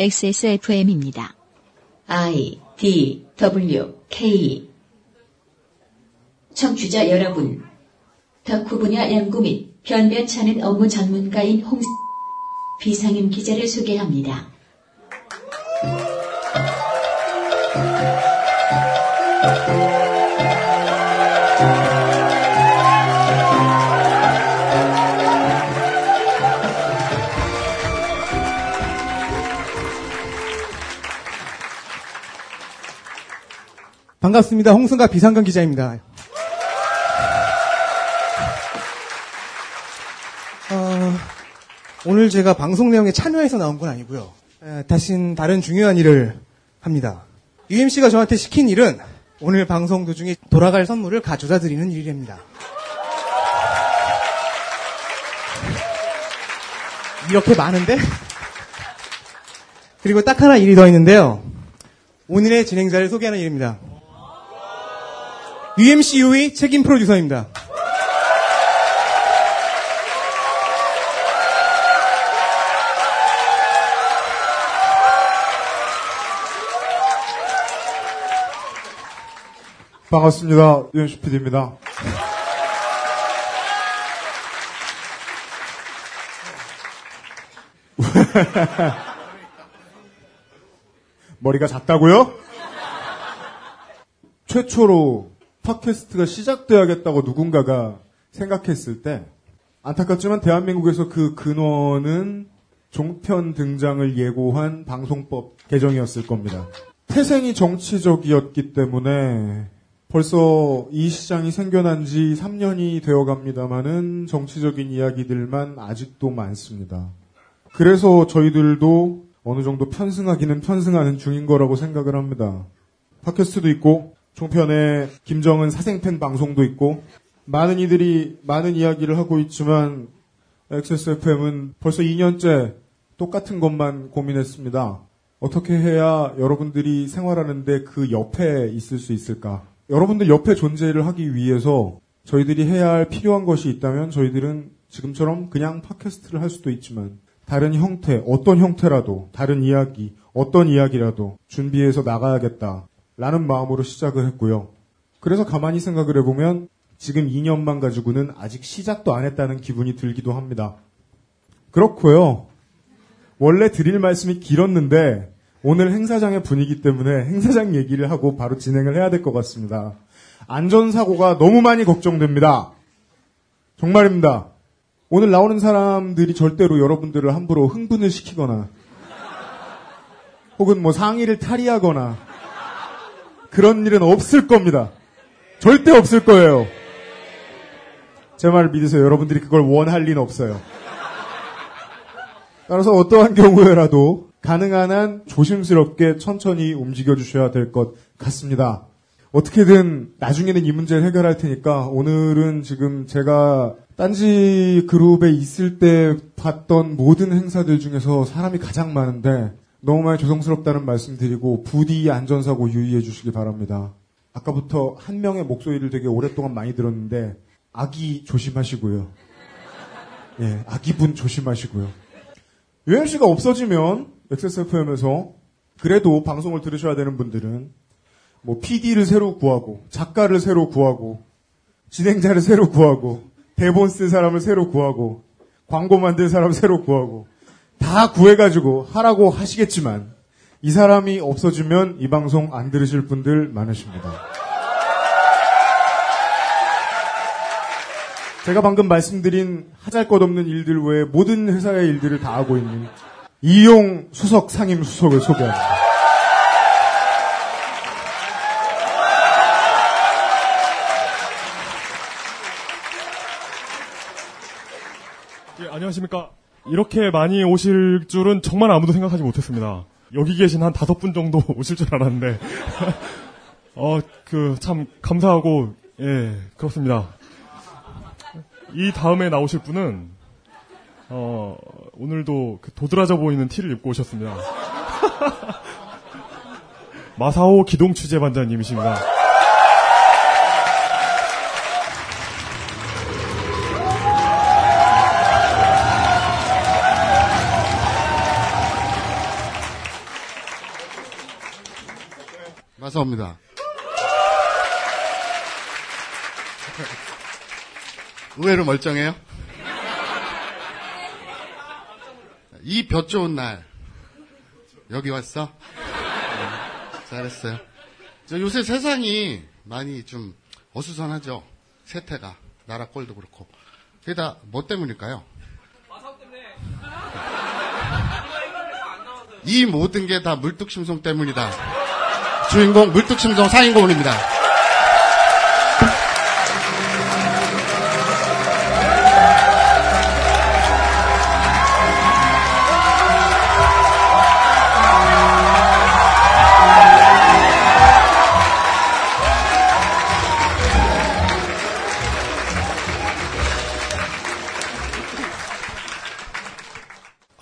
XSFM입니다. I D W K 청취자 여러분, 덕후 분야 연구 및 변변찮은 업무 전문가인 홍 비상임 기자를 소개합니다. 반갑습니다. 홍승가 비상근 기자입니다. 어, 오늘 제가 방송 내용에 참여해서 나온 건 아니고요. 에, 다신 다른 중요한 일을 합니다. UMC가 저한테 시킨 일은 오늘 방송 도중에 돌아갈 선물을 가져다 드리는 일입니다. 이렇게 많은데? 그리고 딱 하나 일이 더 있는데요. 오늘의 진행자를 소개하는 일입니다. UMCU의 책임 프로듀서입니다. 반갑습니다. 유현수 PD입니다. 머리가 작다고요? 최초로 팟캐스트가 시작돼야겠다고 누군가가 생각했을 때 안타깝지만 대한민국에서 그 근원은 종편 등장을 예고한 방송법 개정이었을 겁니다. 태생이 정치적이었기 때문에 벌써 이 시장이 생겨난 지 3년이 되어 갑니다만은 정치적인 이야기들만 아직도 많습니다. 그래서 저희들도 어느 정도 편승하기는 편승하는 중인 거라고 생각을 합니다. 팟캐스트도 있고 종편에 김정은 사생팬 방송도 있고 많은 이들이 많은 이야기를 하고 있지만 XSFM은 벌써 2년째 똑같은 것만 고민했습니다. 어떻게 해야 여러분들이 생활하는데 그 옆에 있을 수 있을까? 여러분들 옆에 존재를 하기 위해서 저희들이 해야 할 필요한 것이 있다면 저희들은 지금처럼 그냥 팟캐스트를 할 수도 있지만 다른 형태, 어떤 형태라도, 다른 이야기, 어떤 이야기라도 준비해서 나가야겠다. 라는 마음으로 시작을 했고요. 그래서 가만히 생각을 해보면 지금 2년만 가지고는 아직 시작도 안 했다는 기분이 들기도 합니다. 그렇고요. 원래 드릴 말씀이 길었는데 오늘 행사장의 분위기 때문에 행사장 얘기를 하고 바로 진행을 해야 될 것 같습니다. 안전사고가 너무 많이 걱정됩니다. 정말입니다. 오늘 나오는 사람들이 절대로 여러분들을 함부로 흥분을 시키거나 혹은 뭐 상의를 탈의하거나 그런 일은 없을 겁니다. 절대 없을 거예요. 제 말을 믿으세요. 여러분들이 그걸 원할 리는 없어요. 따라서 어떠한 경우에라도 가능한 한 조심스럽게 천천히 움직여 주셔야 될 것 같습니다. 어떻게든 나중에는 이 문제를 해결할 테니까 오늘은 지금 제가 딴지 그룹에 있을 때 봤던 모든 행사들 중에서 사람이 가장 많은데 너무 많이 죄송스럽다는 말씀 드리고 부디 안전사고 유의해 주시기 바랍니다. 아까부터 한 명의 목소리를 되게 오랫동안 많이 들었는데 아기 조심하시고요. 예, 아기분 조심하시고요. UMC가 없어지면 XSFM에서 그래도 방송을 들으셔야 되는 분들은 뭐 PD를 새로 구하고 작가를 새로 구하고 진행자를 새로 구하고 대본 쓸 사람을 새로 구하고 광고 만들 사람 새로 구하고 다 구해가지고 하라고 하시겠지만 이 사람이 없어지면 이 방송 안 들으실 분들 많으십니다. 제가 방금 말씀드린 하잘 것 없는 일들 외에 모든 회사의 일들을 다 하고 있는 이용 수석 상임 수석을 소개합니다. 예, 안녕하십니까. 이렇게 많이 오실 줄은 정말 아무도 생각하지 못했습니다. 여기 계신 한 다섯 분 정도 오실 줄 알았는데, 어, 그, 참, 감사하고, 예, 그렇습니다. 이 다음에 나오실 분은, 어, 오늘도 그 도드라져 보이는 티를 입고 오셨습니다. 마사오 기동 취재반장님이십니다. 마사오입니다. 의외로 멀쩡해요? 이볕 좋은 날 여기 왔어? 네, 잘했어요. 저 요새 세상이 많이 좀 어수선하죠. 세태가 나라 꼴도 그렇고. 그게 다 뭐 때문일까요? 이 모든 게 다 물뚝심송 때문이다. 주인공 물뚝심송 상인고문입니다.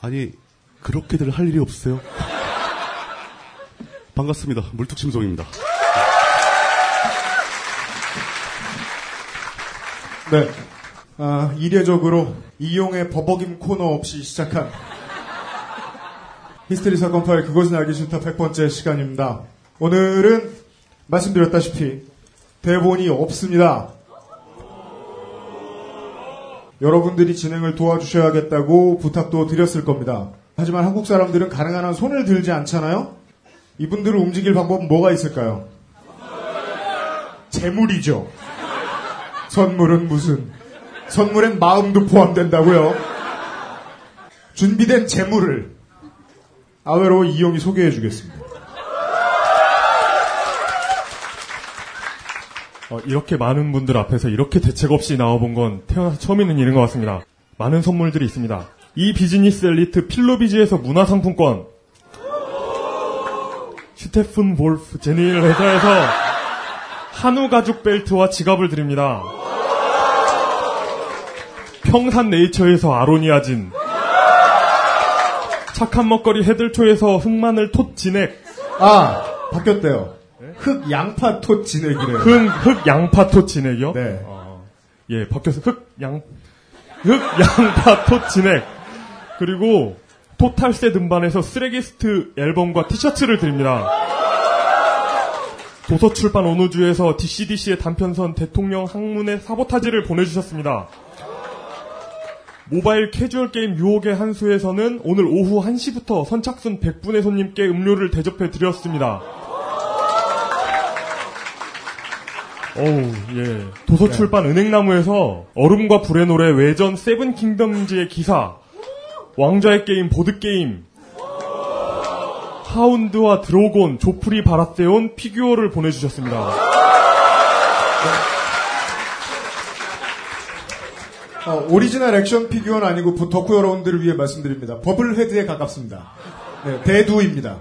아니 그렇게들 할 일이 없어요. 반갑습니다. 물뚝심송입니다. 네. 아, 이례적으로 이용의 버벅임 코너 없이 시작한 히스테리 사건 파일 그것은 알기 싫다 100번째 시간입니다. 오늘은 말씀드렸다시피 대본이 없습니다. 여러분들이 진행을 도와주셔야겠다고 부탁도 드렸을 겁니다. 하지만 한국 사람들은 가능한 한 손을 들지 않잖아요? 이분들을 움직일 방법은 뭐가 있을까요? 재물이죠. 선물은 무슨? 선물엔 마음도 포함된다고요. 준비된 재물을 아외로 이용이 소개해 주겠습니다. 어, 이렇게 많은 분들 앞에서 이렇게 대책 없이 나와본 건 태어나서 처음 있는 일인 것 같습니다. 많은 선물들이 있습니다. 이 비즈니스 엘리트 필로비즈에서 문화상품권, 슈테픈 볼프 제니일 회사에서 한우 가죽 벨트와 지갑을 드립니다. 평산 네이처에서 아로니아진, 착한 먹거리 헤들초에서 흑마늘 톳 진액, 아, 바뀌었대요. 흑 양파 톳 진액이래요. 흑, 흑 양파 톳 진액이요? 네. 어, 예, 바뀌어서 흑 양, 흑 양파 톳 진액. 그리고 토탈세 등반에서 쓰레기스트 앨범과 티셔츠를 드립니다. 도서출판 온우주에서 DCDC의 단편선 대통령 항문의 사보타지를 보내주셨습니다. 모바일 캐주얼 게임 유혹의 한수에서는 오늘 오후 1시부터 선착순 100분의 손님께 음료를 대접해 드렸습니다. 어우, 예. 도서출판 은행나무에서 얼음과 불의 노래 외전 Seven Kingdoms의 기사, 왕좌의 게임 보드게임, 하운드와 드로곤, 조프리 바라테온 figure를 보내주셨습니다. 어, 오리지널 액션 figure는 아니고 부- 덕후 여러분들을 위해 말씀드립니다. bobble head에 가깝습니다. 네, 대두입니다.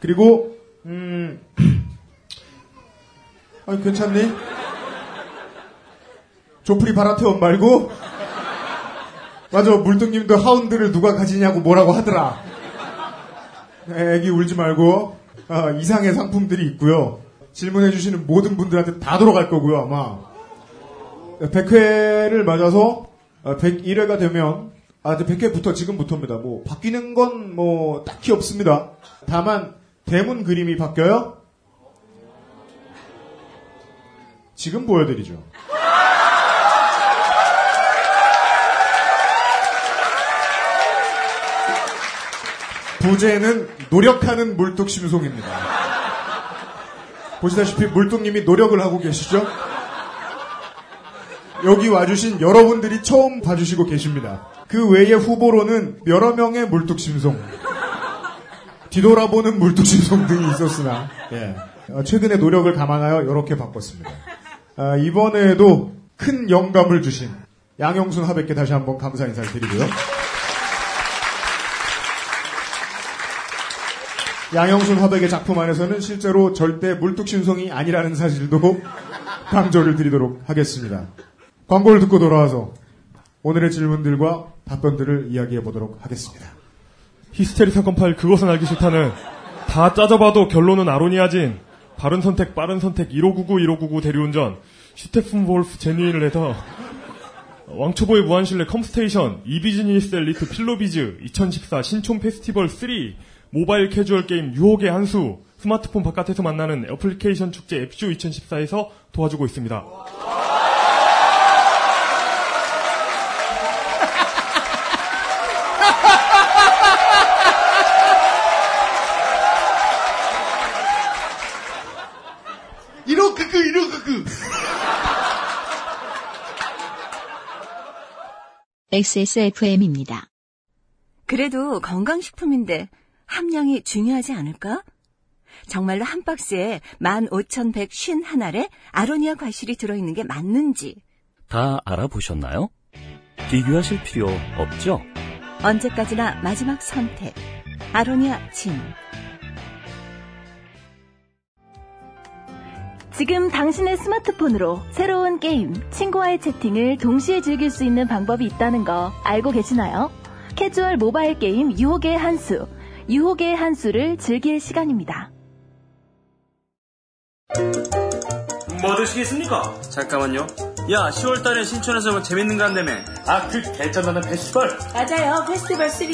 그리고 음, 아 괜찮니? 조프리 바라테온 말고 맞아 물뚱님도 하운드를 누가 가지냐고 뭐라고 하더라. 네, 애기 울지 말고 아, 이상의 상품들이 있고요. 질문해주시는 모든 분들한테 다 돌아갈 거고요 아마. 100회를 맞아서 101회가 되면 아, 100회부터 지금부터입니다. 뭐 바뀌는 건 뭐 딱히 없습니다. 다만 대문 그림이 바뀌어요. 지금 보여드리죠. 부제는 노력하는 물뚝심송입니다. 보시다시피 물뚝님이 노력을 하고 계시죠? 여기 와주신 여러분들이 처음 봐주시고 계십니다. 그 외의 후보로는 여러 명의 물뚝심송, 뒤돌아보는 물뚝심송 등이 있었으나, 예. 어, 최근에 노력을 감안하여 이렇게 바꿨습니다. 아, 이번에도 큰 영감을 주신 양영순 하백께 다시 한번 감사 인사를 드리고요. 양영순 화백의 작품 안에서는 실제로 절대 물뚝심송이 아니라는 사실도 강조를 드리도록 하겠습니다. 광고를 듣고 돌아와서 오늘의 질문들과 답변들을 이야기해 보도록 하겠습니다. 히스테리 사건 파일 그것은 알기 싫다는 다 짜져봐도 결론은 아로니아진 바른 선택 빠른 선택 1599 1599 대리운전 스테픈 울프 genuine leather 왕초보의 무한신뢰 컴스테이션 이비즈니스 엘리트 필로비즈 2014 신촌 페스티벌 3 모바일 캐주얼 게임 유혹의 한수 스마트폰 바깥에서 만나는 애플리케이션 축제 앱쇼 2014에서 도와주고 있습니다. 그 이렇게 그 XSFM입니다. 그래도 건강식품인데 함량이 중요하지 않을까? 정말로 한 박스에 15,151알에 아로니아 과실이 들어있는 게 맞는지 다 알아보셨나요? 비교하실 필요 없죠? 언제까지나 마지막 선택. 아로니아 진. 지금 당신의 스마트폰으로 새로운 게임, 친구와의 채팅을 동시에 즐길 수 있는 방법이 있다는 거 알고 계시나요? 캐주얼 모바일 게임 유혹의 한수, 유혹의 한 수를 즐길 시간입니다. 뭐 드시겠습니까? 잠깐만요. 야, 10월달에 신촌에서 뭐 재밌는 거 한다며. 아, 그 개쩐다는 페스티벌. 맞아요. 페스티벌 3.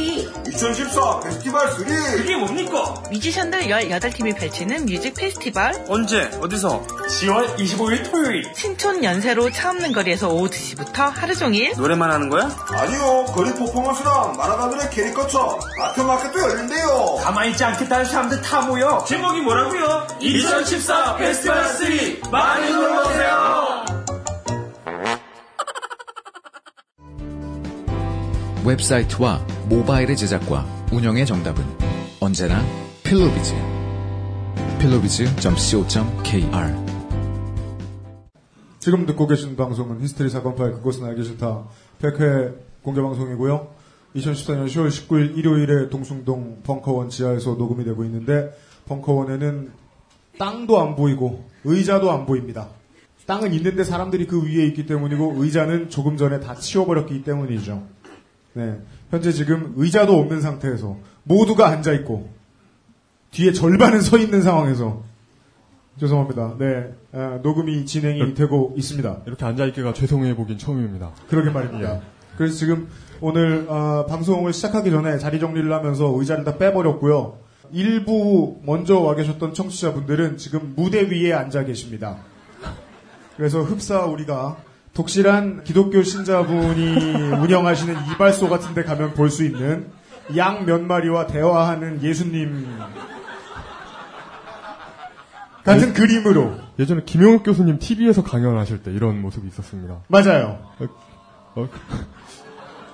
2014 페스티벌 3. 그게 뭡니까? 뮤지션들 18팀이 펼치는 뮤직 페스티벌. 언제? 어디서? 10월 25일 토요일. 신촌 연세로 차 없는 거리에서 오후 2시부터 하루 종일. 노래만 하는 거야? 아니요. 거리 퍼포먼스랑 만화가들의 캐리커처, 아트마켓도 열린대요. 가만히 있지 않겠다는 사람들 다 모여. 제목이 뭐라고요? 2014 페스티벌 3. 많이 놀러오세요. 웹사이트와 모바일의 제작과 운영의 정답은 언제나 필로비즈. 필로비즈.co.kr 지금 듣고 계신 방송은 히스테리 사건 파일 그것은 알기 싫다 100회 공개 방송이고요. 2014년 10월 19일 일요일에 동숭동 벙커원 지하에서 녹음이 되고 있는데 벙커원에는 땅도 안 보이고 의자도 안 보입니다. 땅은 있는데 사람들이 그 위에 있기 때문이고 의자는 조금 전에 다 치워버렸기 때문이죠. 네. 현재 지금 의자도 없는 상태에서 모두가 앉아 있고 뒤에 절반은 서 있는 상황에서 죄송합니다. 네. 아, 녹음이 진행이 되고 있습니다. 이렇게 앉아있기가 죄송해 보긴 처음입니다. 그러게 말입니다. 예. 그래서 지금 오늘 아, 방송을 시작하기 전에 자리 정리를 하면서 의자를 다 빼버렸고요. 일부 먼저 와 계셨던 청취자분들은 지금 무대 위에 앉아 계십니다. 그래서 흡사 우리가 독실한 기독교 신자분이 운영하시는 이발소 같은 데 가면 볼 수 있는 양 몇 마리와 대화하는 예수님 같은 그림으로 예전에 김용욱 교수님 TV에서 강연하실 때 이런 모습이 있었습니다. 맞아요. 어, 어,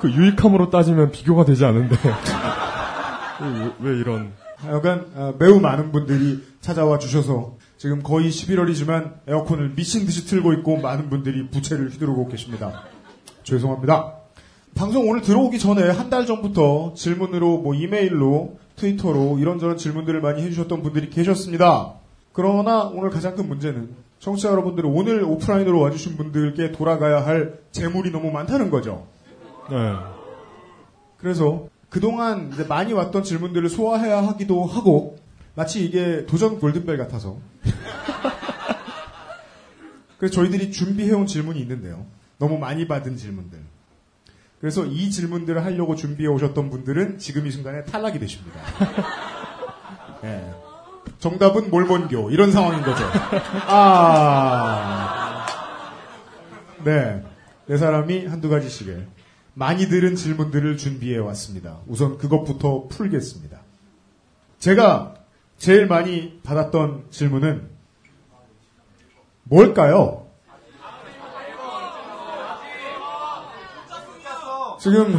그 유익함으로 따지면 비교가 되지 않은데 왜, 왜 이런 하여간 아, 매우 많은 분들이 찾아와 주셔서 지금 거의 11월이지만 에어컨을 미친 듯이 틀고 있고 많은 분들이 부채를 휘두르고 계십니다. 죄송합니다. 방송 오늘 들어오기 전에 한 달 전부터 질문으로 뭐 이메일로 트위터로 이런저런 질문들을 많이 해주셨던 분들이 계셨습니다. 그러나 오늘 가장 큰 문제는 청취자 여러분들은 오늘 오프라인으로 와주신 분들께 돌아가야 할 재물이 너무 많다는 거죠. 네. 그래서 그동안 많이 왔던 질문들을 소화해야 하기도 하고 마치 이게 도전 골든벨 같아서 그래서 저희들이 준비해온 질문이 있는데요. 너무 많이 받은 질문들. 그래서 이 질문들을 하려고 준비해 오셨던 분들은 지금 이 순간에 탈락이 되십니다. 예. 정답은 몰몬교 이런 상황인 거죠. 아, 네, 네 사람이 한두 가지씩을 많이 들은 질문들을 준비해 왔습니다. 우선 그것부터 풀겠습니다. 제가 제일 많이 받았던 질문은 뭘까요? 지금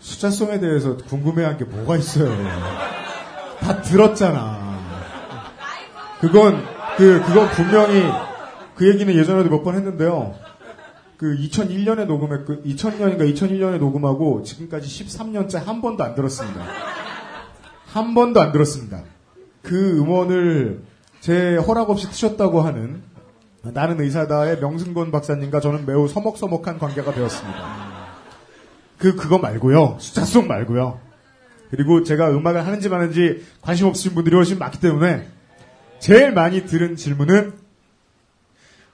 숫자성에 대해서 궁금해한 게 뭐가 있어요? 다 들었잖아. 그건 그 그건 분명히 그 얘기는 예전에도 몇 번 했는데요. 그 2001년에 녹음했고 2000년인가 2001년에 녹음하고 지금까지 13년째 한 번도 안 들었습니다. 한 번도 안 들었습니다. 그 음원을 제 허락 없이 트셨다고 하는 나는 의사다의 명승건 박사님과 저는 매우 서먹서먹한 관계가 되었습니다. 그 그거 말고요. 숫자송 말고요. 그리고 제가 음악을 하는지 마는지 관심 없으신 분들이 훨씬 많기 때문에 제일 많이 들은 질문은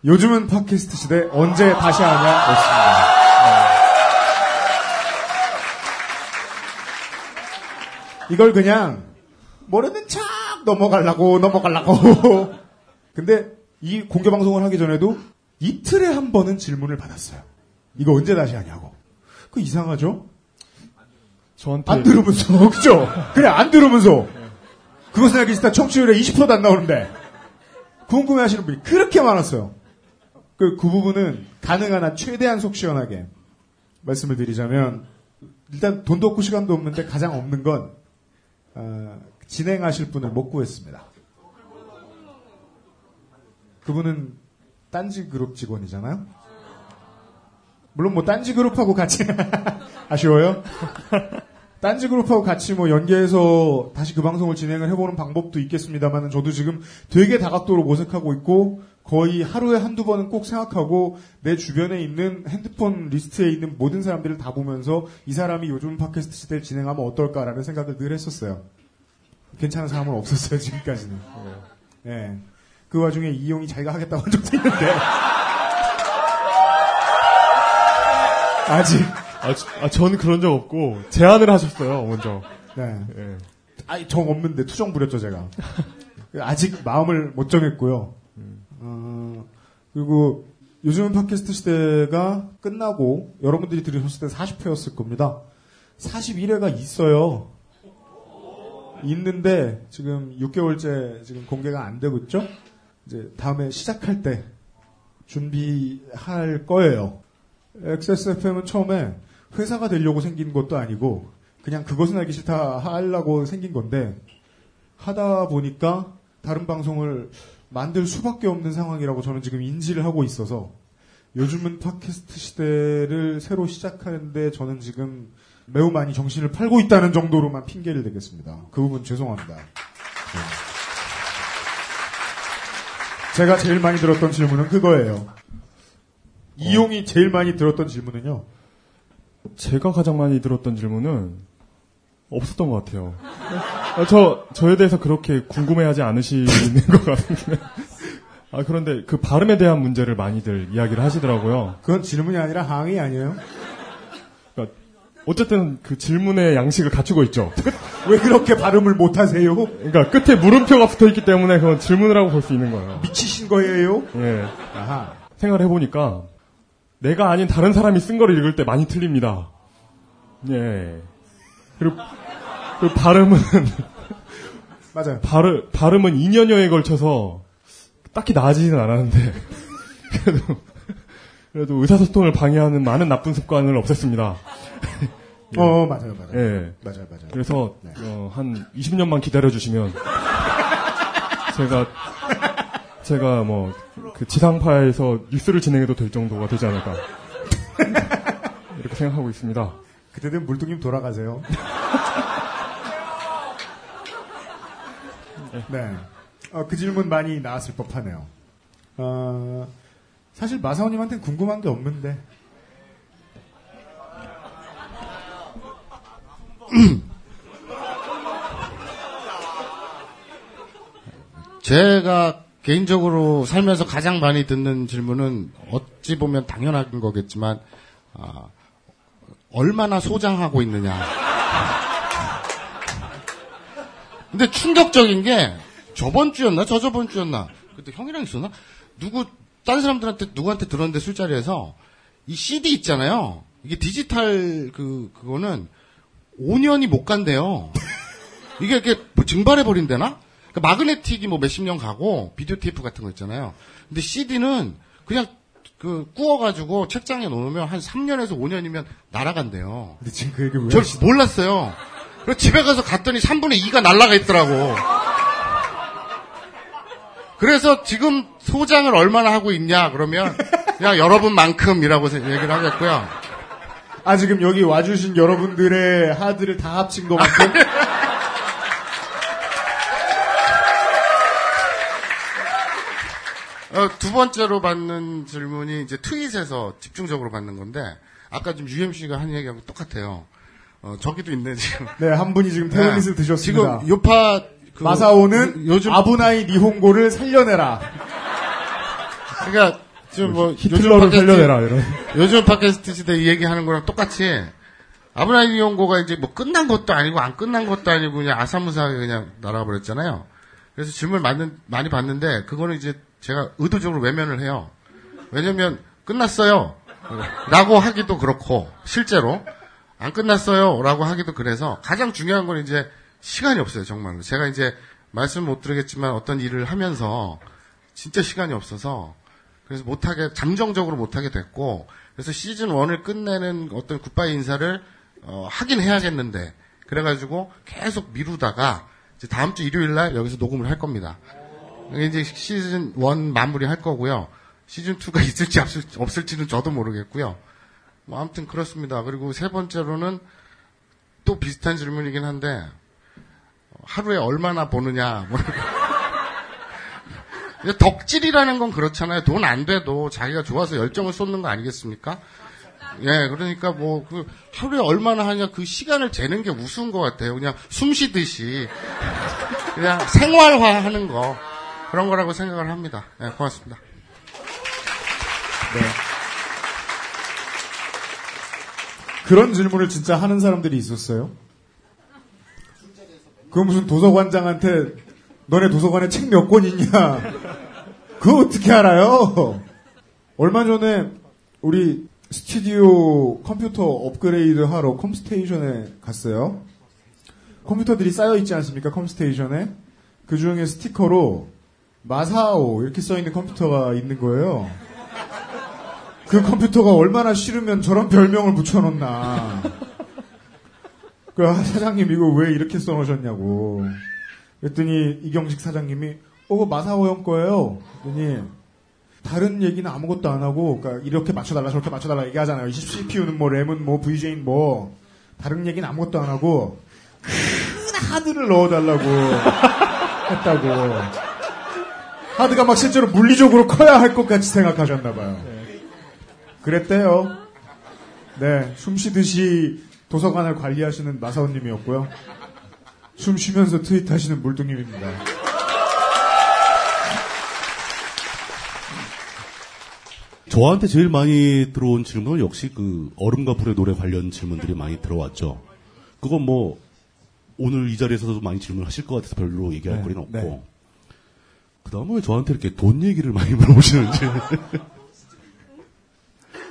요즘은 팟캐스트 시대 언제 다시 하냐 였습니다. 이걸 그냥 모르는 척 넘어가려고 넘어가려고. 근데 이 공개 방송을 하기 전에도 이틀에 한 번은 질문을 받았어요. 이거 언제 다시 하냐고. 그 이상하죠? 저한테 안 들으면서 그죠? 그냥 안 들으면서 그것은 알기 싫다 청취율에 20%도 안 나오는데 궁금해 하시는 분이 그렇게 많았어요. 그, 그 부분은 가능한 한 최대한 속 시원하게 말씀을 드리자면 일단 돈도 없고 시간도 없는데 가장 없는 건 어, 진행하실 분을 못 구했습니다. 그분은 딴지 그룹 직원이잖아요. 물론 뭐 딴지 그룹하고 같이 아쉬워요. 딴지 그룹하고 같이 뭐 연계해서 다시 그 방송을 진행을 해보는 방법도 있겠습니다만 저도 지금 되게 다각도로 모색하고 있고 거의 하루에 한두 번은 꼭 생각하고 내 주변에 있는 핸드폰 리스트에 있는 모든 사람들을 다 보면서 이 사람이 요즘 팟캐스트 시대를 진행하면 어떨까라는 생각을 늘 했었어요. 괜찮은 사람은 없었어요 지금까지는. 예. 그 와중에 이용이 자기가 하겠다고 한 적도 있는데 아직 아, 저- 아, 저는 그런 적 없고 제안을 하셨어요 먼저. 네. 예. 아니, 정 없는데 투정 부렸죠, 제가. 아직 마음을 못 정했고요. 어, 그리고 요즘은 팟캐스트 시대가 끝나고 여러분들이 들으셨을 때 40회였을 겁니다. 41회가 있어요. 있는데 지금 6개월째 지금 공개가 안 되고 있죠? 이제 다음에 시작할 때 준비할 거예요. XSFM은 처음에 회사가 되려고 생긴 것도 아니고 그냥 그것은 알기 싫다 하려고 생긴 건데 하다 보니까 다른 방송을 만들 수밖에 없는 상황이라고 저는 지금 인지를 하고 있어서 요즘은 팟캐스트 시대를 새로 시작하는데 저는 지금 매우 많이 정신을 팔고 있다는 정도로만 핑계를 대겠습니다. 그 부분 죄송합니다. 네. 제가 제일 많이 들었던 질문은 그거예요. 이용이 제일 많이 들었던 질문은요. 제가 가장 많이 들었던 질문은 없었던 것 같아요. 아, 저 저에 대해서 그렇게 궁금해하지 않으시는 것 같은데. 아 그런데 그 발음에 대한 문제를 많이들 이야기를 하시더라고요. 그건 질문이 아니라 항의 아니에요? 그러니까 어쨌든 그 질문의 양식을 갖추고 있죠. 왜 그렇게 발음을 못하세요? 그러니까 끝에 물음표가 붙어 있기 때문에 그건 질문이라고 볼 수 있는 거예요. 미치신 거예요? 예. 아하. 생각을 해보니까 내가 아닌 다른 사람이 쓴 거를 읽을 때 많이 틀립니다. 예. 그리고, 그리고 발음은 맞아요. 발음, 발음은 2년여에 걸쳐서 딱히 나아지지는 않았는데 그래도 그래도 의사소통을 방해하는 많은 나쁜 습관을 없앴습니다. 예. 어, 맞아요, 맞아요. 예. 맞아요, 맞아요. 그래서 네. 어, 한 20년만 기다려 주시면 제가 제가 뭐 그 지상파에서 뉴스를 진행해도 될 정도가 되지 않을까 이렇게 생각하고 있습니다. 그때는 물뚱님 돌아가세요. 네. 어, 그 질문 많이 나왔을 법하네요. 어, 사실 마사오님한테는 궁금한 게 없는데. 제가 개인적으로 살면서 가장 많이 듣는 질문은 어찌 보면 당연한 거겠지만 아, 얼마나 소장하고 있느냐. 근데 충격적인 게 저번 주였나 저저번 주였나 그때 형이랑 있었나 누구 딴 사람들한테 누구한테 들었는데 술자리에서 이 CD 있잖아요. 이게 디지털 그 그거는 5년이 못 간대요. 이게 이렇게 뭐 증발해 버린대나? 그 마그네틱이 뭐 몇십 년 가고 비디오 테이프 같은 거 있잖아요. 근데 CD는 그냥 그 구워가지고 책장에 놓으면 한 3년에서 5년이면 날아간대요. 근데 지금 그 얘기 왜 저? 몰랐어요. 그래서 집에 가서 갔더니 3분의 2가 날아가 있더라고. 그래서 지금 소장을 얼마나 하고 있냐 그러면 그냥 여러분만큼이라고 세- 얘기를 하겠고요. 아, 지금 여기 와주신 여러분들의 하드를 다 합친 것만큼? 어, 두 번째로 받는 질문이 이제 트윗에서 집중적으로 받는 건데 아까 좀 UMC가 한 얘기하고 똑같아요. 어, 저기도 있네 지금. 네, 한 분이 지금 태블릿을 네. 드셨습니다. 지금 요파 그 마사오는 요즘 아부나이 니홍고를 살려내라. 그러니까 지금 뭐 히틀러를 팟캐스트- 살려내라, 이런. 요즘 팟캐스트 시대 이 얘기하는 거랑 똑같이 아브라함 이용고가 이제 뭐 끝난 것도 아니고 안 끝난 것도 아니고 그냥 아사무사하게 그냥 날아가 버렸잖아요. 그래서 질문을 많이, 많이 받는데 그거는 이제 제가 의도적으로 외면을 해요. 왜냐면 끝났어요. 라고 하기도 그렇고 실제로 안 끝났어요. 라고 하기도 그래서 가장 중요한 건 이제 시간이 없어요. 정말로. 제가 이제 말씀 못 드리겠지만 어떤 일을 하면서 진짜 시간이 없어서 그래서 못하게 잠정적으로 못하게 됐고 그래서 시즌 1을 끝내는 어떤 굿바이 인사를 어, 하긴 해야겠는데 그래가지고 계속 미루다가 이제 다음 주 일요일 날 여기서 녹음을 할 겁니다. 이제 시즌 1 마무리 할 거고요. 시즌 2가 있을지 없을지, 는 저도 모르겠고요. 뭐 아무튼 그렇습니다. 그리고 세 번째로는 또 비슷한 질문이긴 한데 하루에 얼마나 버느냐. 뭐 덕질이라는 건 그렇잖아요. 돈 안 돼도 자기가 좋아서 열정을 쏟는 거 아니겠습니까? 예, 그러니까 뭐, 그, 하루에 얼마나 하냐, 그 시간을 재는 게 우스운 것 같아요. 그냥 숨 쉬듯이. 그냥 생활화 하는 거. 그런 거라고 생각을 합니다. 예, 고맙습니다. 네. 그런 질문을 진짜 하는 사람들이 있었어요? 그 무슨 도서관장한테 너네 도서관에 책 몇 권 있냐? 그거 어떻게 알아요? 얼마 전에 우리 스튜디오 컴퓨터 업그레이드 하러 컴스테이션에 갔어요. 컴퓨터들이 쌓여 있지 않습니까? 컴스테이션에. 그 중에 스티커로 마사오 이렇게 써 있는 컴퓨터가 있는 거예요. 그 컴퓨터가 얼마나 싫으면 저런 별명을 붙여놓나. 그 사장님 이거 왜 이렇게 써놓으셨냐고. 그랬더니 이경식 사장님이 어, 그 마사오 형 거예요. 그랬더니 다른 얘기는 아무것도 안 하고 그러니까 이렇게 맞춰달라 저렇게 맞춰달라 얘기하잖아요. CPU는 뭐 램은 뭐 VJ는 뭐 다른 얘기는 아무것도 안 하고 큰 하드를 넣어달라고 했다고. 하드가 막 실제로 물리적으로 커야 할 것 같이 생각하셨나봐요. 그랬대요. 네, 숨 쉬듯이 도서관을 관리하시는 마사오님이었고요. 숨 쉬면서 트윗하시는 물뚱님입니다. 저한테 제일 많이 들어온 질문은 역시 그 얼음과 불의 노래 관련 질문들이 많이 들어왔죠. 그건 뭐 오늘 이 자리에서도 많이 질문하실 것 같아서 별로 얘기할 네, 거리는 없고. 네. 그 다음에 왜 저한테 이렇게 돈 얘기를 많이 물어보시는지.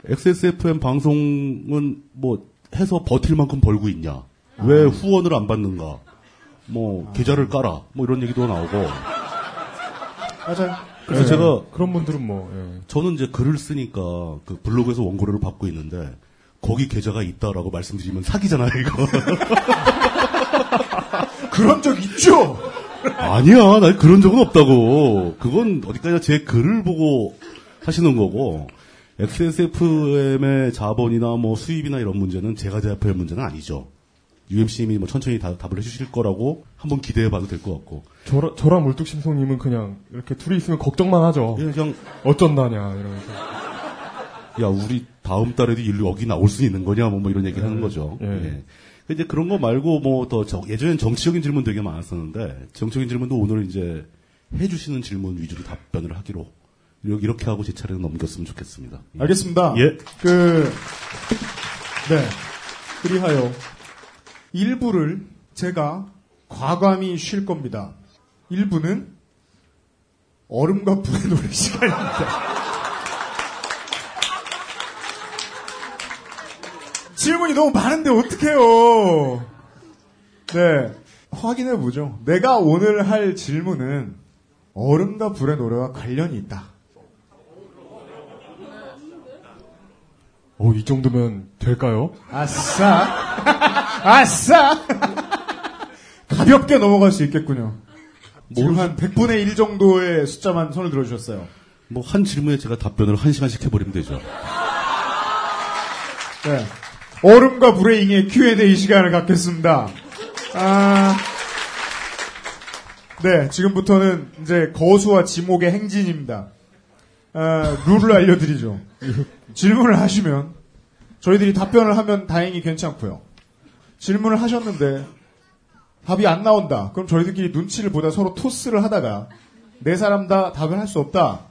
XSFM 방송은 뭐 해서 버틸 만큼 벌고 있냐? 왜 후원을 안 받는가? 뭐 계좌를 깔아? 뭐 이런 얘기도 나오고. 맞아요. 그래서 네. 제가 그런 분들은 뭐 예. 저는 이제 글을 쓰니까 그 블로그에서 원고료를 받고 있는데 거기 계좌가 있다라고 말씀드리면 사기잖아요 이거. 그런 적 있죠. 아니야, 나 그런 적은 없다고. 그건 어디까지나 제 글을 보고 하시는 거고. XSFM의 자본이나 뭐 수입이나 이런 문제는 제가 대답할 문제는 아니죠. UMC님이 뭐 천천히 다, 답을 해주실 거라고 한번 기대해 봐도 될 것 같고. 저랑, 저랑 물뚝심송님은 그냥 이렇게 둘이 있으면 걱정만 하죠. 예, 그냥 어쩐다냐 이러면서. 야, 우리 다음 달에도 일로 여기 나올 수 있는 거냐, 뭐, 뭐 이런 얘기 를 하는 거죠. 예. 예. 이제 그런 거 말고 뭐 더 예전엔 정치적인 질문 되게 많았었는데 정치적인 질문도 오늘 이제 해주시는 질문 위주로 답변을 하기로 이렇게 이렇게 하고 제 차례는 넘겼으면 좋겠습니다. 알겠습니다. 예. 그, 네. 그리하여, 일부를 제가 과감히 쉴 겁니다. 일부는 얼음과 불의 노래 시간입니다. 질문이 너무 많은데 어떡해요. 네. 확인해 보죠. 내가 오늘 할 질문은 얼음과 불의 노래와 관련이 있다. 어, 이 정도면 될까요? 아싸! 아싸! 가볍게 넘어갈 수 있겠군요. 지금 한 100분의 1 정도의 숫자만 손을 들어주셨어요. 뭐 한 질문에 제가 답변을 한 시간씩 해버리면 되죠. 네. 얼음과 불의 잉의 Q&A 시간을 갖겠습니다. 아, 네, 지금부터는 이제 거수와 지목의 행진입니다. 아, 룰을 알려드리죠. 질문을 하시면 저희들이 답변을 하면 다행히 괜찮고요. 질문을 하셨는데 답이 안 나온다. 그럼 저희들끼리 눈치를 보다 서로 토스를 하다가 네 사람 다 답을 할 수 없다.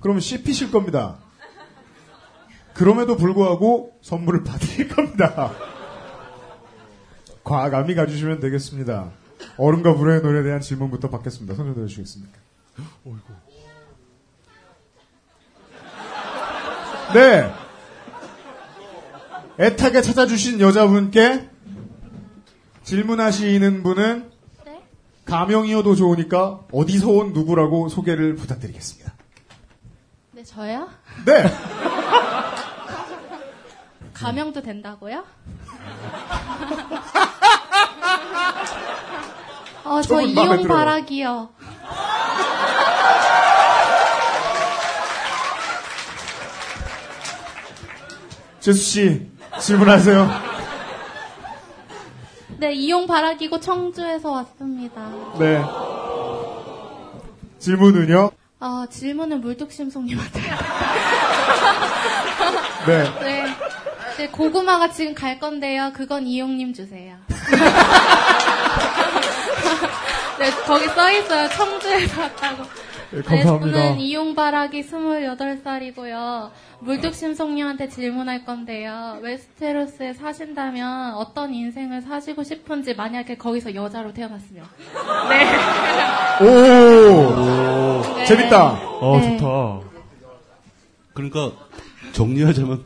그러면 씹히실 겁니다. 그럼에도 불구하고 선물을 받을 겁니다. 과감히 가주시면 되겠습니다. 얼음과 불의 노래에 대한 질문부터 받겠습니다. 손좀 들어주시겠습니까? 네. 애타게 찾아주신 여자분께 질문하시는 분은 가명이어도 좋으니까 어디서 온 누구라고 소개를 부탁드리겠습니다. 네, 저요? 네. 가명도 된다고요? 어, 저 이용. 바라기요. 재수 씨 질문하세요. 네, 이용 바라기고 청주에서 왔습니다. 네. 질문은요? 어, 질문은 물뚝심송님한테. 네. 네. 네, 고구마가 지금 갈 건데요. 그건 이용님 주세요. 네, 거기 써 있어요. 청주에서 왔다고. 네, 감사합니다. 저는 이용바라기 28살이고요. 물뚝심송님한테 질문할 건데요. 웨스테로스에 사신다면 어떤 인생을 사시고 싶은지 만약에 거기서 여자로 태어났으면. 네. 오, 네. 재밌다. 어, 네. 좋다. 그러니까 정리하자면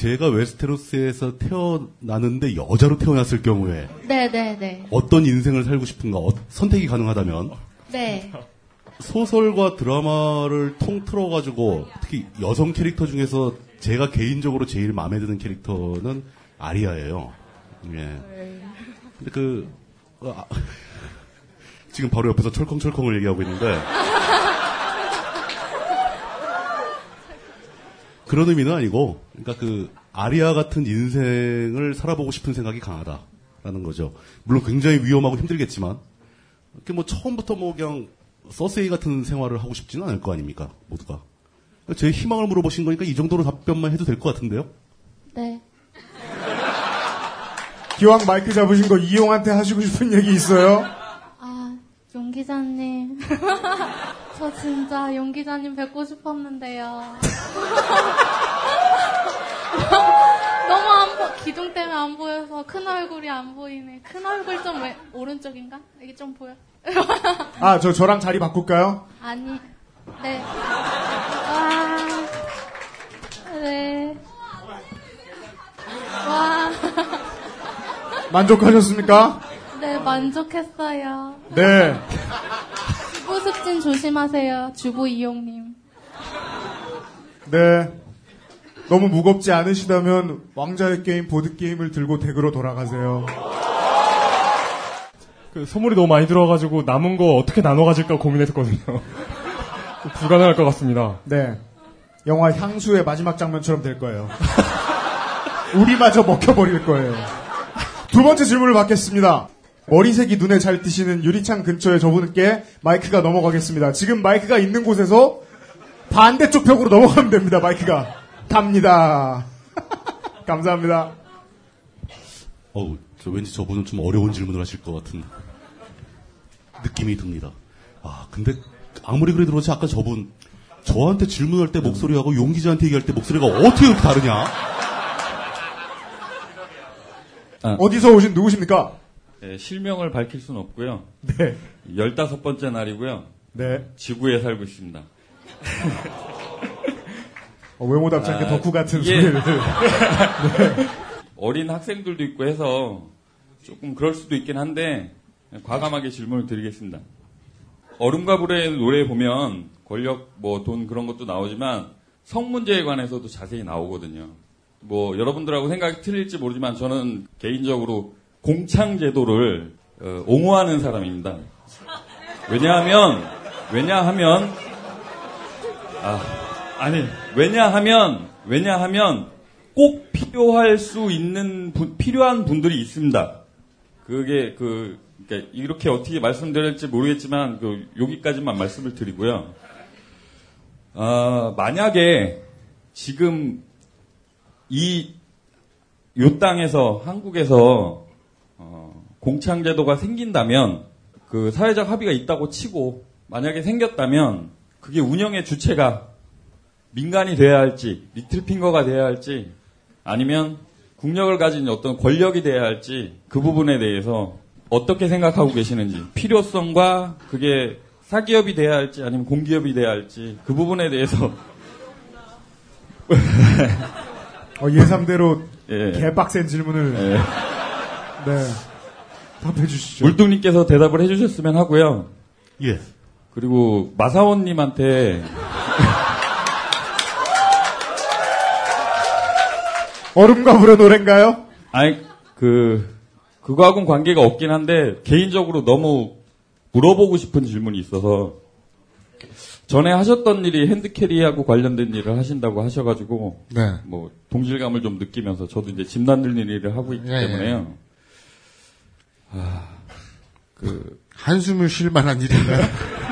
제가 웨스테로스에서 태어나는데 여자로 태어났을 경우에 네네네. 어떤 인생을 살고 싶은가 어- 선택이 가능하다면 네. 소설과 드라마를 통틀어 가지고 특히 여성 캐릭터 중에서 제가 개인적으로 제일 마음에 드는 캐릭터는 아리아예요. 예. 근데 그 어, 아, 지금 바로 옆에서 철컹철컹을 얘기하고 있는데 그런 의미는 아니고 그러니까 그 아리아 같은 인생을 살아보고 싶은 생각이 강하다라는 거죠. 물론 굉장히 위험하고 힘들겠지만 이렇게 뭐 처음부터 뭐 그냥 서세이 같은 생활을 하고 싶지는 않을 거 아닙니까 모두가. 제 희망을 물어보신 거니까 이 정도로 답변만 해도 될 것 같은데요. 네. 기왕 마이크 잡으신 거 이용한테 하시고 싶은 얘기 있어요? 아, 용 기자님. 저 진짜 용 기자님 뵙고 싶었는데요. 너무 안 보, 기둥 때문에 안 보여서 큰 얼굴이 안 보이네. 큰 얼굴 좀 왜, 오른쪽인가? 이게 좀 보여? 아, 저 저랑 자리 바꿀까요? 아니, 네. 와, 네. 와, 만족하셨습니까? 네, 만족했어요. 네. 주부 습진 조심하세요. 주부 이용님. 네. 너무 무겁지 않으시다면 왕자의 게임 보드게임을 들고 댁으로 돌아가세요. 그 선물이 너무 많이 들어가지고 남은 거 어떻게 나눠 가질까 고민했었거든요. 불가능할 것 같습니다. 네. 영화 향수의 마지막 장면처럼 될 거예요. 우리마저 먹혀버릴 거예요. 두 번째 질문을 받겠습니다. 머리색이 눈에 잘 띄시는 유리창 근처에 저분께 마이크가 넘어가겠습니다. 지금 마이크가 있는 곳에서 반대쪽 벽으로 넘어가면 됩니다. 마이크가 갑니다. 감사합니다. 어우, 저 왠지 저분은 좀 어려운 질문을 하실 것 같은 느낌이 듭니다. 아, 근데 아무리 그래도 그렇지 아까 저분 저한테 질문할 때 목소리하고 용 기자한테 얘기할 때 목소리가 어떻게 그렇게 다르냐? 어디서 오신 누구십니까? 네, 실명을 밝힐 수는 없고요. 네. 15번째 날이고요. 네. 지구에 살고 있습니다. 어, 외모 답지 않게 아, 덕후 같은 이게- 소리를. 어린 학생들도 있고 해서 조금 그럴 수도 있긴 한데 과감하게 질문을 드리겠습니다. 얼음과 불의 노래 보면 권력, 뭐 돈 그런 것도 나오지만 성 문제에 관해서도 자세히 나오거든요. 뭐 여러분들하고 생각이 틀릴지 모르지만 저는 개인적으로 공창 제도를 어, 옹호하는 사람입니다. 왜냐하면 왜냐하면 아 아니 왜냐하면 왜냐하면 꼭 필요할 수 있는 분- 필요한 분들이 있습니다. 그게 그 그러니까 이렇게 어떻게 말씀드릴지 모르겠지만 그 여기까지만 말씀을 드리고요. 아, 만약에 지금 이 요 땅에서 한국에서 어, 공창제도가 생긴다면 그 사회적 합의가 있다고 치고 만약에 생겼다면 그게 운영의 주체가 민간이 돼야 할지 리틀 핑거가 돼야 할지 아니면 국력을 가진 어떤 권력이 돼야 할지 그 부분에 대해서 어떻게 생각하고 계시는지 필요성과 그게 사기업이 돼야 할지 아니면 공기업이 돼야 할지 그 부분에 대해서 어, 예상대로 예. 개빡센 질문을 예. 네 답해 주시죠. 물뚱님께서 대답을 해주셨으면 하고요. 예. 그리고 마사원님한테 얼음과 불의 노래인가요? 아니 그 그거하고는 관계가 없긴 한데 개인적으로 너무 물어보고 싶은 질문이 있어서 전에 하셨던 일이 핸드캐리하고 관련된 일을 하신다고 하셔가지고 네. 뭐 동질감을 좀 느끼면서 저도 이제 집 만드는 일을 하고 있기 예, 때문에요. 아, 그 한숨을 쉴 만한 일인가요?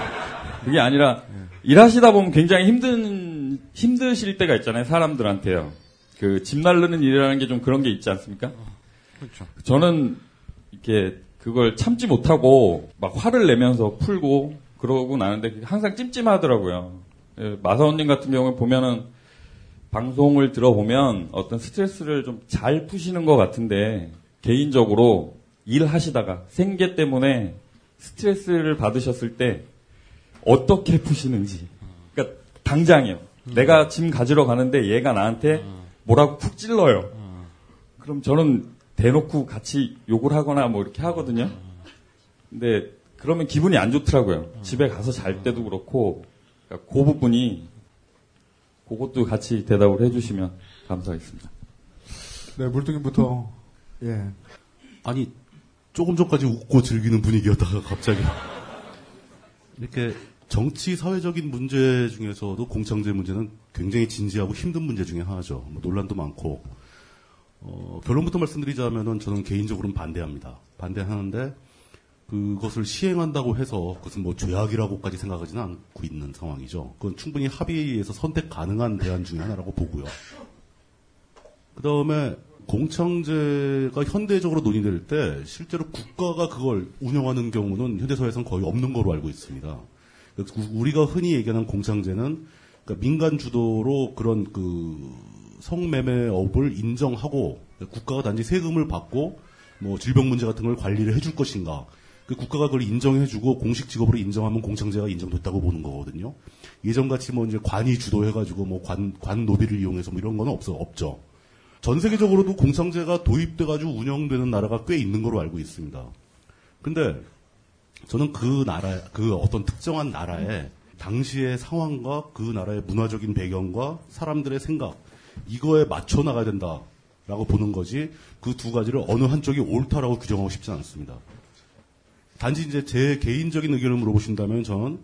그게 아니라 일하시다 보면 굉장히 힘든 힘드실 때가 있잖아요 사람들한테요. 그 집 날르는 일이라는 게 좀 그런 게 있지 않습니까? 그렇죠. 저는 이렇게 그걸 참지 못하고 막 화를 내면서 풀고 그러고 나는데 항상 찜찜하더라고요. 예, 마사오님 같은 경우에 보면은 방송을 들어보면 어떤 스트레스를 좀 잘 푸시는 것 같은데 개인적으로 일하시다가 생계 때문에 스트레스를 받으셨을 때 어떻게 푸시는지. 그러니까 당장이요. 내가 짐 가지러 가는데 얘가 나한테 뭐라고 푹 찔러요. 그럼 저는 대놓고 같이 욕을 하거나 뭐 이렇게 하거든요. 근데 그러면 기분이 안 좋더라고요. 집에 가서 잘 때도 그렇고 그러니까 그 부분이 그것도 같이 대답을 해주시면 감사하겠습니다. 네, 물뚱님부터. 예. 아니 조금 전까지 웃고 즐기는 분위기였다가 갑자기 이렇게 정치 사회적인 문제 중에서도 공창제 문제는 굉장히 진지하고 힘든 문제 중에 하나죠. 뭐 논란도 많고 어, 결론부터 말씀드리자면은 저는 개인적으로는 반대합니다. 반대하는데 그것을 시행한다고 해서 그것은 뭐 죄악이라고까지 생각하지는 않고 있는 상황이죠. 그건 충분히 합의해서 선택 가능한 대안 중에 하나라고 보고요. 그 다음에 공청제가 현대적으로 논의될 때 실제로 국가가 그걸 운영하는 경우는 현대사회에서는 거의 없는 거로 알고 있습니다. 우리가 흔히 얘기하는 공청제는 그러니까 민간 주도로 그런 그 성매매업을 인정하고 국가가 단지 세금을 받고 뭐 질병 문제 같은 걸 관리를 해줄 것인가 그 국가가 그걸 인정해주고 공식 직업으로 인정하면 공청제가 인정됐다고 보는 거거든요. 예전같이 뭐 이제 관이 주도해가지고 뭐 관, 관 노비를 이용해서 뭐 이런 거는 없어, 없죠. 전 세계적으로도 공청제가 도입돼가지고 운영되는 나라가 꽤 있는 걸로 알고 있습니다. 근데 저는 그 나라, 그 어떤 특정한 나라의 당시의 상황과 그 나라의 문화적인 배경과 사람들의 생각, 이거에 맞춰 나가야 된다라고 보는 거지 그 두 가지를 어느 한쪽이 옳다라고 규정하고 싶지 않습니다. 단지 이제 제 개인적인 의견을 물어보신다면 저는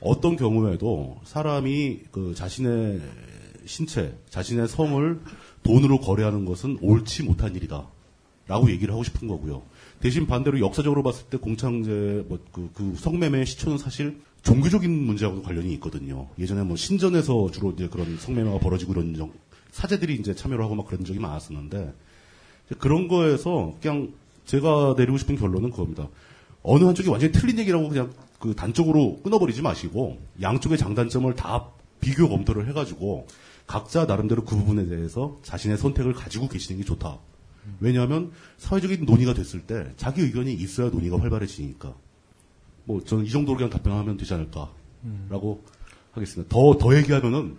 어떤 경우에도 사람이 그 자신의 신체, 자신의 성을 돈으로 거래하는 것은 옳지 못한 일이다. 라고 얘기를 하고 싶은 거고요. 대신 반대로 역사적으로 봤을 때 공창제, 뭐, 그, 그 성매매의 시초는 사실 종교적인 문제하고도 관련이 있거든요. 예전에 뭐 신전에서 주로 이제 그런 성매매가 벌어지고 이런 정, 사제들이 이제 참여를 하고 막 그런 적이 많았었는데, 그런 거에서 그냥 제가 내리고 싶은 결론은 그겁니다. 어느 한쪽이 완전히 틀린 얘기라고 그냥 그 단적으로 끊어버리지 마시고 양쪽의 장단점을 다 비교 검토를 해가지고 각자 나름대로 그 부분에 대해서 자신의 선택을 가지고 계시는 게 좋다. 왜냐하면 사회적인 논의가 됐을 때 자기 의견이 있어야 논의가 활발해지니까. 뭐 저는 이 정도로 그냥 답변하면 되지 않을까라고 하겠습니다. 더 더 얘기하면은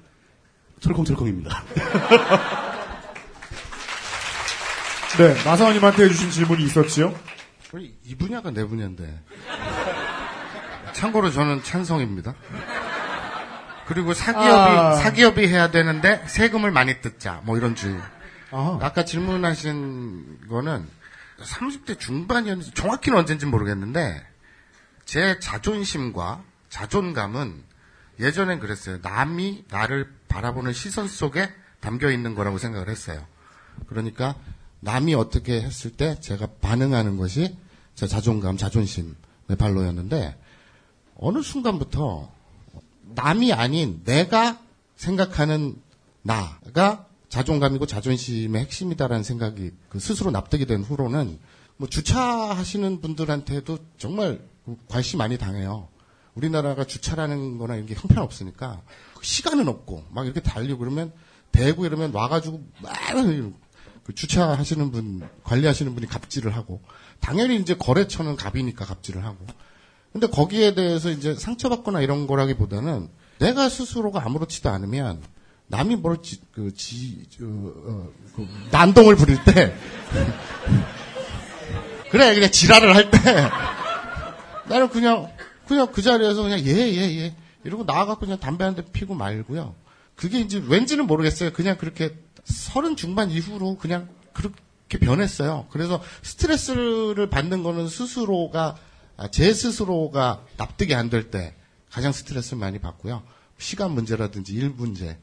철컹철컹입니다. 네, 마사오님한테 해주신 질문이 있었지요? 이 분야가 내 분야인데. 참고로 저는 찬성입니다. 그리고 사기업이 아. 사기업이 해야 되는데 세금을 많이 뜯자 뭐 이런 주의. 아하. 아까 질문하신 거는 30대 중반이었는지 정확히는 언젠지 모르겠는데 제 자존심과 자존감은 예전엔 그랬어요. 남이 나를 바라보는 시선 속에 담겨 있는 거라고 생각을 했어요. 그러니까 남이 어떻게 했을 때 제가 반응하는 것이 제 자존감, 자존심의 발로였는데 어느 순간부터 남이 아닌 내가 생각하는 나가 자존감이고 자존심의 핵심이다라는 생각이 그 스스로 납득이 된 후로는 뭐 주차하시는 분들한테도 정말 관심 많이 당해요. 우리나라가 주차라는 거나 이런 게 형편없으니까 시간은 없고 막 이렇게 달리고 그러면 대구 이러면 와가지고 막그 주차하시는 분, 관리하시는 분이 갑질을 하고, 당연히 이제 거래처는 갑이니까 갑질을 하고, 근데 거기에 대해서 이제 상처받거나 이런 거라기보다는 내가 스스로가 아무렇지도 않으면 남이 뭘 지, 그, 지, 저, 어, 그 난동을 부릴 때, 그래, 그냥 지랄을 할 때, 나는 그냥, 그냥 그 자리에서 그냥 예, 예, 예. 이러고 나와갖고 그냥 담배 한 대 피고 말고요. 그게 이제 왠지는 모르겠어요. 그냥 그렇게 서른 중반 이후로 그냥 그렇게 변했어요. 그래서 스트레스를 받는 거는 스스로가, 아, 제 스스로가 납득이 안 될 때 가장 스트레스를 많이 받고요. 시간 문제라든지 일 문제.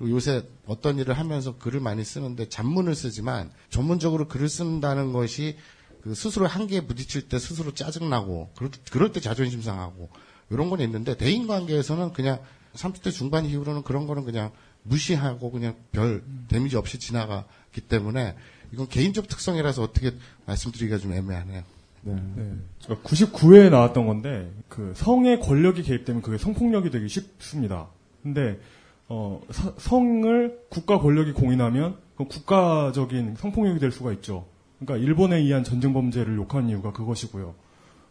요새 어떤 일을 하면서 글을 많이 쓰는데 잡문을 쓰지만 전문적으로 글을 쓴다는 것이 그 스스로 한계에 부딪힐 때 스스로 짜증나고 그럴, 그럴 때 자존심 상하고 이런 건 있는데 대인 관계에서는 그냥 30대 중반 이후로는 그런 거는 그냥 무시하고 그냥 별 데미지 없이 지나가기 때문에 이건 개인적 특성이라서 어떻게 말씀드리기가 좀 애매하네요. 네. 99회에 나왔던 건데 그 성의 권력이 개입되면 그게 성폭력이 되기 쉽습니다. 근데 어, 사- 성을 국가 권력이 공인하면 그 국가적인 성폭력이 될 수가 있죠. 그러니까 일본에 의한 전쟁 범죄를 욕한 이유가 그것이고요.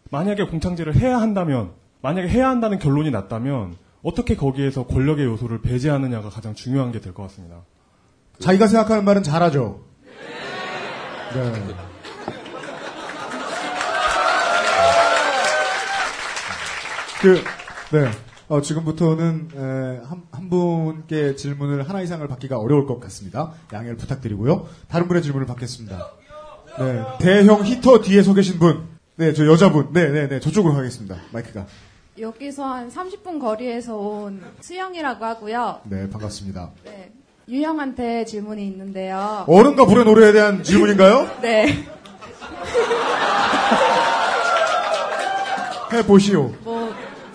만약에 공창제를 해야 한다면, 만약에 해야 한다는 결론이 났다면 어떻게 거기에서 권력의 요소를 배제하느냐가 가장 중요한 게 될 것 같습니다. 자기가 생각하는 말은 잘하죠. 네. 그, 네. 어, 지금부터는 에, 한, 한 분께 질문을 하나 이상을 받기가 어려울 것 같습니다. 양해를 부탁드리고요. 다른 분의 질문을 받겠습니다. 네. 대형 히터 뒤에 서 계신 분. 네, 저 여자분. 네, 네, 네. 저쪽으로 가겠습니다. 마이크가. 여기서 한 30분 거리에서 온 수영이라고 하고요. 네, 반갑습니다. 네. 유형한테 질문이 있는데요. 어른과 불의 노래에 대한 질문인가요? 네. 해보시오. 뭐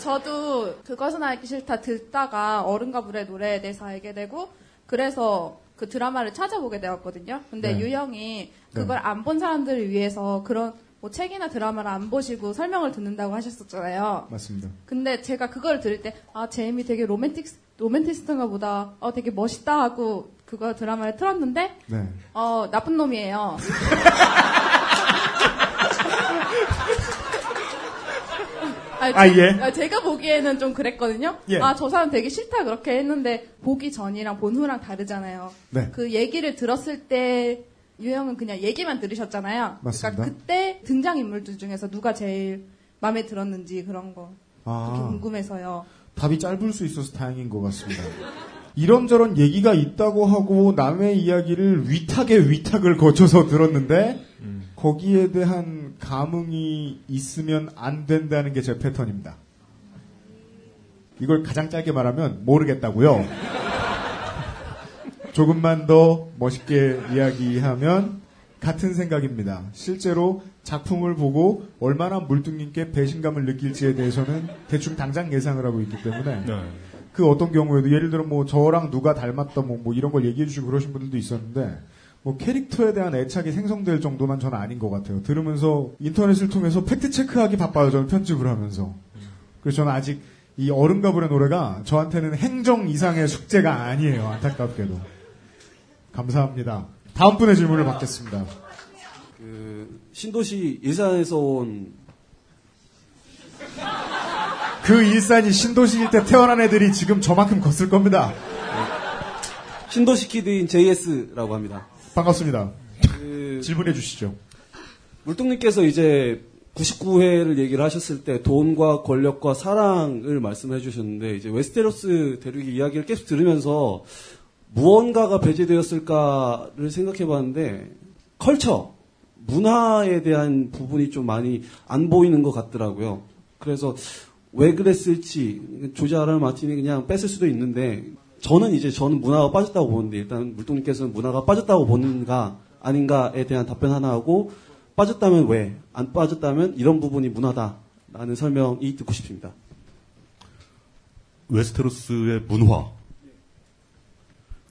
저도 그것은 알기 싫다 듣다가 어른과 불의 노래에 대해서 알게 되고 그래서 그 드라마를 찾아보게 되었거든요. 근데 네. 유형이 그걸 안본 사람들을 위해서 그런 뭐 책이나 드라마를 안 보시고 설명을 듣는다고 하셨었잖아요. 맞습니다. 근데 제가 그걸 들을 때, 아, 제이미 되게 로맨틱, 로맨티스트인가 보다, 어, 되게 멋있다 하고 그거 드라마를 틀었는데, 네. 어, 나쁜 놈이에요. 아니, 아, 제- 예. 아, 제가 보기에는 좀 그랬거든요. 예. 아, 저 사람 되게 싫다 그렇게 했는데, 보기 전이랑 본 후랑 다르잖아요. 네. 그 얘기를 들었을 때, 유형은 그냥 얘기만 들으셨잖아요. 맞습니다. 그러니까 그때 등장인물들 중에서 누가 제일 마음에 들었는지 그런 거. 그렇게 아, 궁금해서요. 답이 짧을 수 있어서 다행인 것 같습니다. 이런저런 얘기가 있다고 하고 남의 이야기를 위탁에 위탁을 거쳐서 들었는데 거기에 대한 감흥이 있으면 안 된다는 게 제 패턴입니다. 이걸 가장 짧게 말하면 모르겠다고요. 조금만 더 멋있게 이야기하면 같은 생각입니다. 실제로 작품을 보고 얼마나 물뚱님께 배신감을 느낄지에 대해서는 대충 당장 예상을 하고 있기 때문에 그 어떤 경우에도 예를 들어 뭐 저랑 누가 닮았다 뭐, 뭐 이런 걸 얘기해 주시고 그러신 분들도 있었는데 뭐 캐릭터에 대한 애착이 생성될 정도만 저는 아닌 것 같아요. 들으면서 인터넷을 통해서 팩트 체크하기 바빠요. 저는 편집을 하면서. 그래서 저는 아직 이 어른과 불의 노래가 저한테는 행정 이상의 숙제가 아니에요. 안타깝게도. 감사합니다. 다음 분의 질문을 받겠습니다. 그 신도시 일산에서 온 그 일산이 신도시일 때 태어난 애들이 지금 저만큼 컸을 겁니다. 신도시 키드인 JS라고 합니다. 반갑습니다. 그 질문해 주시죠. 물뚱님께서 이제 99회를 얘기를 하셨을 때 돈과 권력과 사랑을 말씀해 주셨는데 이제 웨스테로스 대륙의 이야기를 계속 들으면서 무언가가 배제되었을까를 생각해 봤는데 컬처, 문화에 대한 부분이 좀 많이 안 보이는 것 같더라고요. 그래서 왜 그랬을지 조지 아르 마틴이 그냥 뺐을 수도 있는데 저는 이제 저는 문화가 빠졌다고 보는데 일단 물동님께서는 문화가 빠졌다고 보는가 아닌가에 대한 답변 하나 하고 빠졌다면 왜 안 빠졌다면 이런 부분이 문화다라는 설명이 듣고 싶습니다. 웨스테로스의 문화.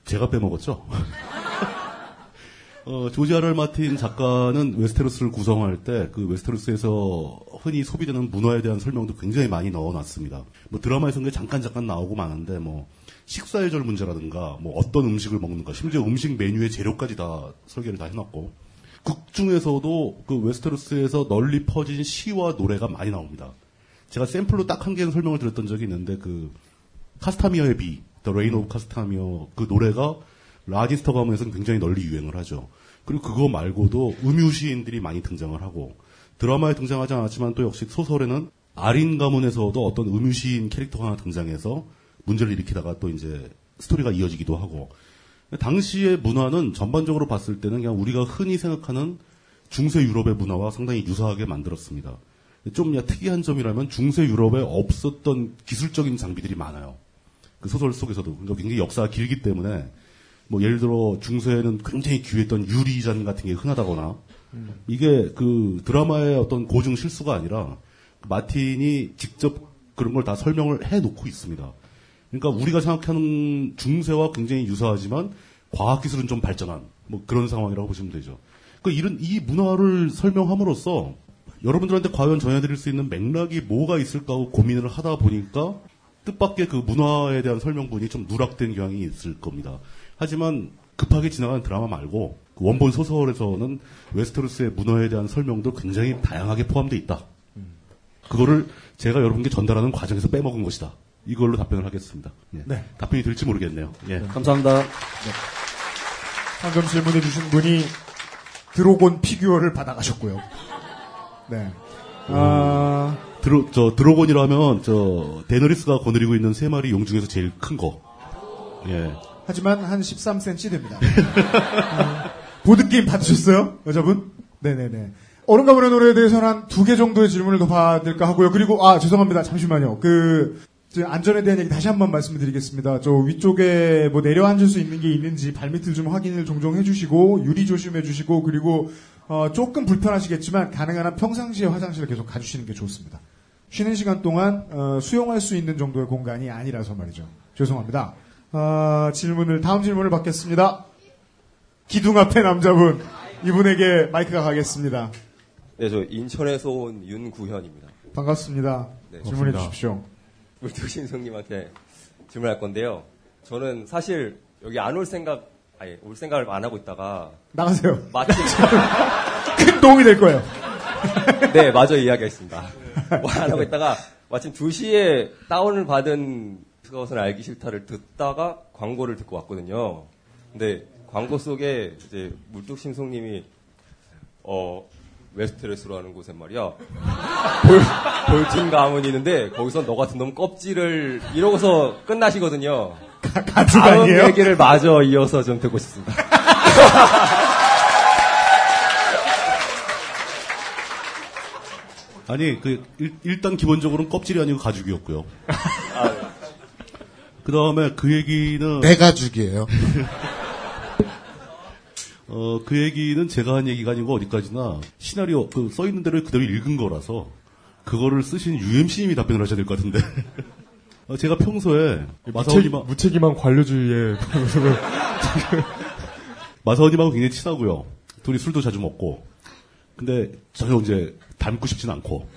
제가 빼먹었죠? 어, 조지 R. R. 마틴 작가는 웨스테로스를 구성할 때 그 웨스테로스에서 흔히 소비되는 문화에 대한 설명도 굉장히 많이 넣어놨습니다. 뭐 드라마에서는 게 잠깐 잠깐 나오고 마는데 뭐 식사의 절 문제라든가 뭐 어떤 음식을 먹는가 심지어 음식 메뉴의 재료까지 다 설계를 다 해놨고 극 중에서도 그 웨스테로스에서 널리 퍼진 시와 노래가 많이 나옵니다. 제가 샘플로 딱 한 개는 설명을 드렸던 적이 있는데 그 카스타미어의 비, The Reign of 카스타미어 그 노래가 라디스터 가문에서는 굉장히 널리 유행을 하죠. 그리고 그거 말고도 음유 시인들이 많이 등장을 하고 드라마에 등장하지 않았지만 또 역시 소설에는 아린 가문에서도 어떤 음유 시인 캐릭터가 하나 등장해서 문제를 일으키다가 또 이제 스토리가 이어지기도 하고 당시의 문화는 전반적으로 봤을 때는 그냥 우리가 흔히 생각하는 중세 유럽의 문화와 상당히 유사하게 만들었습니다. 좀 특이한 점이라면 중세 유럽에 없었던 기술적인 장비들이 많아요. 그 소설 속에서도 그러니까 굉장히 역사가 길기 때문에 뭐 예를 들어 중세에는 굉장히 귀했던 유리잔 같은 게 흔하다거나 이게 그 드라마의 어떤 고증 실수가 아니라 마틴이 직접 그런 걸 다 설명을 해 놓고 있습니다. 그러니까 우리가 생각하는 중세와 굉장히 유사하지만 과학 기술은 좀 발전한 뭐 그런 상황이라고 보시면 되죠. 그 이런 이 문화를 설명함으로써 여러분들한테 과연 전해드릴 수 있는 맥락이 뭐가 있을까 하고 고민을 하다 보니까 뜻밖의 그 문화에 대한 설명분이 좀 누락된 경향이 있을 겁니다. 하지만 급하게 지나가는 드라마 말고 그 원본 소설에서는 웨스테로스의 문화에 대한 설명도 굉장히 다양하게 포함되어 있다. 그거를 제가 여러분께 전달하는 과정에서 빼먹은 것이다. 이걸로 답변을 하겠습니다. 예. 네. 답변이 될지 모르겠네요. 예. 감사합니다. 방금 질문해 주신 분이 드로곤 피규어를 받아가셨고요. 네. 아, 드로, 저, 드로곤이라 하면, 저, 데너리스가 거느리고 있는 세 마리 용 중에서 제일 큰 거. 예. 하지만 한 13cm 됩니다. 아, 보드 게임 받으셨어요? 여자분? 네네네. 얼음과 불의 노래에 대해서는 한 두 개 정도의 질문을 더 받을까 하고요. 그리고, 아, 죄송합니다. 잠시만요. 그, 저 안전에 대한 얘기 다시 한번 말씀을 드리겠습니다. 저 위쪽에 뭐 내려앉을 수 있는 게 있는지 발밑을 좀 확인을 종종 해주시고, 유리 조심해 주시고, 그리고, 어, 조금 불편하시겠지만, 가능한 한 평상시에 화장실을 계속 가주시는 게 좋습니다. 쉬는 시간 동안, 어, 수용할 수 있는 정도의 공간이 아니라서 말이죠. 죄송합니다. 아, 질문을, 다음 질문을 받겠습니다. 기둥 앞에 남자분, 이분에게 마이크가 가겠습니다. 네, 저 인천에서 온 윤구현입니다. 반갑습니다. 네, 질문해 반갑습니다. 주십시오. 물두신성님한테 질문할 건데요. 저는 사실 여기 안 올 생각, 아니 올 생각을 안 하고 있다가 나가세요. 마침 큰 도움이 될 거예요. 네, 마저 이야기했습니다. 뭐 안 하고 있다가 마침 2시에 다운을 받은 그것은 알기 싫다를 듣다가 광고를 듣고 왔거든요. 근데 광고 속에 이제 물뚝심송님이 어 웨스테레스로 하는 곳에 말이야 볼, 볼튼 가문이 있는데 거기서 너 같은 놈 껍질을 이러고서 끝나시거든요. 가족 다음 아니에요? 얘기를 마저 이어서 좀 듣고 싶습니다. 아니, 그, 일, 단 기본적으로는 껍질이 아니고 가죽이었고요. 그 다음에 그 얘기는. 내 가죽이에요. 어, 그 얘기는 제가 한 얘기가 아니고 어디까지나 시나리오, 그 써 있는 대로 그대로 읽은 거라서 그거를 쓰신 UMC님이 답변을 하셔야 될 것 같은데. 어, 제가 평소에 마사오님하 무책임한 관료주의의 마사오님하고 굉장히 친하고요. 둘이 술도 자주 먹고. 근데 전혀 이제 닮고 싶진 않고.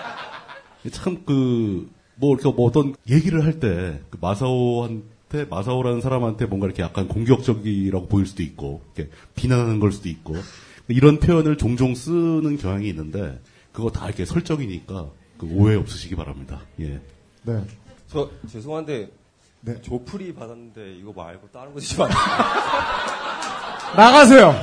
참 그, 뭐 이렇게 뭐 어떤 얘기를 할 때, 그 마사오한테, 마사오라는 사람한테 뭔가 이렇게 약간 공격적이라고 보일 수도 있고, 이렇게 비난하는 걸 수도 있고, 이런 표현을 종종 쓰는 경향이 있는데, 그거 다 이렇게 설정이니까, 그 오해 없으시기 바랍니다. 예. 네. 저 죄송한데 네. 조프리 받았는데 이거 말고 다른 거 주시면 안 되나요.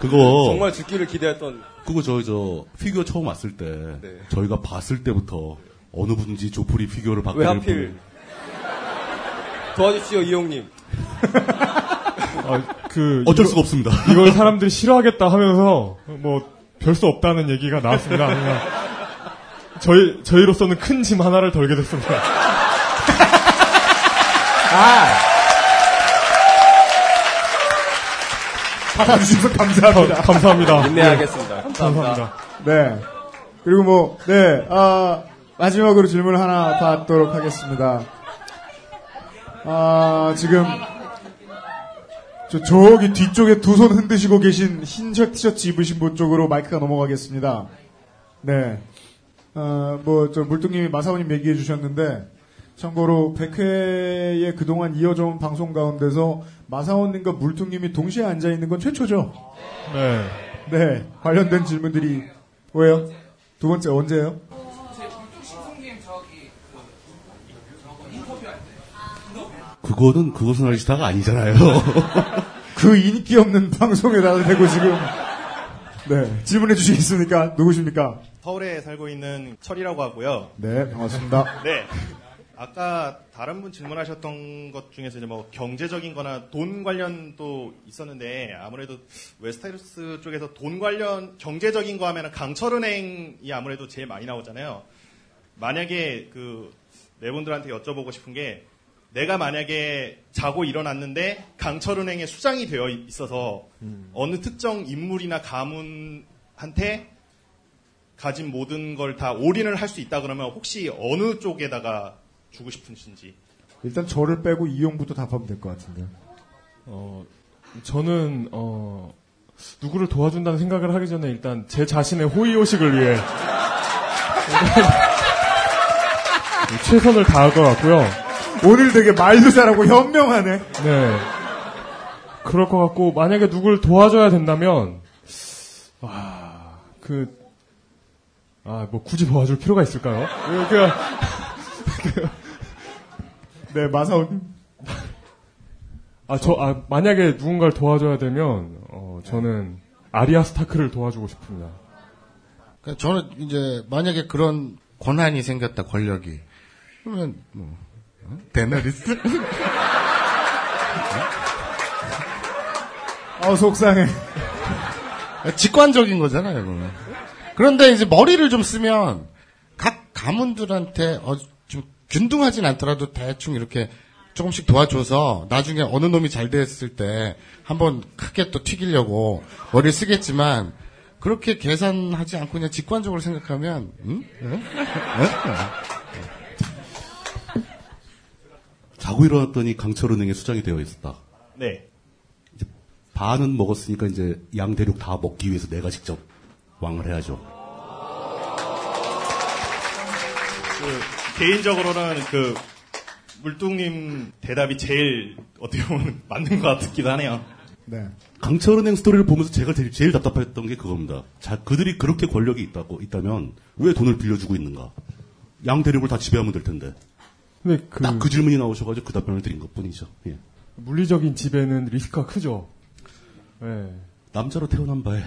그거. 정말 죽기를 기대했던 그거 저, 저, 피규어 처음 왔을 때, 네. 저희가 봤을 때부터 어느 분인지 조프리 피규어를 받게 왜될 하필 분- 도와주십시오 이용님. 그 어쩔 이거- 수가 없습니다. 이걸 사람들이 싫어하겠다 하면서 뭐 별 수 없다는 얘기가 나왔습니다. 저희 저희로서는 큰 짐 하나를 덜게 됐습니다. 아. 받아주셔서 감사합니다. 감- 감사합니다. 인내하겠습니다. 감사합니다. 네. 그리고 뭐, 네, 아, 마지막으로 질문을 하나 받도록 하겠습니다. 아, 지금, 저, 저기 뒤쪽에 두 손 흔드시고 계신 흰 셔츠 입으신 분 쪽으로 마이크가 넘어가겠습니다. 네. 어, 뭐, 저, 물뚱님이 마사오님 얘기해 주셨는데, 참고로 100회에 그동안 이어져 온 방송 가운데서 마사오님과 물뚱님이 동시에 앉아 있는 건 최초죠? 네. 네, 관련된 질문들이 왜요? 두 번째 언제요? 그거는 그것은 알시다가 아니잖아요. 그 인기 없는 방송에다 대고 지금 네 질문해 주시겠습니까? 누구십니까? 서울에 살고 있는 철이라고 하고요. 네 반갑습니다. 네. 아까 다른 분 질문하셨던 것 중에서 이제 뭐 경제적인 거나 돈 관련도 있었는데 아무래도 웨스테로스 쪽에서 돈 관련 경제적인 거 하면은 강철은행이 아무래도 제일 많이 나오잖아요. 만약에 그 네 분들한테 여쭤보고 싶은 게 내가 만약에 자고 일어났는데 강철은행의 수장이 되어 있어서 어느 특정 인물이나 가문한테 가진 모든 걸 다 올인을 할 수 있다 그러면 혹시 어느 쪽에다가 주고 싶으신지. 일단 저를 빼고 이용부터 답하면 될 것 같은데. 어, 저는 어, 누구를 도와준다는 생각을 하기 전에 일단 제 자신의 호의호식을 위해 최선을 다할 것 같고요. 오늘 되게 말도 잘하고 현명하네. 네. 그럴 것 같고 만약에 누굴 도와줘야 된다면 와, 그 아, 뭐 굳이 도와줄 필요가 있을까요? 그, 그, 네, 마사오. 아, 저, 아, 만약에 누군가를 도와줘야 되면, 어, 저는 아리아 스타크를 도와주고 싶습니다. 그러니까 저는 이제 만약에 그런 권한이 생겼다 권력이 그러면 뭐 어? 데너리스 어 속상해. 직관적인 거잖아요. 그거는. 그런데 이제 머리를 좀 쓰면 각 가문들한테 어, 좀 균등하진 않더라도 대충 이렇게 조금씩 도와줘서 나중에 어느 놈이 잘 됐을 때 한번 크게 또 튀기려고 머리를 쓰겠지만 그렇게 계산하지 않고 그냥 직관적으로 생각하면 응? 응? 자고 일어났더니 강철은행의 수장이 되어 있었다. 네. 반은 먹었으니까 이제 양 대륙 다 먹기 위해서 내가 직접 왕을 해야죠. 그 개인적으로는 그 물뚱님 대답이 제일 어떻게 보면 맞는 것 같기도 하네요. 네. 강철은행 스토리를 보면서 제가 제일, 제일 답답했던 게 그겁니다. 자, 그들이 그렇게 권력이 있다고 있다면 왜 돈을 빌려주고 있는가? 양 대륙을 다 지배하면 될 텐데. 근데 그, 딱 그 질문이 나오셔가지고 그 답변을 드린 것 뿐이죠. 예. 물리적인 지배는 리스크가 크죠. 네. 남자로 태어난 바에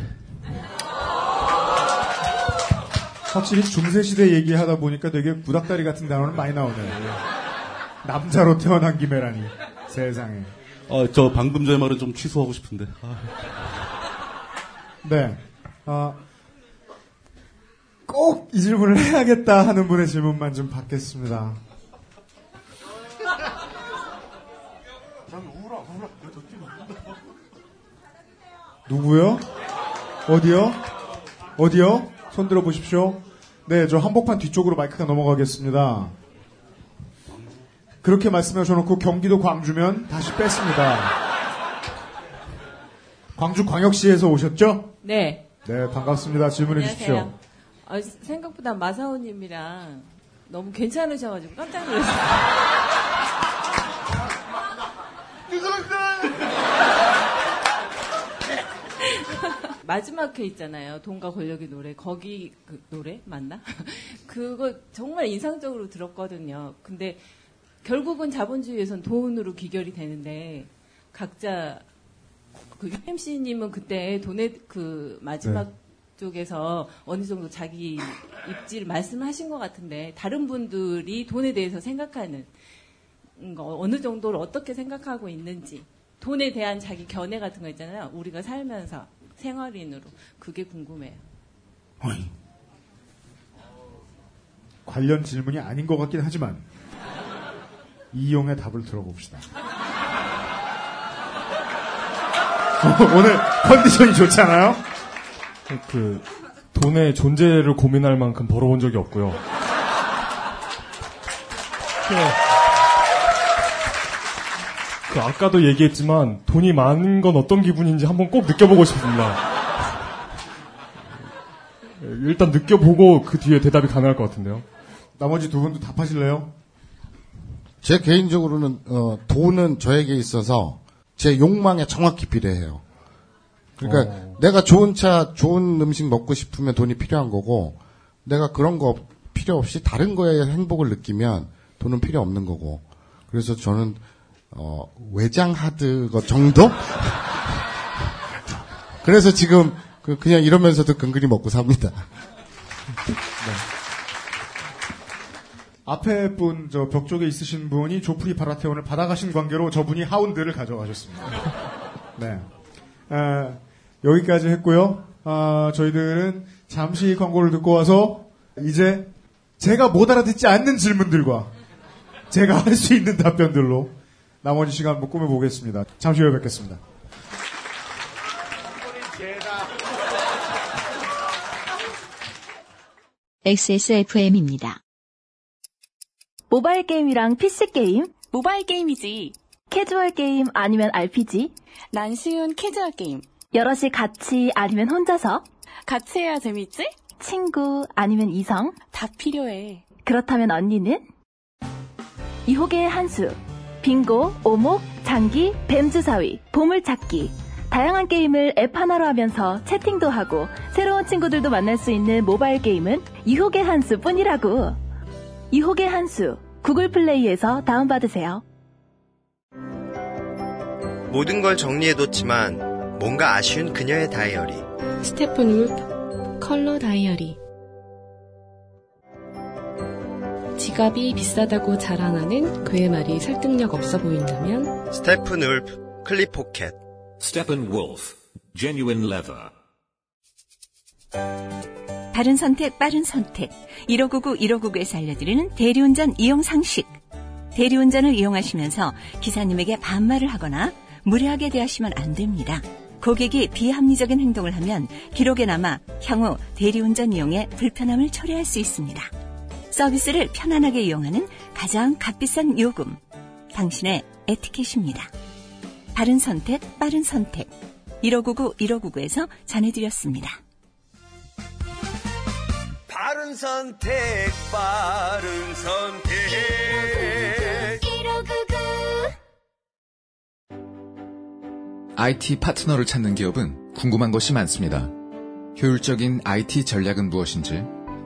확실히 중세시대 얘기하다 보니까 되게 구닥다리 같은 단어는 많이 나오네요. 남자로 태어난 김에라니. 세상에. 아, 저 방금 전에 말은 좀 취소하고 싶은데. 아. 네. 아, 꼭이 질문을 해야겠다 하는 분의 질문만 좀 받겠습니다. 누구요? 어디요? 어디요? 손 들어 보십시오. 네, 저 한복판 뒤쪽으로 마이크가 넘어가겠습니다. 그렇게 말씀하셔놓고 경기도 광주면 다시 뺐습니다. 광주 광역시에서 오셨죠? 네. 네, 반갑습니다. 질문해 주십시오. 아, 생각보다 마사오님이랑 너무 괜찮으셔가지고 깜짝 놀랐어요. 마지막 회 있잖아요. 돈과 권력의 노래. 거기 그 노래 맞나? 그거 정말 인상적으로 들었거든요. 근데 결국은 자본주의에선 돈으로 귀결이 되는데 각자 그 UMC님은 그때 돈의 그 마지막 네. 쪽에서 어느 정도 자기 입지를 말씀하신 것 같은데 다른 분들이 돈에 대해서 생각하는 거 어느 정도를 어떻게 생각하고 있는지 돈에 대한 자기 견해 같은 거 있잖아요. 우리가 살면서 생활인으로 그게 궁금해요. 관련 질문이 아닌 것 같긴 하지만 이용의 답을 들어봅시다. 오늘 컨디션이 좋잖아요. 그 돈의 존재를 고민할 만큼 벌어본 적이 없고요. 그 아까도 얘기했지만 돈이 많은 건 어떤 기분인지 한번 꼭 느껴보고 싶습니다. 일단 느껴보고 그 뒤에 대답이 가능할 것 같은데요. 나머지 두 분도 답하실래요? 제 개인적으로는 어, 돈은 저에게 있어서 제 욕망에 정확히 비례해요. 그러니까 어. 내가 좋은 차, 좋은 음식 먹고 싶으면 돈이 필요한 거고 내가 그런 거 없- 필요 없이 다른 거에 행복을 느끼면 돈은 필요 없는 거고 그래서 저는 어, 외장 하드 거 정도? 그래서 지금 그 그냥 이러면서도 근근히 먹고 삽니다. 앞에 분, 저 벽 쪽에 있으신 분이 조프리 바라테온을 받아가신 관계로 저분이 하운드를 가져가셨습니다. 네. 아, 여기까지 했고요. 아, 저희들은 잠시 광고를 듣고 와서 이제 제가 못 알아듣지 않는 질문들과 제가 할 수 있는 답변들로 나머지 시간 한번 꾸며보겠습니다. 잠시 후에 뵙겠습니다. XSFM입니다. 모바일 게임이랑 PC 게임? 모바일 게임이지. 캐주얼 게임 아니면 RPG? 난 쉬운 캐주얼 게임. 여럿이 같이 아니면 혼자서? 같이 해야 재밌지? 친구 아니면 이성? 다 필요해. 그렇다면 언니는? 이호계의 한수. 빙고, 오목, 장기, 뱀주사위, 보물찾기. 다양한 게임을 앱 하나로 하면서 채팅도 하고 새로운 친구들도 만날 수 있는 모바일 게임은 이호계 한수 뿐이라고. 이호계 한수. 구글 플레이에서 다운받으세요. 모든 걸 정리해뒀지만 뭔가 아쉬운 그녀의 다이어리. 스테픈 울프 컬러 다이어리 지갑이 비싸다고 자랑하는 그의 말이 설득력 없어 보인다면 스테픈 울프 클립 포켓. Steppenwolf, genuine leather. 바른 선택, 빠른 선택. 1599, 1599에서 알려드리는 대리운전 이용 상식. 대리운전을 이용하시면서 기사님에게 반말을 하거나 무례하게 대하시면 안 됩니다. 고객이 비합리적인 행동을 하면 기록에 남아 향후 대리운전 이용에 불편함을 초래할 수 있습니다. 서비스를 편안하게 이용하는 가장 값비싼 요금. 당신의 에티켓입니다. 바른 선택, 빠른 선택. 1599, 1599에서 전해드렸습니다. 바른 선택, 빠른 선택. IT 파트너를 찾는 기업은 궁금한 것이 많습니다. 효율적인 IT 전략은 무엇인지,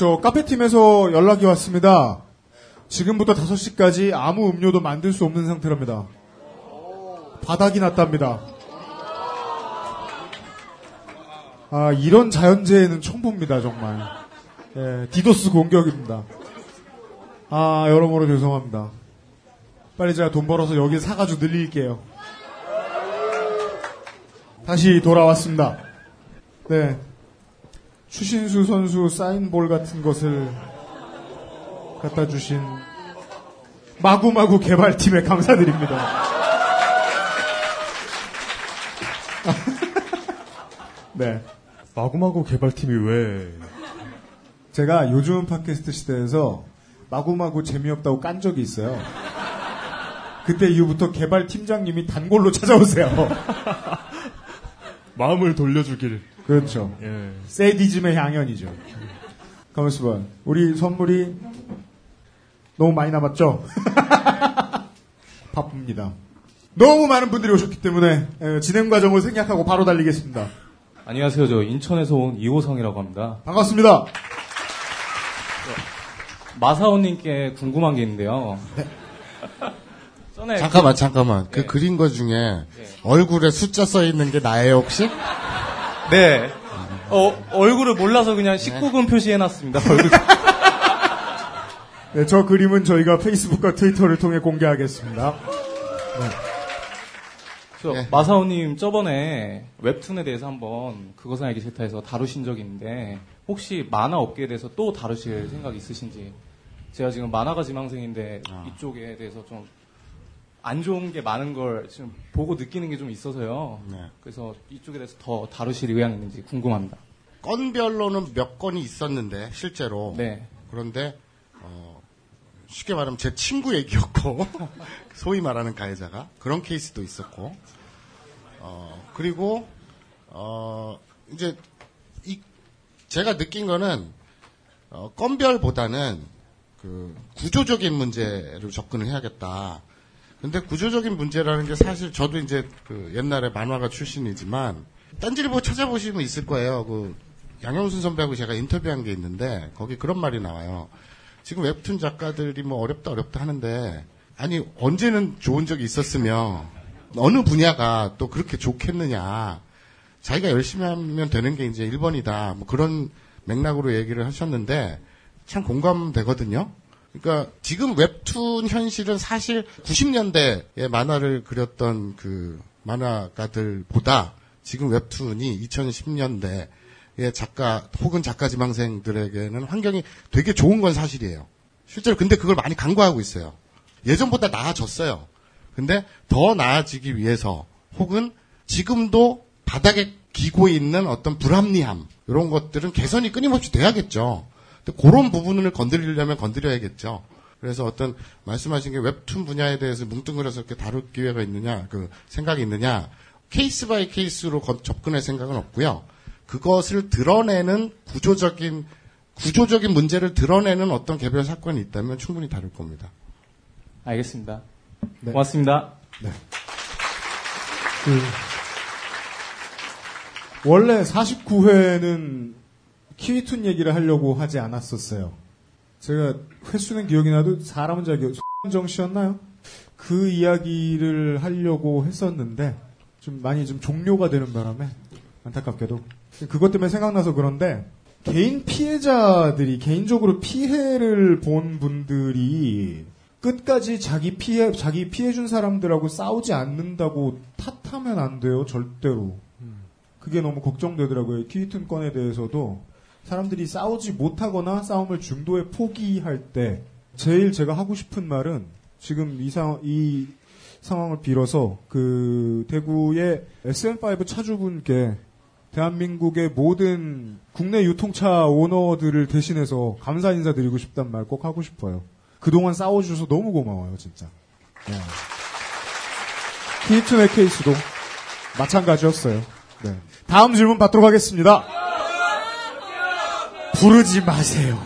저 카페팀에서 연락이 왔습니다. 지금부터 5시까지 아무 음료도 만들 수 없는 상태랍니다. 바닥이 났답니다. 아, 이런 자연재해는 처음 봅니다, 정말. 예, 디도스 공격입니다. 아, 여러모로 죄송합니다. 빨리 제가 돈 벌어서 여기 사가지고 늘릴게요. 다시 돌아왔습니다. 네. 추신수 선수 사인볼 같은 것을 갖다 주신 마구마구 개발팀에 감사드립니다. 네. 마구마구 개발팀이 왜? 제가 요즘 팟캐스트 시대에서 마구마구 재미없다고 깐 적이 있어요. 그때 이후부터 개발 팀장님이 단골로 찾아오세요. 마음을 돌려주길. 그렇죠. 예. 세디즘의 향연이죠. 가만있어 봐. 우리 선물이 너무 많이 남았죠? 바쁩니다. 너무 많은 분들이 오셨기 때문에 에, 진행 과정을 생략하고 바로 달리겠습니다. 안녕하세요. 저 인천에서 온 이호성이라고 합니다. 반갑습니다. 마사오님께 궁금한 게 있는데요. 전에 잠깐만, 그- 잠깐만. 그 그린 거 중에 얼굴에 숫자 써 있는 게 나예요, 혹시? 네. 어, 얼굴을 몰라서 그냥 19금 표시해놨습니다. 얼굴. 네, 저 그림은 저희가 페이스북과 트위터를 통해 공개하겠습니다. 네. 저 마사오님 저번에 웹툰에 대해서 한번 그것은 알기 싫다해서 다루신 적이 있는데 혹시 만화 업계에 대해서 또 다루실 생각 있으신지? 제가 지금 만화가 지망생인데 아. 이쪽에 대해서 좀 안 좋은 게 많은 걸 지금 보고 느끼는 게 좀 있어서요. 네. 그래서 이쪽에 대해서 더 다루실 의향이 있는지 궁금합니다. 건별로는 몇 건이 있었는데 실제로. 네. 그런데 어, 쉽게 말하면 제 친구 얘기였고 소위 말하는 가해자가 그런 케이스도 있었고 어, 그리고 어, 이제 이 제가 느낀 거는 어, 건별보다는 그 구조적인 문제로 접근을 해야겠다. 근데 구조적인 문제라는 게 사실 저도 이제 그 옛날에 만화가 출신이지만 딴지일보 찾아보시면 있을 거예요. 그 양영순 선배하고 제가 인터뷰한 게 있는데 거기 그런 말이 나와요. 지금 웹툰 작가들이 뭐 어렵다 어렵다 하는데 아니 언제는 좋은 적이 있었으며 어느 분야가 또 그렇게 좋겠느냐. 자기가 열심히 하면 되는 게 이제 1번이다. 뭐 그런 맥락으로 얘기를 하셨는데 참 공감되거든요. 그러니까 지금 웹툰 현실은 사실 90년대에 만화를 그렸던 그 만화가들보다 지금 웹툰이 2010년대의 작가 혹은 작가 지망생들에게는 환경이 되게 좋은 건 사실이에요. 실제로 근데 그걸 많이 간과하고 있어요. 예전보다 나아졌어요. 근데 더 나아지기 위해서 혹은 지금도 바닥에 기고 있는 어떤 불합리함 이런 것들은 개선이 끊임없이 돼야겠죠. 근데 그런 부분을 건드리려면 건드려야겠죠. 그래서 어떤 말씀하신 게 웹툰 분야에 대해서 뭉뚱그려서 이렇게 다룰 기회가 있느냐, 그 생각이 있느냐, case by case로 건- 접근할 생각은 없고요. 그것을 드러내는 구조적인 구조적인 문제를 드러내는 어떤 개별 사건이 있다면 충분히 다룰 겁니다. 알겠습니다. 네. 고맙습니다. 그, 원래 49회는 키위툰 얘기를 하려고 하지 않았었어요. 제가 횟수는 기억이 나도 사람은 잘 기억, 손정 씨였나요? 그 이야기를 하려고 했었는데 좀 많이 좀 종료가 되는 바람에 안타깝게도. 그것 때문에 생각나서 그런데 개인 피해자들이 개인적으로 피해를 본 분들이 끝까지 자기 피해 자기 피해 준 사람들하고 싸우지 않는다고 탓하면 안 돼요 절대로. 그게 너무 걱정되더라고요. 키위툰 건에 대해서도 사람들이 싸우지 못하거나 싸움을 중도에 포기할 때 제일 제가 하고 싶은 말은 지금 이, 상, 이 상황을 빌어서 그 대구의 SM5 차주분께 대한민국의 모든 국내 유통차 오너들을 대신해서 감사 인사 드리고 싶단 말 꼭 하고 싶어요. 그동안 싸워주셔서 너무 고마워요, 진짜. 네. 키트의 케이스도 마찬가지였어요. 네. 다음 질문 받도록 하겠습니다. 부르지 마세요.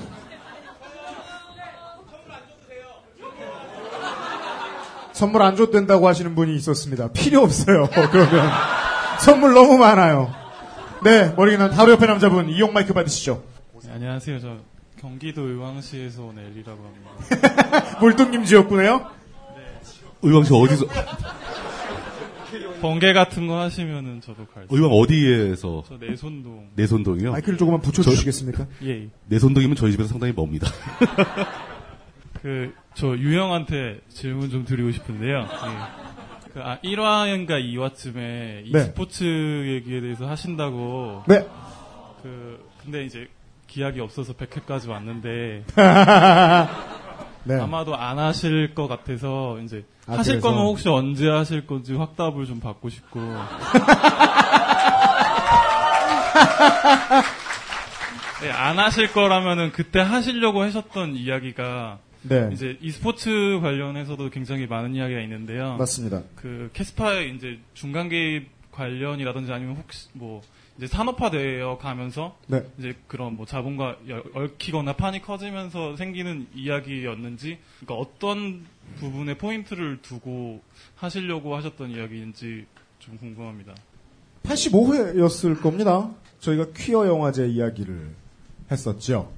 선물 안 줘도 된다고 하시는 분이 있었습니다. 필요 없어요. 그러면 선물 너무 많아요. 네, 머리 난 바로 옆에 남자분 이용 마이크 받으시죠. 네, 안녕하세요. 저 경기도 의왕시에서 온 엘리라고 합니다. 물뚱님 지역구네요. 의왕시 어디서 번개 같은 거 하시면은 저도 갈 수. 의왕 어디에서? 저 내손동. 내손동이요? 마이크를 조금만 붙여주시겠습니까? 예. 내손동이면 저희 집에서 상당히 멉니다. 그 저 유형한테 질문 좀 드리고 싶은데요. 예. 그 아, 1화인가 2화쯤에 이 네. 스포츠 얘기에 대해서 하신다고. 네. 그 근데 이제 기약이 없어서 100회까지 왔는데 네. 아마도 안 하실 것 같아서 이제 아, 하실 그래서? 거면 혹시 언제 하실 건지 확답을 좀 받고 싶고. 네, 안 하실 거라면은 그때 하시려고 하셨던 이야기가 네. 이제 e스포츠 관련해서도 굉장히 많은 이야기가 있는데요. 맞습니다. 그 캐스파의 이제 중간 개입 관련이라든지 아니면 혹시 뭐 이제 산업화되어 가면서 네. 이제 그런 뭐 자본과 열- 얽히거나 판이 커지면서 생기는 이야기였는지 그러니까 어떤 부분에 포인트를 두고 하시려고 하셨던 이야기인지 좀 궁금합니다. 85회였을 겁니다. 저희가 퀴어 영화제 이야기를 했었죠.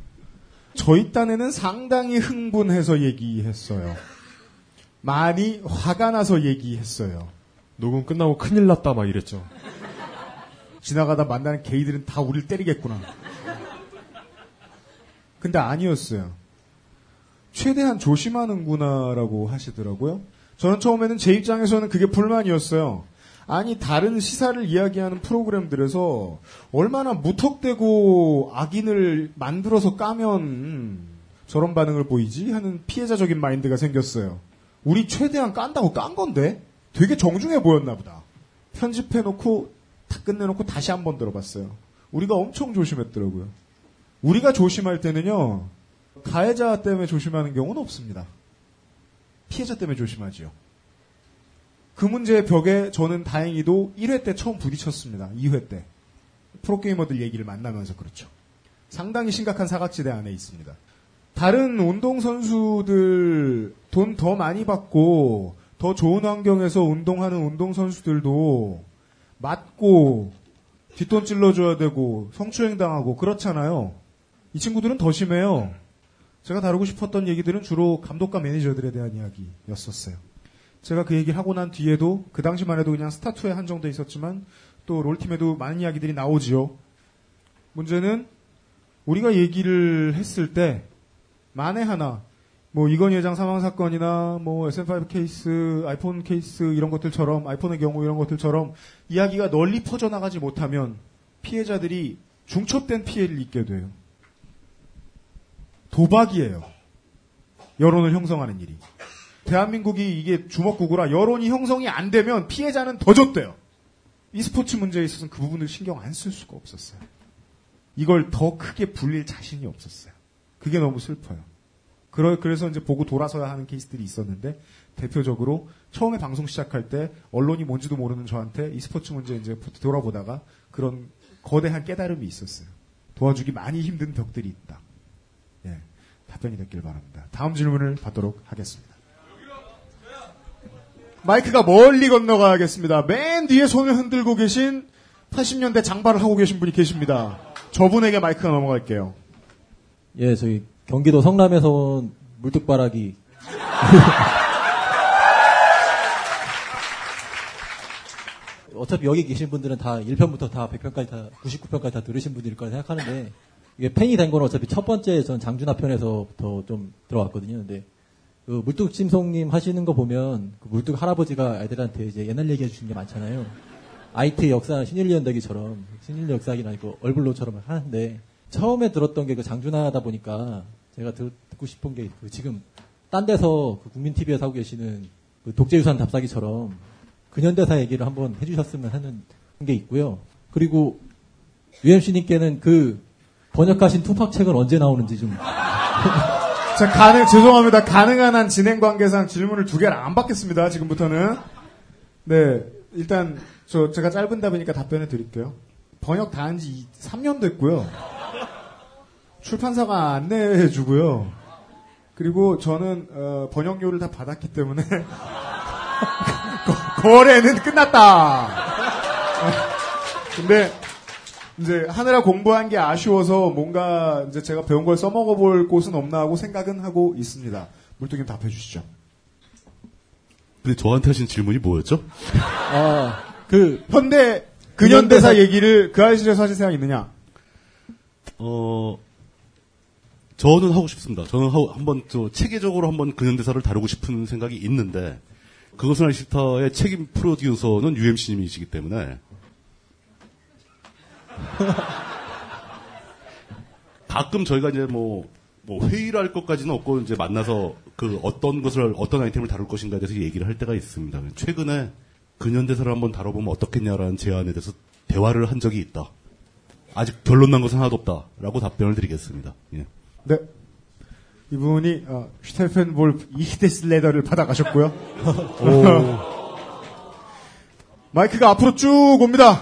저희 딴에는 상당히 흥분해서 얘기했어요. 많이 화가 나서 얘기했어요. 녹음 끝나고 큰일 났다 막 이랬죠. 지나가다 만나는 게이들은 다 우리를 때리겠구나. 근데 아니었어요. 최대한 조심하는구나라고 하시더라고요. 저는 처음에는 제 입장에서는 그게 불만이었어요. 아니 다른 시사를 이야기하는 프로그램들에서 얼마나 무턱대고 악인을 만들어서 까면 저런 반응을 보이지 하는 피해자적인 마인드가 생겼어요. 우리 최대한 깐다고 깐 건데 되게 정중해 보였나 보다. 편집해놓고 다 끝내놓고 다시 한 번 들어봤어요. 우리가 엄청 조심했더라고요. 우리가 조심할 때는요, 가해자 때문에 조심하는 경우는 없습니다. 피해자 때문에 조심하지요. 그 문제의 벽에 저는 다행히도 1회 때 처음 부딪혔습니다. 2회 때. 프로게이머들 얘기를 만나면서 그렇죠. 상당히 심각한 사각지대 안에 있습니다. 다른 운동선수들 돈 더 많이 받고 더 좋은 환경에서 운동하는 운동선수들도 맞고 뒷돈 찔러줘야 되고 성추행 당하고 그렇잖아요. 이 친구들은 더 심해요. 제가 다루고 싶었던 얘기들은 주로 감독과 매니저들에 대한 이야기였었어요. 제가 그 얘기를 하고 난 뒤에도 그 당시만 해도 그냥 스타투에 한정돼 있었지만 또 롤팀에도 많은 이야기들이 나오지요. 문제는 우리가 얘기를 했을 때 만에 하나 뭐 이건희 회장 사망 사건이나 뭐 SM5 케이스, 아이폰 케이스 이런 것들처럼 아이폰의 경우 이런 것들처럼 이야기가 널리 퍼져나가지 못하면 피해자들이 중첩된 피해를 입게 돼요. 도박이에요. 여론을 형성하는 일이. 대한민국이 이게 주먹구구라 여론이 형성이 안 되면 피해자는 더 줬대요. e스포츠 문제에 있어서는 그 부분을 신경 안 쓸 수가 없었어요. 이걸 더 크게 불릴 자신이 없었어요. 그게 너무 슬퍼요. 그러, 그래서 이제 보고 돌아서야 하는 케이스들이 있었는데, 대표적으로 처음에 방송 시작할 때 언론이 뭔지도 모르는 저한테 e스포츠 문제 이제 돌아보다가 그런 거대한 깨달음이 있었어요. 도와주기 많이 힘든 벽들이 있다. 예. 답변이 됐길 바랍니다. 다음 질문을 받도록 하겠습니다. 마이크가 멀리 건너가겠습니다. 맨 뒤에 손을 흔들고 계신 80년대 장발을 하고 계신 분이 계십니다. 저분에게 마이크가 넘어갈게요. 예, 저희 경기도 성남에서 온 물뚝바라기. 어차피 여기 계신 분들은 다 1편부터 다 100편까지 다 99편까지 다 들으신 분들일 거라 생각하는데 이게 팬이 된 건 어차피 첫 번째 전 장준하 편에서부터 좀 들어왔거든요. 근데 그 물뚝 심송님 하시는 거 보면 그 물뚝 할아버지가 아이들한테 이제 옛날 얘기해 주시는 게 많잖아요. IT 역사 신일리 연대기처럼 신일리 역사기나 이거 얼굴로처럼 하는데 처음에 들었던 게 그 장준하다 보니까 제가 듣 고 싶은 게 그 지금 딴 데서 그 국민 TV에서 하고 계시는 그 독재유산 답사기처럼 근현대사 얘기를 한번 해주셨으면 하는 게 있고요. 그리고 UMC님께는 그 번역하신 투팍 책은 언제 나오는지 좀. 자, 가능, 죄송합니다. 가능한 한 진행 관계상 질문을 두 개를 안 받겠습니다. 지금부터는. 네, 일단, 저, 제가 짧은 답이니까 답변해 드릴게요. 번역 다 한 지 3년 됐고요. 출판사가 안내해 주고요. 그리고 저는, 어, 번역료를 다 받았기 때문에, 거래는 끝났다. 근데, 이제 하느라 공부한 게 아쉬워서 뭔가 이제 제가 배운 걸 써먹어 볼 곳은 없나 하고 생각은 하고 있습니다. 물뚱님 답해 주시죠. 근데 저한테 하신 질문이 뭐였죠? 아, 그 현대 근현대사 얘기를 그 아이실에서 하실 생각 있느냐? 어, 저는 하고 싶습니다. 저는 한번 저 체계적으로 한번 근현대사를 다루고 싶은 생각이 있는데 그것은 알기 싫다의 책임 프로듀서는 UMC님이시기 때문에 가끔 저희가 이제 뭐, 뭐 회의를 할 것까지는 없고 이제 만나서 그 어떤 것을 어떤 아이템을 다룰 것인가에 대해서 얘기를 할 때가 있습니다. 최근에 근현대사를 한번 다뤄보면 어떻겠냐라는 제안에 대해서 대화를 한 적이 있다. 아직 결론 난 것은 하나도 없다라고 답변을 드리겠습니다. 예. 네. 이분이 어, 슈테펜 볼프 이히데스 레더를 받아가셨고요. 마이크가 앞으로 쭉 옵니다.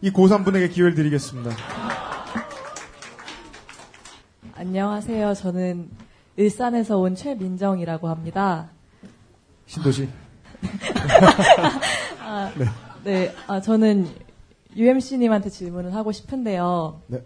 이 고3분에게 기회를 드리겠습니다. 안녕하세요. 저는 일산에서 온 최민정이라고 합니다. 신도시. 아, 네. 아, 저는 UMC님한테 질문을 하고 싶은데요. 네.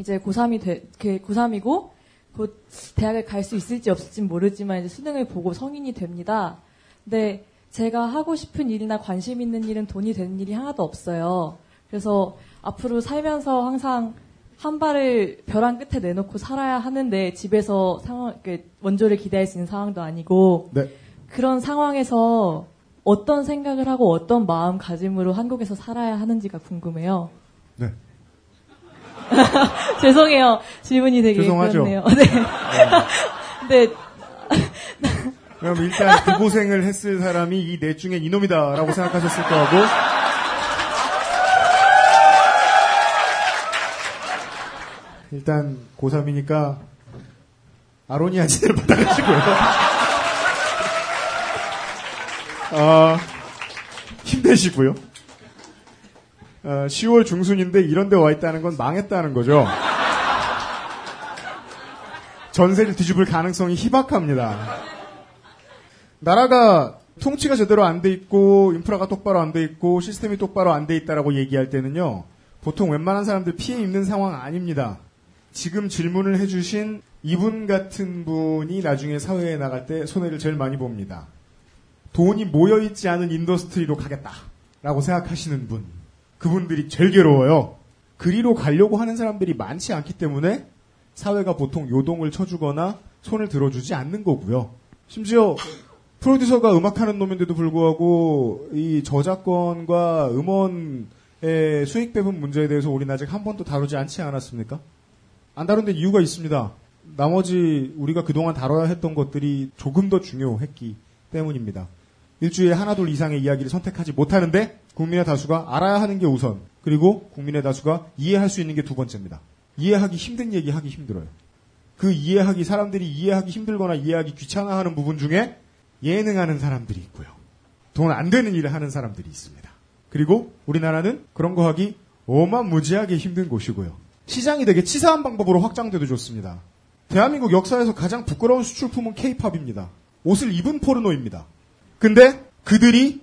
이제 고3이 돼, 고3이고 곧 대학을 갈 수 있을지 없을지 모르지만 이제 수능을 보고 성인이 됩니다. 근데 제가 하고 싶은 일이나 관심 있는 일은 돈이 되는 일이 하나도 없어요. 그래서 앞으로 살면서 항상 한 발을 벼랑 끝에 내놓고 살아야 하는데 집에서 상황, 원조를 기대할 수 있는 상황도 아니고 네. 그런 상황에서 어떤 생각을 하고 어떤 마음가짐으로 한국에서 살아야 하는지가 궁금해요. 네. 죄송해요. 질문이 되게 죄송하죠. 그렇네요. 네. 네. 그럼 일단 그 고생을 했을 사람이 이 넷 중에 이놈이다라고 생각하셨을 거고 일단 고3이니까 아로니아 진을 받아가시고요. 아, 힘내시고요. 어, 10월 중순인데 이런 데 와 있다는 건 망했다는 거죠. 전세를 뒤집을 가능성이 희박합니다. 나라가 통치가 제대로 안 돼 있고 인프라가 똑바로 안 돼 있고 시스템이 똑바로 안 돼 있다라고 얘기할 때는요. 보통 웬만한 사람들 피해 입는 상황 아닙니다. 지금 질문을 해주신 이분 같은 분이 나중에 사회에 나갈 때 손해를 제일 많이 봅니다. 돈이 모여있지 않은 industry로 가겠다라고 생각하시는 분. 그분들이 제일 괴로워요. 그리로 가려고 하는 사람들이 많지 않기 때문에 사회가 보통 요동을 쳐주거나 손을 들어주지 않는 거고요. 심지어 프로듀서가 음악하는 놈인데도 불구하고 이 저작권과 음원의 수익 배분 문제에 대해서 우리는 아직 한 번도 다루지 않지 않았습니까? 안 다룬 데 이유가 있습니다. 나머지 우리가 그동안 다뤄야 했던 것들이 조금 더 중요했기 때문입니다. 일주일에 하나 둘 이상의 이야기를 선택하지 못하는데 국민의 다수가 알아야 하는 게 우선 그리고 국민의 다수가 이해할 수 있는 게 두 번째입니다. 이해하기 힘든 얘기 하기 힘들어요. 그 이해하기 사람들이 이해하기 힘들거나 이해하기 귀찮아하는 부분 중에 예능하는 사람들이 있고요. 돈 안 되는 일을 하는 사람들이 있습니다. 그리고 우리나라는 그런 거 하기 어마무지하게 힘든 곳이고요. 시장이 되게 치사한 방법으로 확장돼도 좋습니다. 대한민국 역사에서 가장 부끄러운 수출품은 케이팝입니다. 옷을 입은 포르노입니다. 근데 그들이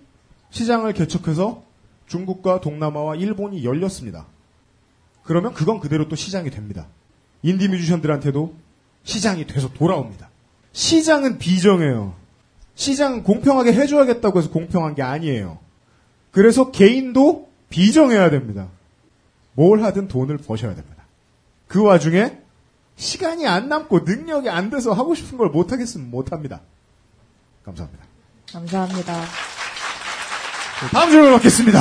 시장을 개척해서 중국과 동남아와 일본이 열렸습니다. 그러면 그건 그대로 또 시장이 됩니다. 인디 뮤지션들한테도 시장이 돼서 돌아옵니다. 시장은 비정해요. 시장은 공평하게 해줘야겠다고 해서 공평한 게 아니에요. 그래서 개인도 비정해야 됩니다. 뭘 하든 돈을 버셔야 됩니다. 그 와중에 시간이 안 남고 능력이 안 돼서 하고 싶은 걸 못하겠으면 못합니다. 감사합니다. 감사합니다. 다음 질문 받겠습니다.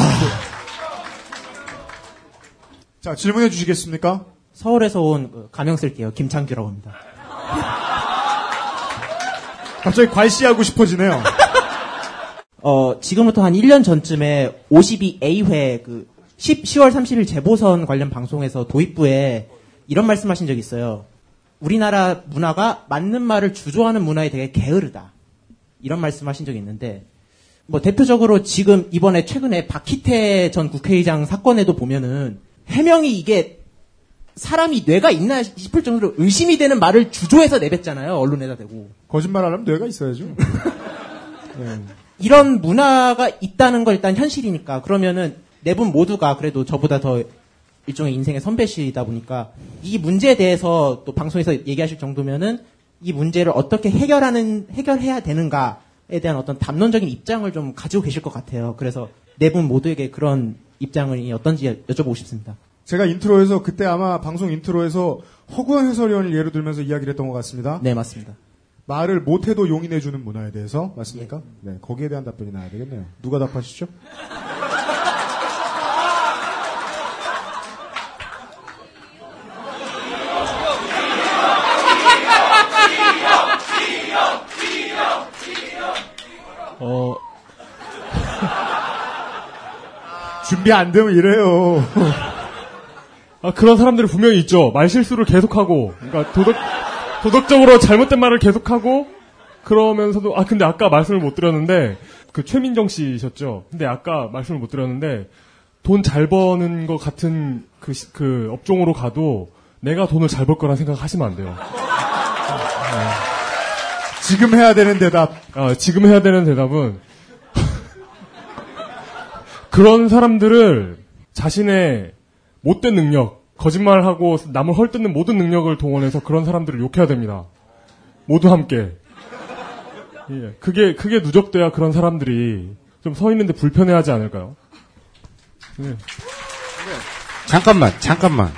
자, 질문해 주시겠습니까? 서울에서 온그 가명 쓸게요. 김창규라고 합니다. 갑자기 괄시하고 싶어지네요. 어, 지금부터 한 1년 전쯤에 52A회 그 10, 10월 30일 재보선 관련 방송에서 도입부에 이런 말씀 하신 적이 있어요. 우리나라 문화가 맞는 말을 주조하는 문화에 되게 게으르다. 이런 말씀 하신 적이 있는데, 뭐 대표적으로 지금 이번에 최근에 박희태 전 국회의장 사건에도 보면은 해명이 이게 사람이 뇌가 있나 싶을 정도로 의심이 되는 말을 주조해서 내뱉잖아요. 언론에다 대고. 거짓말하려면 뇌가 있어야죠. 네. 이런 문화가 있다는 걸 일단 현실이니까 그러면은 네 분 모두가 그래도 저보다 더 일종의 인생의 선배시다 보니까 이 문제에 대해서 또 방송에서 얘기하실 정도면은 이 문제를 어떻게 해결하는 해결해야 되는가에 대한 어떤 담론적인 입장을 좀 가지고 계실 것 같아요. 그래서 네 분 모두에게 그런 입장이 어떤지 여쭤보고 싶습니다. 제가 인트로에서 그때 아마 방송 인트로에서 허구현 해설위원을 예로 들면서 이야기를 했던 것 같습니다. 네, 맞습니다. 말을 못해도 용인해주는 문화에 대해서 맞습니까? 네, 거기에 대한 답변이 나야 되겠네요. 누가 답하시죠? 어, 준비 안 되면 이래요. 아, 그런 사람들이 분명히 있죠. 말 실수를 계속하고, 그러니까 도덕, 도덕적으로 잘못된 말을 계속하고, 그러면서도, 아, 근데 아까 말씀을 못 드렸는데, 그 최민정 씨셨죠? 근데 아까 말씀을 못 드렸는데, 돈 잘 버는 것 같은 그, 시- 그 업종으로 가도, 내가 돈을 잘 벌 거란 생각 하시면 안 돼요. 지금 해야 되는 대답. 아, 지금 해야 되는 대답은, 그런 사람들을 자신의 못된 능력, 거짓말하고 남을 헐뜯는 모든 능력을 동원해서 그런 사람들을 욕해야 됩니다. 모두 함께. 예, 그게, 그게 누적돼야 그런 사람들이 좀 서 있는데 불편해하지 않을까요? 예. 잠깐만, 잠깐만.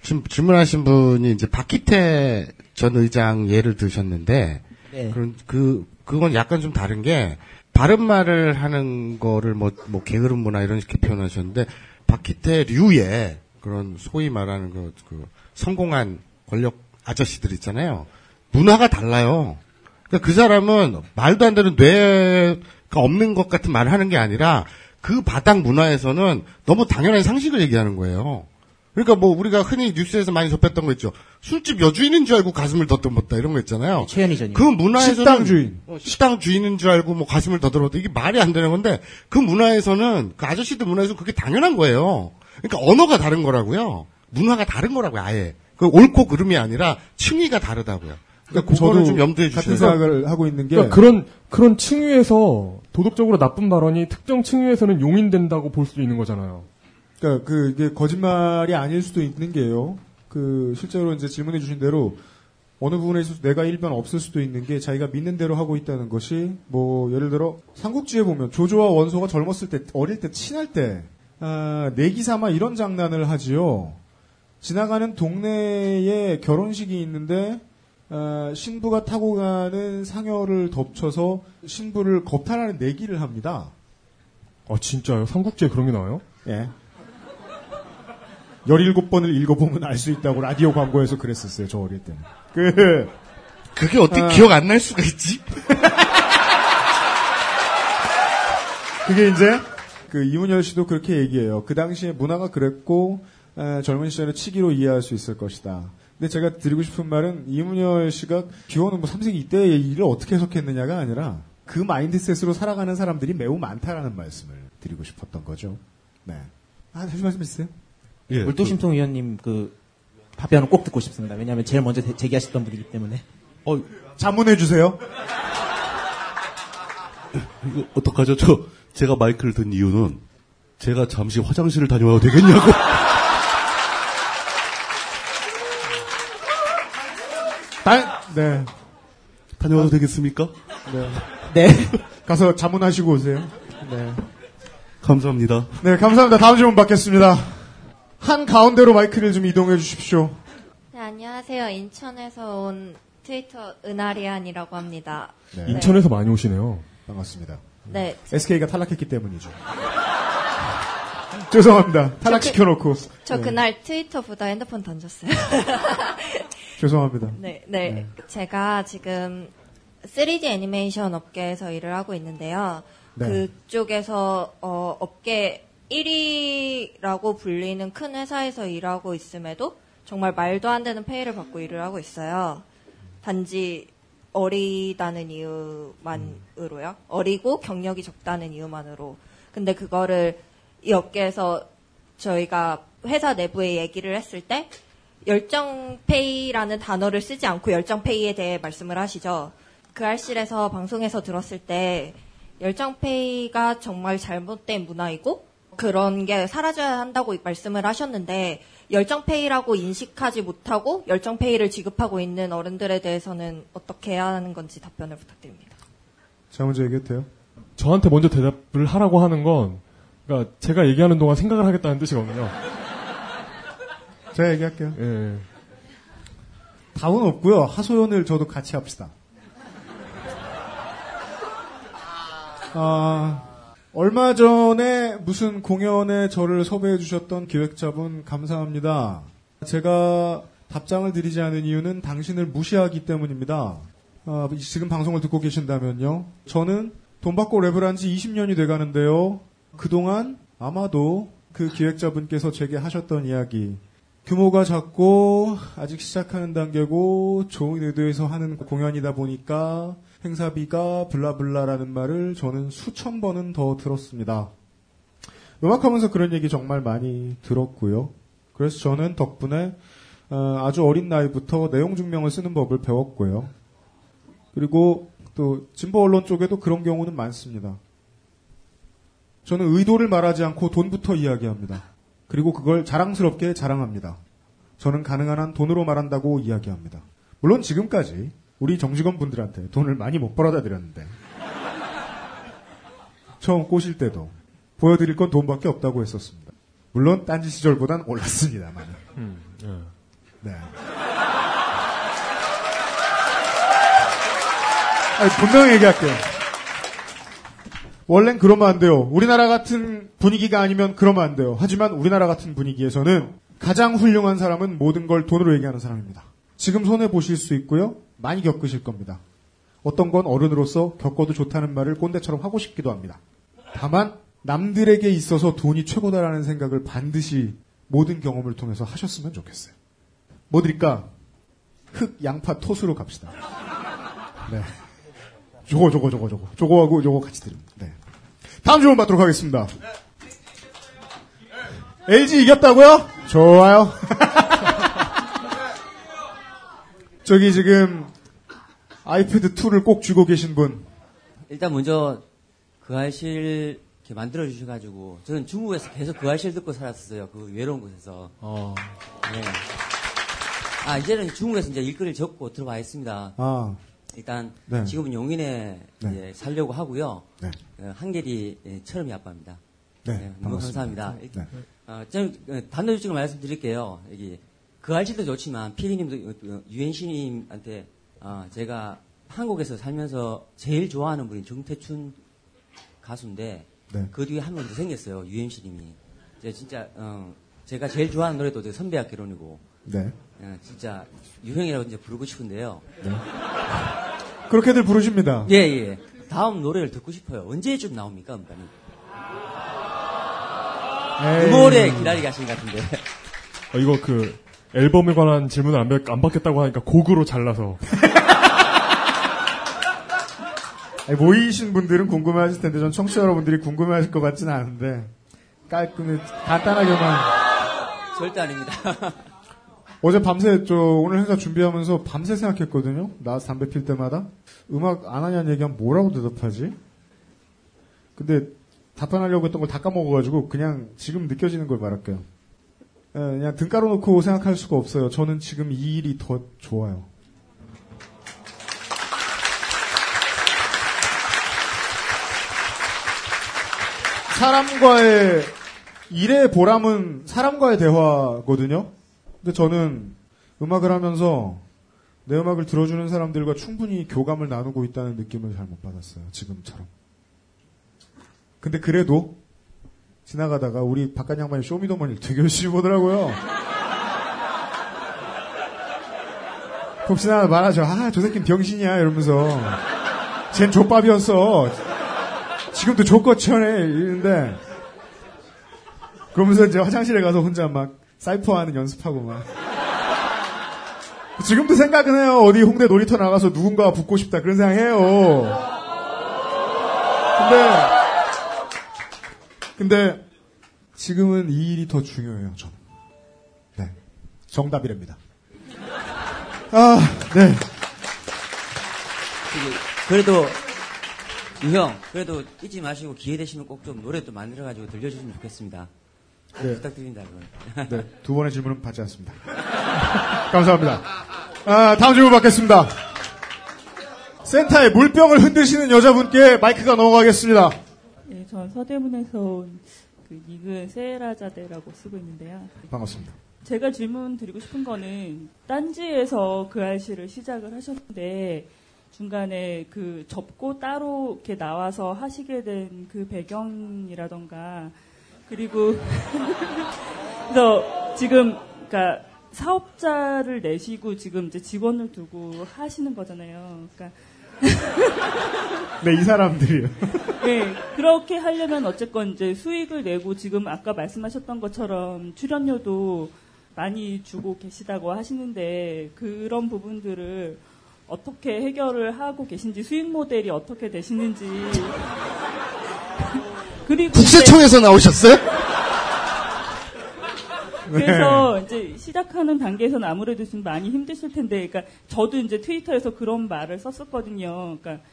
지금 질문하신 분이 이제 박희태 전 의장 예를 드셨는데, 네. 그런 그 그건 약간 좀 다른 게 바른 말을 하는 거를 뭐 뭐 게으름 문화 이런 식의 표현하셨는데 박희태류의 그런 소위 말하는 그, 그 성공한 권력 아저씨들 있잖아요. 문화가 달라요. 그러니까 그 사람은 말도 안 되는 뇌가 없는 것 같은 말을 하는 게 아니라 그 바닥 문화에서는 너무 당연한 상식을 얘기하는 거예요. 그러니까 뭐 우리가 흔히 뉴스에서 많이 접했던 거 있죠. 술집 여주인인 줄 알고 가슴을 더듬었다 이런 거 있잖아요. 최현희 전이. 그 문화에서는 식당 주인. 어, 식당 주인인 줄 알고 뭐 가슴을 더듬었다 이게 말이 안 되는 건데 그 문화에서는 그 아저씨들 문화에서 는 그게 당연한 거예요. 그러니까 언어가 다른 거라고요. 문화가 다른 거라고요. 아예 그 옳고 그름이 아니라 층위가 다르다고요. 그러니까 그거를 좀 염두에 같은 주셔야 생각을 하고 있는 게 그러니까 그런 그런 층위에서 도덕적으로 나쁜 발언이 특정 층위에서는 용인된다고 볼 수 있는 거잖아요. 그러니까 그 이게 거짓말이 아닐 수도 있는 게요. 그 실제로 이제 질문해 주신 대로 어느 부분에 있어서 내가 일변 없을 수도 있는 게 자기가 믿는 대로 하고 있다는 것이 뭐 예를 들어 삼국지에 보면 조조와 원소가 젊었을 때 어릴 때 친할 때 아, 내기삼아 이런 장난을 하지요. 지나가는 동네에 결혼식이 있는데 아, 신부가 타고 가는 상여를 덮쳐서 신부를 겁탈하는 내기를 합니다. 아 진짜요? 삼국지에 그런 게 나와요? 예. 17번을 읽어보면 알 수 있다고 라디오 광고에서 그랬었어요, 저 어릴 때는. 그, 그게 어떻게 아. 기억 안 날 수가 있지? 그게 이제, 그 이문열 씨도 그렇게 얘기해요. 그 당시에 문화가 그랬고, 에, 젊은 시절에 치기로 이해할 수 있을 것이다. 근데 제가 드리고 싶은 말은 이문열 씨가 기원은 뭐 3세기 이때의 일을 어떻게 해석했느냐가 아니라 그 마인드셋으로 살아가는 사람들이 매우 많다라는 말씀을 드리고 싶었던 거죠. 네. 아, 다시 말씀 해주세요. 예, 물도심통 위원님 그 답변을 꼭 듣고 싶습니다. 왜냐하면 제일 먼저 대- 제기하셨던 분이기 때문에. 어, 자문해 주세요. 이거 어떡하죠? 저 제가 마이크를 든 이유는 제가 잠시 화장실을 다녀와도 되겠냐고. 다, 네. 다녀와도 되겠습니까? 네. 네. 가서 자문하시고 오세요. 네. 감사합니다. 네, 감사합니다. 다음 질문 받겠습니다. 한 가운데로 마이크를 좀 이동해 주십시오. 네, 안녕하세요. 인천에서 온 트위터 은하리안이라고 합니다. 네. 인천에서 많이 오시네요. 반갑습니다. 네. SK가 탈락했기 때문이죠. 죄송합니다. 탈락시켜놓고. 저 네. 그날 트위터 보다 핸드폰 던졌어요. 죄송합니다. 네, 네, 제가 지금 3D 애니메이션 업계에서 일을 하고 있는데요. 네. 그쪽에서 어, 업계 1위라고 불리는 큰 회사에서 일하고 있음에도 정말 말도 안 되는 페이를 받고 일을 하고 있어요. 단지 어리다는 이유만으로요. 어리고 경력이 적다는 이유만으로. 근데 그거를 이 업계에서 저희가 회사 내부에 얘기를 했을 때 열정페이라는 단어를 쓰지 않고 열정페이에 대해 말씀을 하시죠. 그 알실에서 방송에서 들었을 때 열정페이가 정말 잘못된 문화이고 그런 게 사라져야 한다고 말씀을 하셨는데 열정페이라고 인식하지 못하고 열정페이를 지급하고 있는 어른들에 대해서는 어떻게 해야 하는 건지 답변을 부탁드립니다. 자, 먼저 얘기해도 돼요? 저한테 먼저 대답을 하라고 하는 건, 그러니까 제가 얘기하는 동안 생각을 하겠다는 뜻이거든요. 제가 얘기할게요. 예. 답은 없고요. 하소연을 저도 같이 합시다. 아, 얼마 전에 무슨 공연에 저를 섭외해 주셨던 기획자분 감사합니다. 제가 답장을 드리지 않은 이유는 당신을 무시하기 때문입니다. 아, 지금 방송을 듣고 계신다면요. 저는 돈 받고 랩을 한 지 20년이 돼 가는데요. 그동안 아마도 그 기획자분께서 제게 하셨던 이야기, 규모가 작고 아직 시작하는 단계고 좋은 의도에서 하는 공연이다 보니까 행사비가 블라블라라는 말을 저는 수천 번은 더 들었습니다. 음악하면서 그런 얘기 정말 많이 들었고요. 그래서 저는 덕분에 어, 아주 어린 나이부터 내용 증명을 쓰는 법을 배웠고요. 그리고 또 진보 언론 쪽에도 그런 경우는 많습니다. 저는 의도를 말하지 않고 돈부터 이야기합니다. 그리고 그걸 자랑스럽게 자랑합니다. 저는 가능한 한 돈으로 말한다고 이야기합니다. 물론 지금까지 우리 정직원 분들한테 돈을 많이 못 벌어다 드렸는데 처음 꼬실 때도 보여드릴 건 돈밖에 없다고 했었습니다. 물론 딴지 시절보단 올랐습니다만. 음, 예. 네. 아니, 분명히 얘기할게요. 원래는 그러면 안 돼요. 우리나라 같은 분위기가 아니면 그러면 안 돼요. 하지만 우리나라 같은 분위기에서는 가장 훌륭한 사람은 모든 걸 돈으로 얘기하는 사람입니다. 지금 손해 보실 수 있고요. 많이 겪으실 겁니다. 어떤 건 어른으로서 겪어도 좋다는 말을 꼰대처럼 하고 싶기도 합니다. 다만 남들에게 있어서 돈이 최고다라는 생각을 반드시 모든 경험을 통해서 하셨으면 좋겠어요. 뭐 드릴까? 흑, 양파, 토수로 갑시다. 네. 저거, 저거, 저거, 저거. 저거하고 저거 같이 드립니다. 네. 다음 질문 받도록 하겠습니다. LG 이겼다고요? 좋아요. 저기 지금 아이패드 2를 꼭 쥐고 계신 분. 일단 먼저 그 알실 이렇게 만들어 주셔가지고 저는 중국에서 계속 그 알실 듣고 살았어요. 그 외로운 곳에서. 네. 아 이제는 중국에서 이제 일거리를 접고 들어와 있습니다. 아. 일단 네. 지금은 용인에 네. 살려고 하고요. 네. 어, 한계리 예, 처럼이 아빠입니다. 네, 너무 반갑습니다. 감사합니다. 네. 어, 어, 단도직입 말씀드릴게요. 여기 그 알실도 좋지만 피디님도 유엔씨님한테 어, 제가 한국에서 살면서 제일 좋아하는 분이 정태춘 가수인데 네. 그 뒤에 한 명 더 생겼어요. 유엔씨님이. 제가 진짜 어, 제가 제일 좋아하는 노래도 제 선배학 개론이고 네. 어, 진짜 유형이라고 이제 부르고 싶은데요. 그렇게들 부르십니다. 예, 예. 다음 노래를 듣고 싶어요. 언제쯤 나옵니까, 음반이? 에이. 음월에 기다리게 하신 것 같은데. 어, 이거 그 앨범에 관한 질문을 안, 받- 안 받겠다고 하니까 곡으로 잘라서 아니, 모이신 분들은 궁금해하실 텐데 전 청취자 여러분들이 궁금해하실 것 같지는 않은데 깔끔히 간단하게만 절대 아닙니다. 어제 밤새 저 오늘 행사 준비하면서 밤새 생각했거든요. 나와서 담배 필 때마다 음악 안 하냐는 얘기하면 뭐라고 대답하지? 근데 답변하려고 했던 걸 다 까먹어가지고 그냥 지금 느껴지는 걸 말할게요. 예, 그냥 등 깔아놓고 생각할 수가 없어요. 저는 지금 이 일이 더 좋아요. 사람과의 일의 보람은 사람과의 대화거든요. 근데 저는 음악을 하면서 내 음악을 들어주는 사람들과 충분히 교감을 나누고 있다는 느낌을 잘 못 받았어요. 지금처럼. 근데 그래도 지나가다가 우리 바깥 양반이 쇼미더머니를 되게 열심히 보더라고요. 혹시나 말하죠. 아, 저 새끼는 병신이야. 이러면서. 쟨 족밥이었어. 지금도 족거천해. 이러는데. 그러면서 이제 화장실에 가서 혼자 막 사이퍼 하는 연습하고 막. 지금도 생각은 해요. 어디 홍대 놀이터 나가서 누군가와 붙고 싶다. 그런 생각 해요. 근데, 근데, 지금은 이 일이 더 중요해요, 저는. 네. 정답이랍니다. 아, 네. 그래도 유형 그래도 잊지 마시고 기회 되시면 꼭 좀 노래 또 만들어가지고 들려주시면 좋겠습니다. 네. 부탁드립니다. 그건. 네. 두 번의 질문은 받지 않습니다. 감사합니다. 아, 다음 질문 받겠습니다. 센터에 물병을 흔드시는 여자분께 마이크가 넘어가겠습니다. 네, 전 서대문에서 온 그 니근 세라자데라고 쓰고 있는데요. 반갑습니다. 제가 질문 드리고 싶은 거는 딴지에서 그 알씨를 시작을 하셨는데 중간에 그 접고 따로 이렇게 나와서 하시게 된 그 배경이라던가 그리고 그래서 지금 그러니까 사업자를 내시고 지금 이제 직원을 두고 하시는 거잖아요. 그러니까 네, 이 사람들이요. 네, 그렇게 하려면 어쨌건 이제 수익을 내고 지금 아까 말씀하셨던 것처럼 출연료도 많이 주고 계시다고 하시는데 그런 부분들을 어떻게 해결을 하고 계신지 수익 모델이 어떻게 되시는지 그리고 국세청에서 나오셨어요? 그래서 이제 시작하는 단계에서는 아무래도 좀 많이 힘드실 텐데, 그러니까 저도 이제 트위터에서 그런 말을 썼었거든요. 그러니까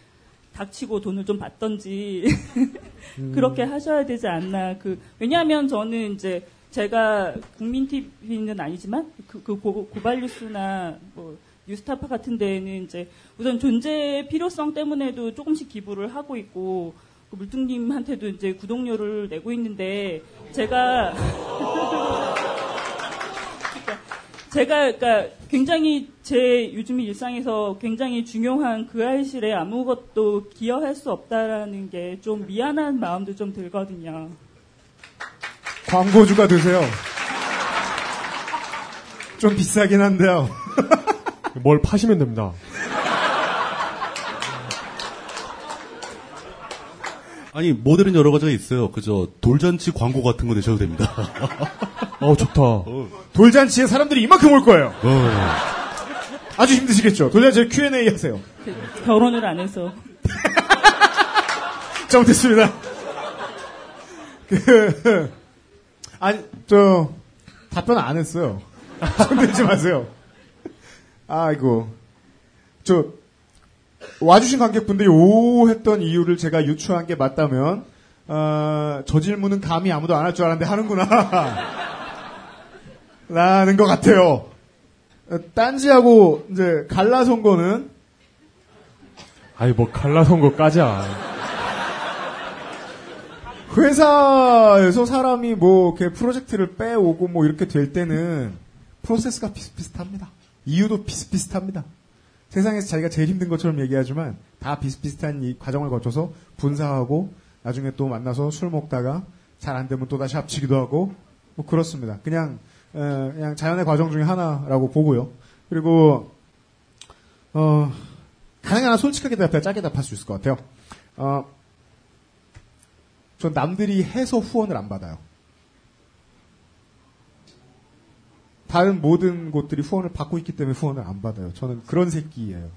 닥치고 돈을 좀 받던지 그렇게 하셔야 되지 않나. 그 왜냐하면 저는 이제 제가 국민 TV는 아니지만 그, 그 고, 고발뉴스나 뭐 뉴스타파 같은 데에는 이제 우선 존재의 필요성 때문에도 조금씩 기부를 하고 있고 그 물뚱님한테도 이제 구독료를 내고 있는데 제가 제가 그러니까 굉장히 제 요즘 일상에서 굉장히 중요한 그 알실에 아무것도 기여할 수 없다라는 게 좀 미안한 마음도 좀 들거든요. 광고주가 되세요. 좀 비싸긴 한데요. 뭘 파시면 됩니다. 아니 모델은 여러 가지가 있어요. 그저 돌잔치 광고 같은 거 내셔도 됩니다. 어 좋다. 돌잔치에 사람들이 이만큼 올 거예요. 어. 아주 힘드시겠죠. 돌잔치 Q&A 하세요. 결혼을 안 해서. 잘못했습니다. 그, 아니, 저, 답변 안 했어요. 손들지 마세요. 아이고. 저, 와주신 관객분들이 오 했던 이유를 제가 유추한 게 맞다면, 아, 저 질문은 감히 아무도 안 할 줄 알았는데 하는구나. 라는 것 같아요. 어, 딴지하고 이제 갈라 선 거는 아이 뭐 갈라 선 거까지야. 회사에서 사람이 뭐 이렇게 프로젝트를 빼오고 뭐 이렇게 될 때는 프로세스가 비슷비슷합니다. 이유도 비슷비슷합니다. 세상에서 자기가 제일 힘든 것처럼 얘기하지만 다 비슷비슷한 이 과정을 거쳐서 분사하고 나중에 또 만나서 술 먹다가 잘 안 되면 또 다시 합치기도 하고 뭐 그렇습니다. 그냥 어, 그냥 자연의 과정 중에 하나라고 보고요. 그리고 어 가능한 한 솔직하게 대답해 짧게 답할 수 있을 것 같아요. 어, 전 남들이 해서 후원을 안 받아요. 다른 모든 곳들이 후원을 받고 있기 때문에 후원을 안 받아요. 저는 그런 새끼예요.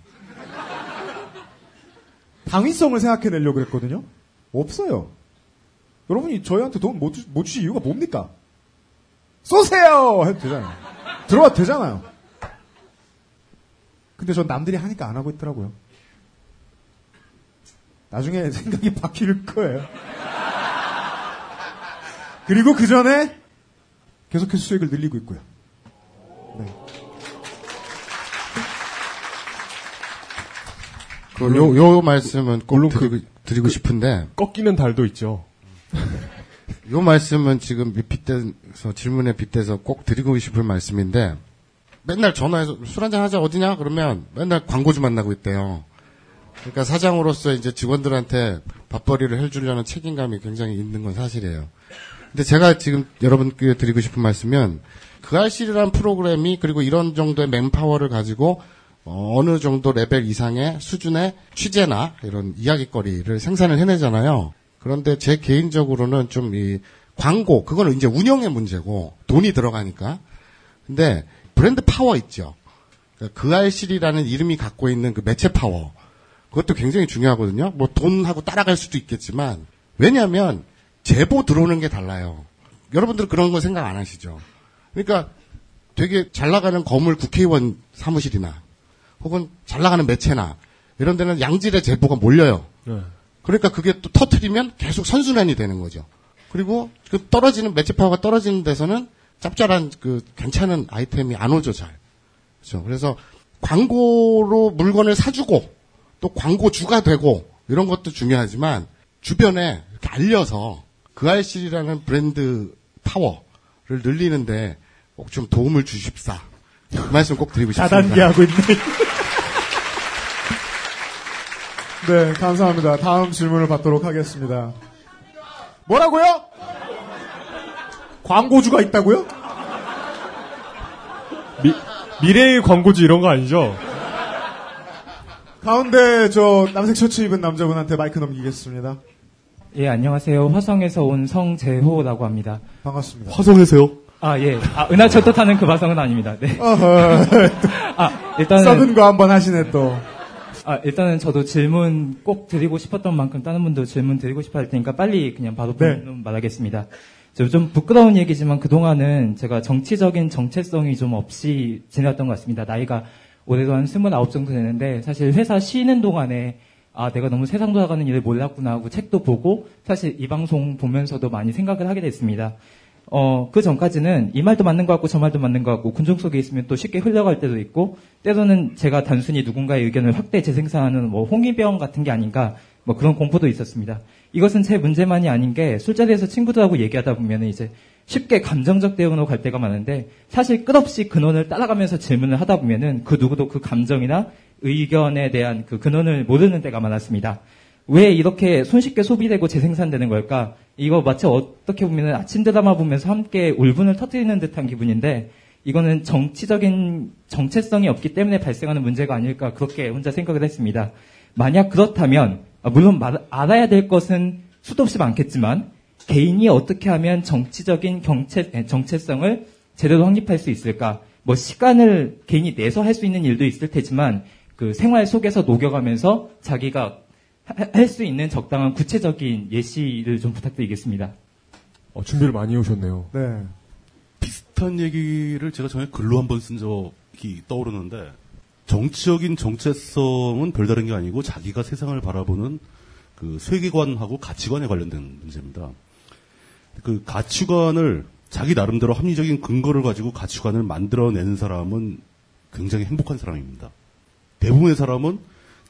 당위성을 생각해내려고 그랬거든요. 없어요. 여러분이 저희한테 돈 못 주실 이유가 뭡니까? 쏘세요! 해도 되잖아요. 들어와도 되잖아요. 근데 전 남들이 하니까 안 하고 있더라고요. 나중에 생각이 바뀔 거예요. 그리고 그 전에 계속해서 수익을 늘리고 있고요. 네. 그 요, 요 말씀은 꼭 드리고, 드리고 싶은데. 꺾이는 달도 있죠. 요 말씀은 지금 빗대서 질문에 빗대서 꼭 드리고 싶을 말씀인데 맨날 전화해서 술 한잔 하자 어디냐 그러면 맨날 광고주 만나고 있대요. 그러니까 사장으로서 이제 직원들한테 밥벌이를 해주려는 책임감이 굉장히 있는 건 사실이에요. 근데 제가 지금 여러분께 드리고 싶은 말씀은 그 알실이라는 프로그램이 그리고 이런 정도의 맨파워를 가지고 어, 느 정도 레벨 이상의 수준의 취재나 이런 이야기거리를 생산을 해내잖아요. 그런데 제 개인적으로는 좀 이 광고 그거는 이제 운영의 문제고 돈이 들어가니까. 근데 브랜드 파워 있죠. 그러니까 그 이름이 갖고 있는 그 매체 파워 그것도 굉장히 중요하거든요. 뭐 돈하고 따라갈 수도 있겠지만 왜냐하면 제보 들어오는 게 달라요. 여러분들 그런 거 생각 안 하시죠? 그러니까 되게 잘 나가는 거물 국회의원 사무실이나 혹은 잘 나가는 매체나 이런 데는 양질의 제보가 몰려요. 네. 그러니까 그게 또 터트리면 계속 선순환이 되는 거죠. 그리고 그 떨어지는 매체 파워가 떨어지는 데서는 짭짤한 그 괜찮은 아이템이 안 오죠 잘. 그렇죠. 그래서 광고로 물건을 사주고 또 광고주가 되고 이런 것도 중요하지만 주변에 이렇게 알려서 그 알실이라는 브랜드 파워를 늘리는데 꼭 좀 도움을 주십사. 그 말씀 꼭 드리고 싶습니다. 다단계하고 있네. 네, 감사합니다. 다음 질문을 받도록 하겠습니다. 뭐라고요? 광고주가 있다고요? 미, 미래의 광고주 이런 거 아니죠? 가운데 저 남색 셔츠 입은 남자분한테 마이크 넘기겠습니다. 예, 안녕하세요. 화성에서 온 성재호라고 합니다. 반갑습니다. 화성에서요? 아, 예. 아, 은하철도 타는 그 화성은 아닙니다. 네. 아, 일단은. 썩은 거 한번 하시네 또. 아, 일단은 저도 질문 꼭 드리고 싶었던 만큼 다른 분도 질문 드리고 싶어 할 테니까 빨리 그냥 바로 네. 말하겠습니다. 저좀 부끄러운 얘기지만 그동안은 제가 정치적인 정체성이 좀 없이 지내왔던 것 같습니다. 나이가 올해도 한 29 정도 되는데 사실 회사 쉬는 동안에 아, 내가 너무 세상 돌아가는 일을 몰랐구나 하고 책도 보고 사실 이 방송 보면서도 많이 생각을 하게 됐습니다. 어, 그 전까지는 이 말도 맞는 것 같고 저 말도 맞는 것 같고 군중 속에 있으면 또 쉽게 흘러갈 때도 있고 때로는 제가 단순히 누군가의 의견을 확대 재생산하는 뭐 홍위병 같은 게 아닌가 뭐 그런 공포도 있었습니다. 이것은 제 문제만이 아닌 게 술자리에서 친구들하고 얘기하다 보면 이제 쉽게 감정적 대응으로 갈 때가 많은데 사실 끝없이 근원을 따라가면서 질문을 하다 보면은 그 누구도 그 감정이나 의견에 대한 그 근원을 모르는 때가 많았습니다. 왜 이렇게 손쉽게 소비되고 재생산되는 걸까? 이거 마치 어떻게 보면 아침 드라마 보면서 함께 울분을 터뜨리는 듯한 기분인데 이거는 정치적인 정체성이 없기 때문에 발생하는 문제가 아닐까 그렇게 혼자 생각을 했습니다. 만약 그렇다면 아, 물론 말- 알아야 될 것은 수도 없이 많겠지만 개인이 어떻게 하면 정치적인 경체, 에, 정체성을 제대로 확립할 수 있을까? 뭐 시간을 개인이 내서 할 수 있는 일도 있을 테지만 그 생활 속에서 녹여가면서 자기가 할 수 있는 적당한 구체적인 예시를 좀 부탁드리겠습니다. 어, 준비를 많이 해오셨네요. 네. 비슷한 얘기를 제가 전에 글로 한 번 쓴 적이 떠오르는데 정치적인 정체성은 별다른 게 아니고 자기가 세상을 바라보는 그 세계관하고 가치관에 관련된 문제입니다. 그 가치관을 자기 나름대로 합리적인 근거를 가지고 가치관을 만들어내는 사람은 굉장히 행복한 사람입니다. 대부분의 사람은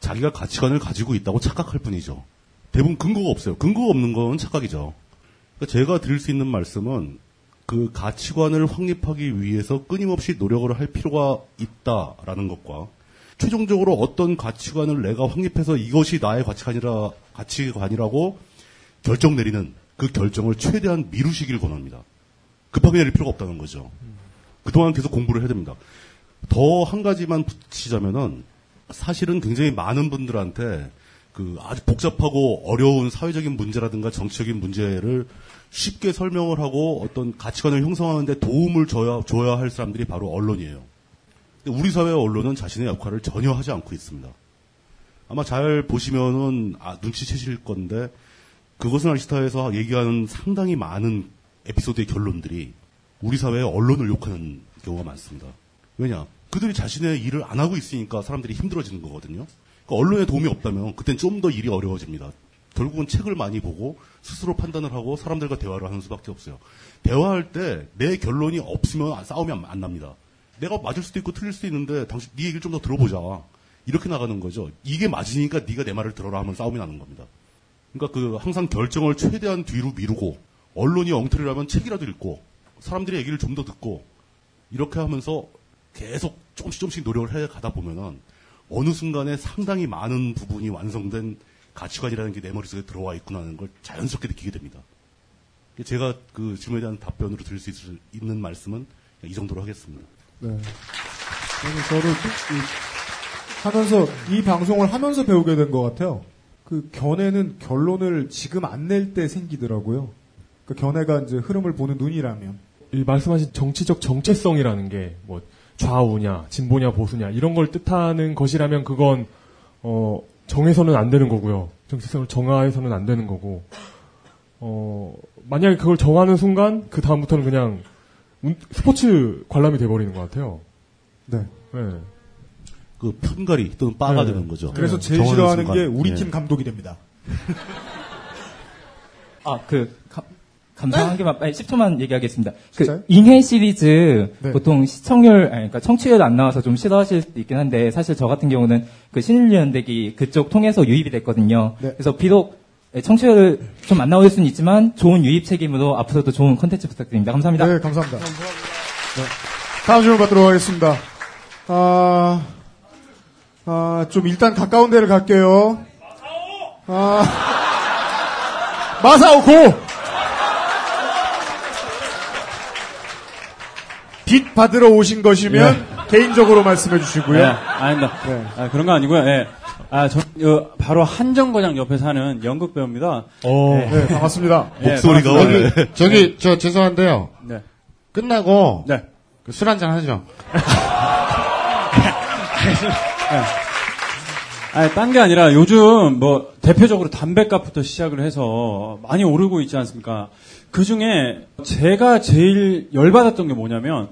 자기가 가치관을 가지고 있다고 착각할 뿐이죠. 대부분 근거가 없어요. 근거가 없는 건 착각이죠. 그러니까 제가 드릴 수 있는 말씀은 그 가치관을 확립하기 위해서 끊임없이 노력을 할 필요가 있다라는 것과 최종적으로 어떤 가치관을 내가 확립해서 이것이 나의 가치관이라 가치관이라고 결정 내리는 그 결정을 최대한 미루시길 권합니다. 급하게 내릴 필요가 없다는 거죠. 그동안 계속 공부를 해야 됩니다. 더 한 가지만 붙이자면은 사실은 굉장히 많은 분들한테 그 아주 복잡하고 어려운 사회적인 문제라든가 정치적인 문제를 쉽게 설명을 하고 어떤 가치관을 형성하는데 도움을 줘야, 줘야 할 사람들이 바로 언론이에요. 우리 사회 언론은 자신의 역할을 전혀 하지 않고 있습니다. 아마 잘 보시면은 아, 눈치채실 건데 그것은 알시타에서 얘기하는 상당히 많은 에피소드의 결론들이 우리 사회의 언론을 욕하는 경우가 많습니다. 왜냐? 그들이 자신의 일을 안 하고 있으니까 사람들이 힘들어지는 거거든요. 그러니까 언론에 도움이 없다면 그땐 좀 더 일이 어려워집니다. 결국은 책을 많이 보고 스스로 판단을 하고 사람들과 대화를 하는 수밖에 없어요. 대화할 때 내 결론이 없으면 싸움이 안, 안 납니다. 내가 맞을 수도 있고 틀릴 수도 있는데 당신 네 얘기를 좀 더 들어보자. 이렇게 나가는 거죠. 이게 맞으니까 네가 내 말을 들어라 하면 싸움이 나는 겁니다. 그러니까 그 항상 결정을 최대한 뒤로 미루고 언론이 엉터리라면 책이라도 읽고 사람들의 얘기를 좀 더 듣고 이렇게 하면서 계속 조금씩 조금씩 노력을 해 가다 보면은 어느 순간에 상당히 많은 부분이 완성된 가치관이라는 게 내 머릿속에 들어와 있구나는 걸 자연스럽게 느끼게 됩니다. 제가 그 질문에 대한 답변으로 드릴 수 있을, 있는 말씀은 이 정도로 하겠습니다. 네. 그래서 저도 이- 하면서 이 방송을 하면서 배우게 된 것 같아요. 그 견해는 결론을 지금 안 낼 때 생기더라고요. 그 견해가 이제 흐름을 보는 눈이라면. 이 말씀하신 정치적 정체성이라는 게뭐 좌우냐, 진보냐, 보수냐 이런 걸 뜻하는 것이라면 그건 어, 정해서는 안 되는 거고요. 정체성을 정화해서는 안 되는 거고. 어, 만약에 그걸 정하는 순간 그 다음부터는 그냥 운- 스포츠 관람이 돼 버리는 것 같아요. 네. 네. 그 편가리 또는 빠가 네. 되는 거죠. 그래서 네. 제일 싫어하는 순간. 게 우리 예. 팀 감독이 됩니다. 아, 그, 감, 감사한 개만, 아니, 10초만 얘기하겠습니다. 그? 잉해 시리즈, 네. 보통 시청률, 아니, 그러니까 청취율 안 나와서 좀 싫어하실 수도 있긴 한데, 사실 저 같은 경우는 그 신일연대기 그쪽 통해서 유입이 됐거든요. 네. 그래서 비록 청취율 좀 안 나올 수는 있지만, 좋은 유입 책임으로 앞으로도 좋은 컨텐츠 부탁드립니다. 감사합니다. 네, 감사합니다. 네. 다음 질문 받도록 하겠습니다. 아, 아, 좀 일단 가까운 데를 갈게요. 아, 마사오 고! 빚 받으러 오신 것이면 개인적으로 말씀해 주시고요. 네, 아닙니다. 아, 그런 거 아니고요. 예. 아, 저, 어, 바로 한정거장 옆에 사는 연극 배우입니다. 네, 반갑습니다. 예, 반갑습니다. 저기, 저기, 저 죄송한데요. 네. 끝나고 네. 그 술 한잔 하죠. 아니, 딴 게 아니라 요즘 뭐 대표적으로 담배값부터 시작을 해서 많이 오르고 있지 않습니까? 그 중에 제가 제일 열받았던 게 뭐냐면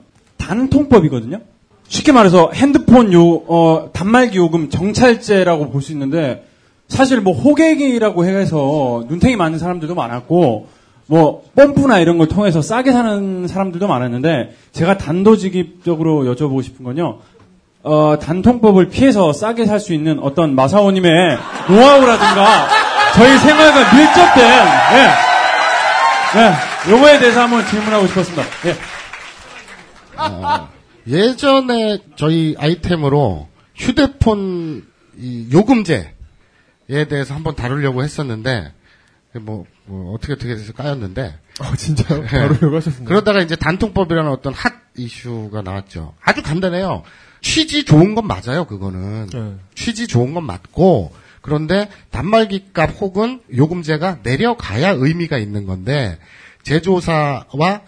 단통법이거든요? 쉽게 말해서 핸드폰 요, 어, 단말기 요금 정찰제라고 볼 수 있는데 사실 뭐 호객이라고 해서 눈탱이 맞는 사람들도 많았고 뭐 펌프나 이런 걸 통해서 싸게 사는 사람들도 많았는데 제가 단도직입적으로 여쭤보고 싶은 건요. 어, 단통법을 피해서 싸게 살 수 있는 어떤 마사오님의 노하우라든가 저희 생활과 밀접된 예, 예, 요거에 대해서 한번 질문하고 싶었습니다. 예. 어, 예전에 저희 아이템으로 휴대폰 이 요금제에 대해서 한번 다루려고 했었는데 뭐, 뭐 어떻게 어떻게 해서 까였는데. 어, 진짜요? 바로 요거 하셨습니다. 그러다가 이제 단통법이라는 어떤 핫 이슈가 나왔죠. 아주 간단해요. 취지 좋은 건 맞아요, 그거는. 네. 취지 좋은 건 맞고, 그런데 단말기 값 혹은 요금제가 내려가야 의미가 있는 건데, 제조사와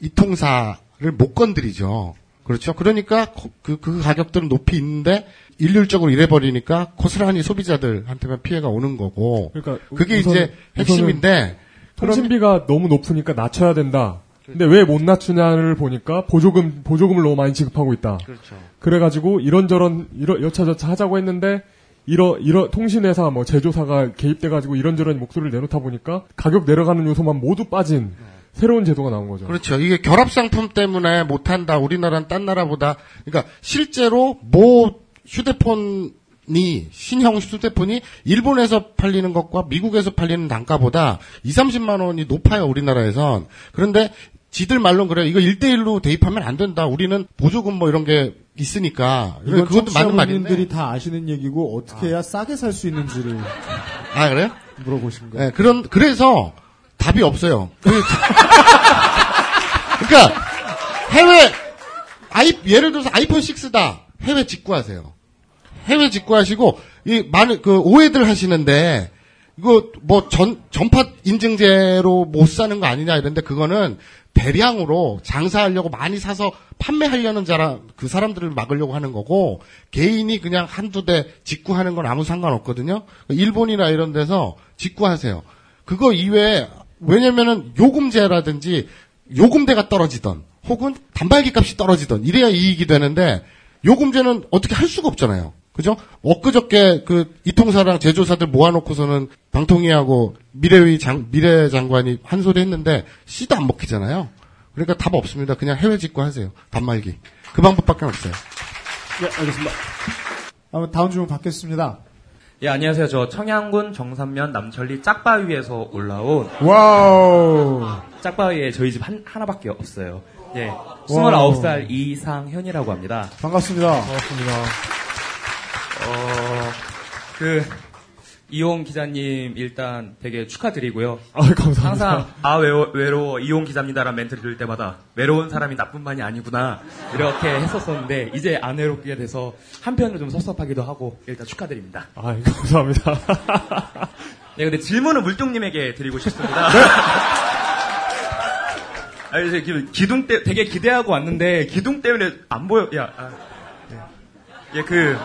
이통사를 못 건드리죠. 그렇죠. 그러니까 그, 그 가격들은 높이 있는데, 일률적으로 이래버리니까 고스란히 소비자들한테만 피해가 오는 거고. 그러니까 그게 우선- 이제 핵심인데, 통신비가 너무 높으니까 낮춰야 된다. 근데 왜 못 낮추냐를 보니까 보조금 보조금을 너무 많이 지급하고 있다. 그렇죠. 그래가지고 이런저런 이런 여차저차 하자고 했는데 이러 이러 통신회사 뭐 제조사가 개입돼가지고 이런저런 목소리를 내놓다 보니까 가격 내려가는 요소만 모두 빠진 새로운 제도가 나온 거죠. 그렇죠. 이게 결합 상품 때문에 못 한다. 우리나라는 딴 나라보다. 그러니까 실제로 모 휴대폰이 신형 휴대폰이 일본에서 팔리는 것과 미국에서 팔리는 단가보다 2, 30만 원이 높아요. 우리나라에선. 그런데 지들 말로는 그래요. 이거 1대1로 대입하면 안 된다. 우리는 보조금 뭐 이런 게 있으니까. 이건 그것도 맞는 말인데. 청취자분들이 다 아시는 얘기고 어떻게 해야 싸게 살 수 있는지를 아, 그래요? 물어보신 거예요. 네, 그런, 그래서 답이 없어요. 그- 그러니까 해외 아이 예를 들어서 아이폰 6다 해외 직구하세요. 해외 직구하시고 이 많은 그 오해들 하시는데 이거 뭐 전 전파 인증제로 못 사는 거 아니냐 이런데 그거는 대량으로 장사하려고 많이 사서 판매하려는 자라 그 사람들을 막으려고 하는 거고 개인이 그냥 한두 대 직구하는 건 아무 상관없거든요. 일본이나 이런 데서 직구하세요. 그거 이외에 왜냐면은 요금제라든지 요금대가 떨어지던 혹은 단발기 값이 떨어지던 이래야 이익이 되는데 요금제는 어떻게 할 수가 없잖아요. 그죠? 엊그저께 그 이통사랑 제조사들 모아놓고서는 방통위하고 미래위 장, 미래 장관이 한 소리 했는데 씨도 안 먹히잖아요. 그러니까 답 없습니다. 그냥 해외 직구 하세요. 단말기. 그 방법밖에 없어요. 네, 알겠습니다. 아, 다음 질문 받겠습니다. 예, 안녕하세요. 저 청양군 정산면 남천리 짝바위에서 올라온 와우. 짝바위에 저희 집 한, 하나밖에 없어요. 예. 와우. 29살 이상현이라고 합니다. 반갑습니다. 반갑습니다. 어, 그, 이용 기자님 일단 되게 축하드리고요. 아, 감사합니다. 항상 아 외워, 외로워 이용 기자입니다라는 멘트를 들을 때마다 외로운 사람이 나뿐만이 아니구나 이렇게 했었었는데 이제 안 외롭게 돼서 한편으로 좀 섭섭하기도 하고 일단 축하드립니다. 아, 감사합니다. 네, 근데 질문은 물뚱님에게 드리고 싶습니다. 아니, 이제 기- 기둥 때 되게 기대하고 왔는데 기둥 때문에 안 보여. 야, 아, 네. 예, 그,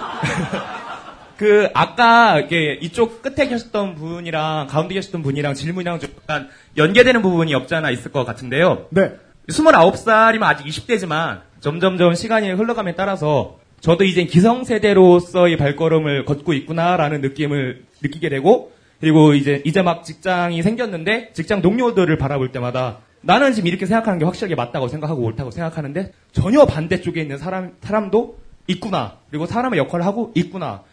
그 아까 이게 이쪽 끝에 계셨던 분이랑 가운데 계셨던 분이랑 질문이랑 좀 약간 연계되는 부분이 없지 않아 있을 것 같은데요. 네. 29살이면 아직 20대지만 점점점 시간이 흘러감에 따라서 저도 이제 기성세대로서의 발걸음을 걷고 있구나라는 느낌을 느끼게 되고 그리고 이제 이제 막 직장이 생겼는데 직장 동료들을 바라볼 때마다 나는 지금 이렇게 생각하는 게 확실하게 맞다고 생각하고 옳다고 생각하는데 전혀 반대쪽에 있는 사람 사람도 있구나 그리고 사람의 역할을 하고 있구나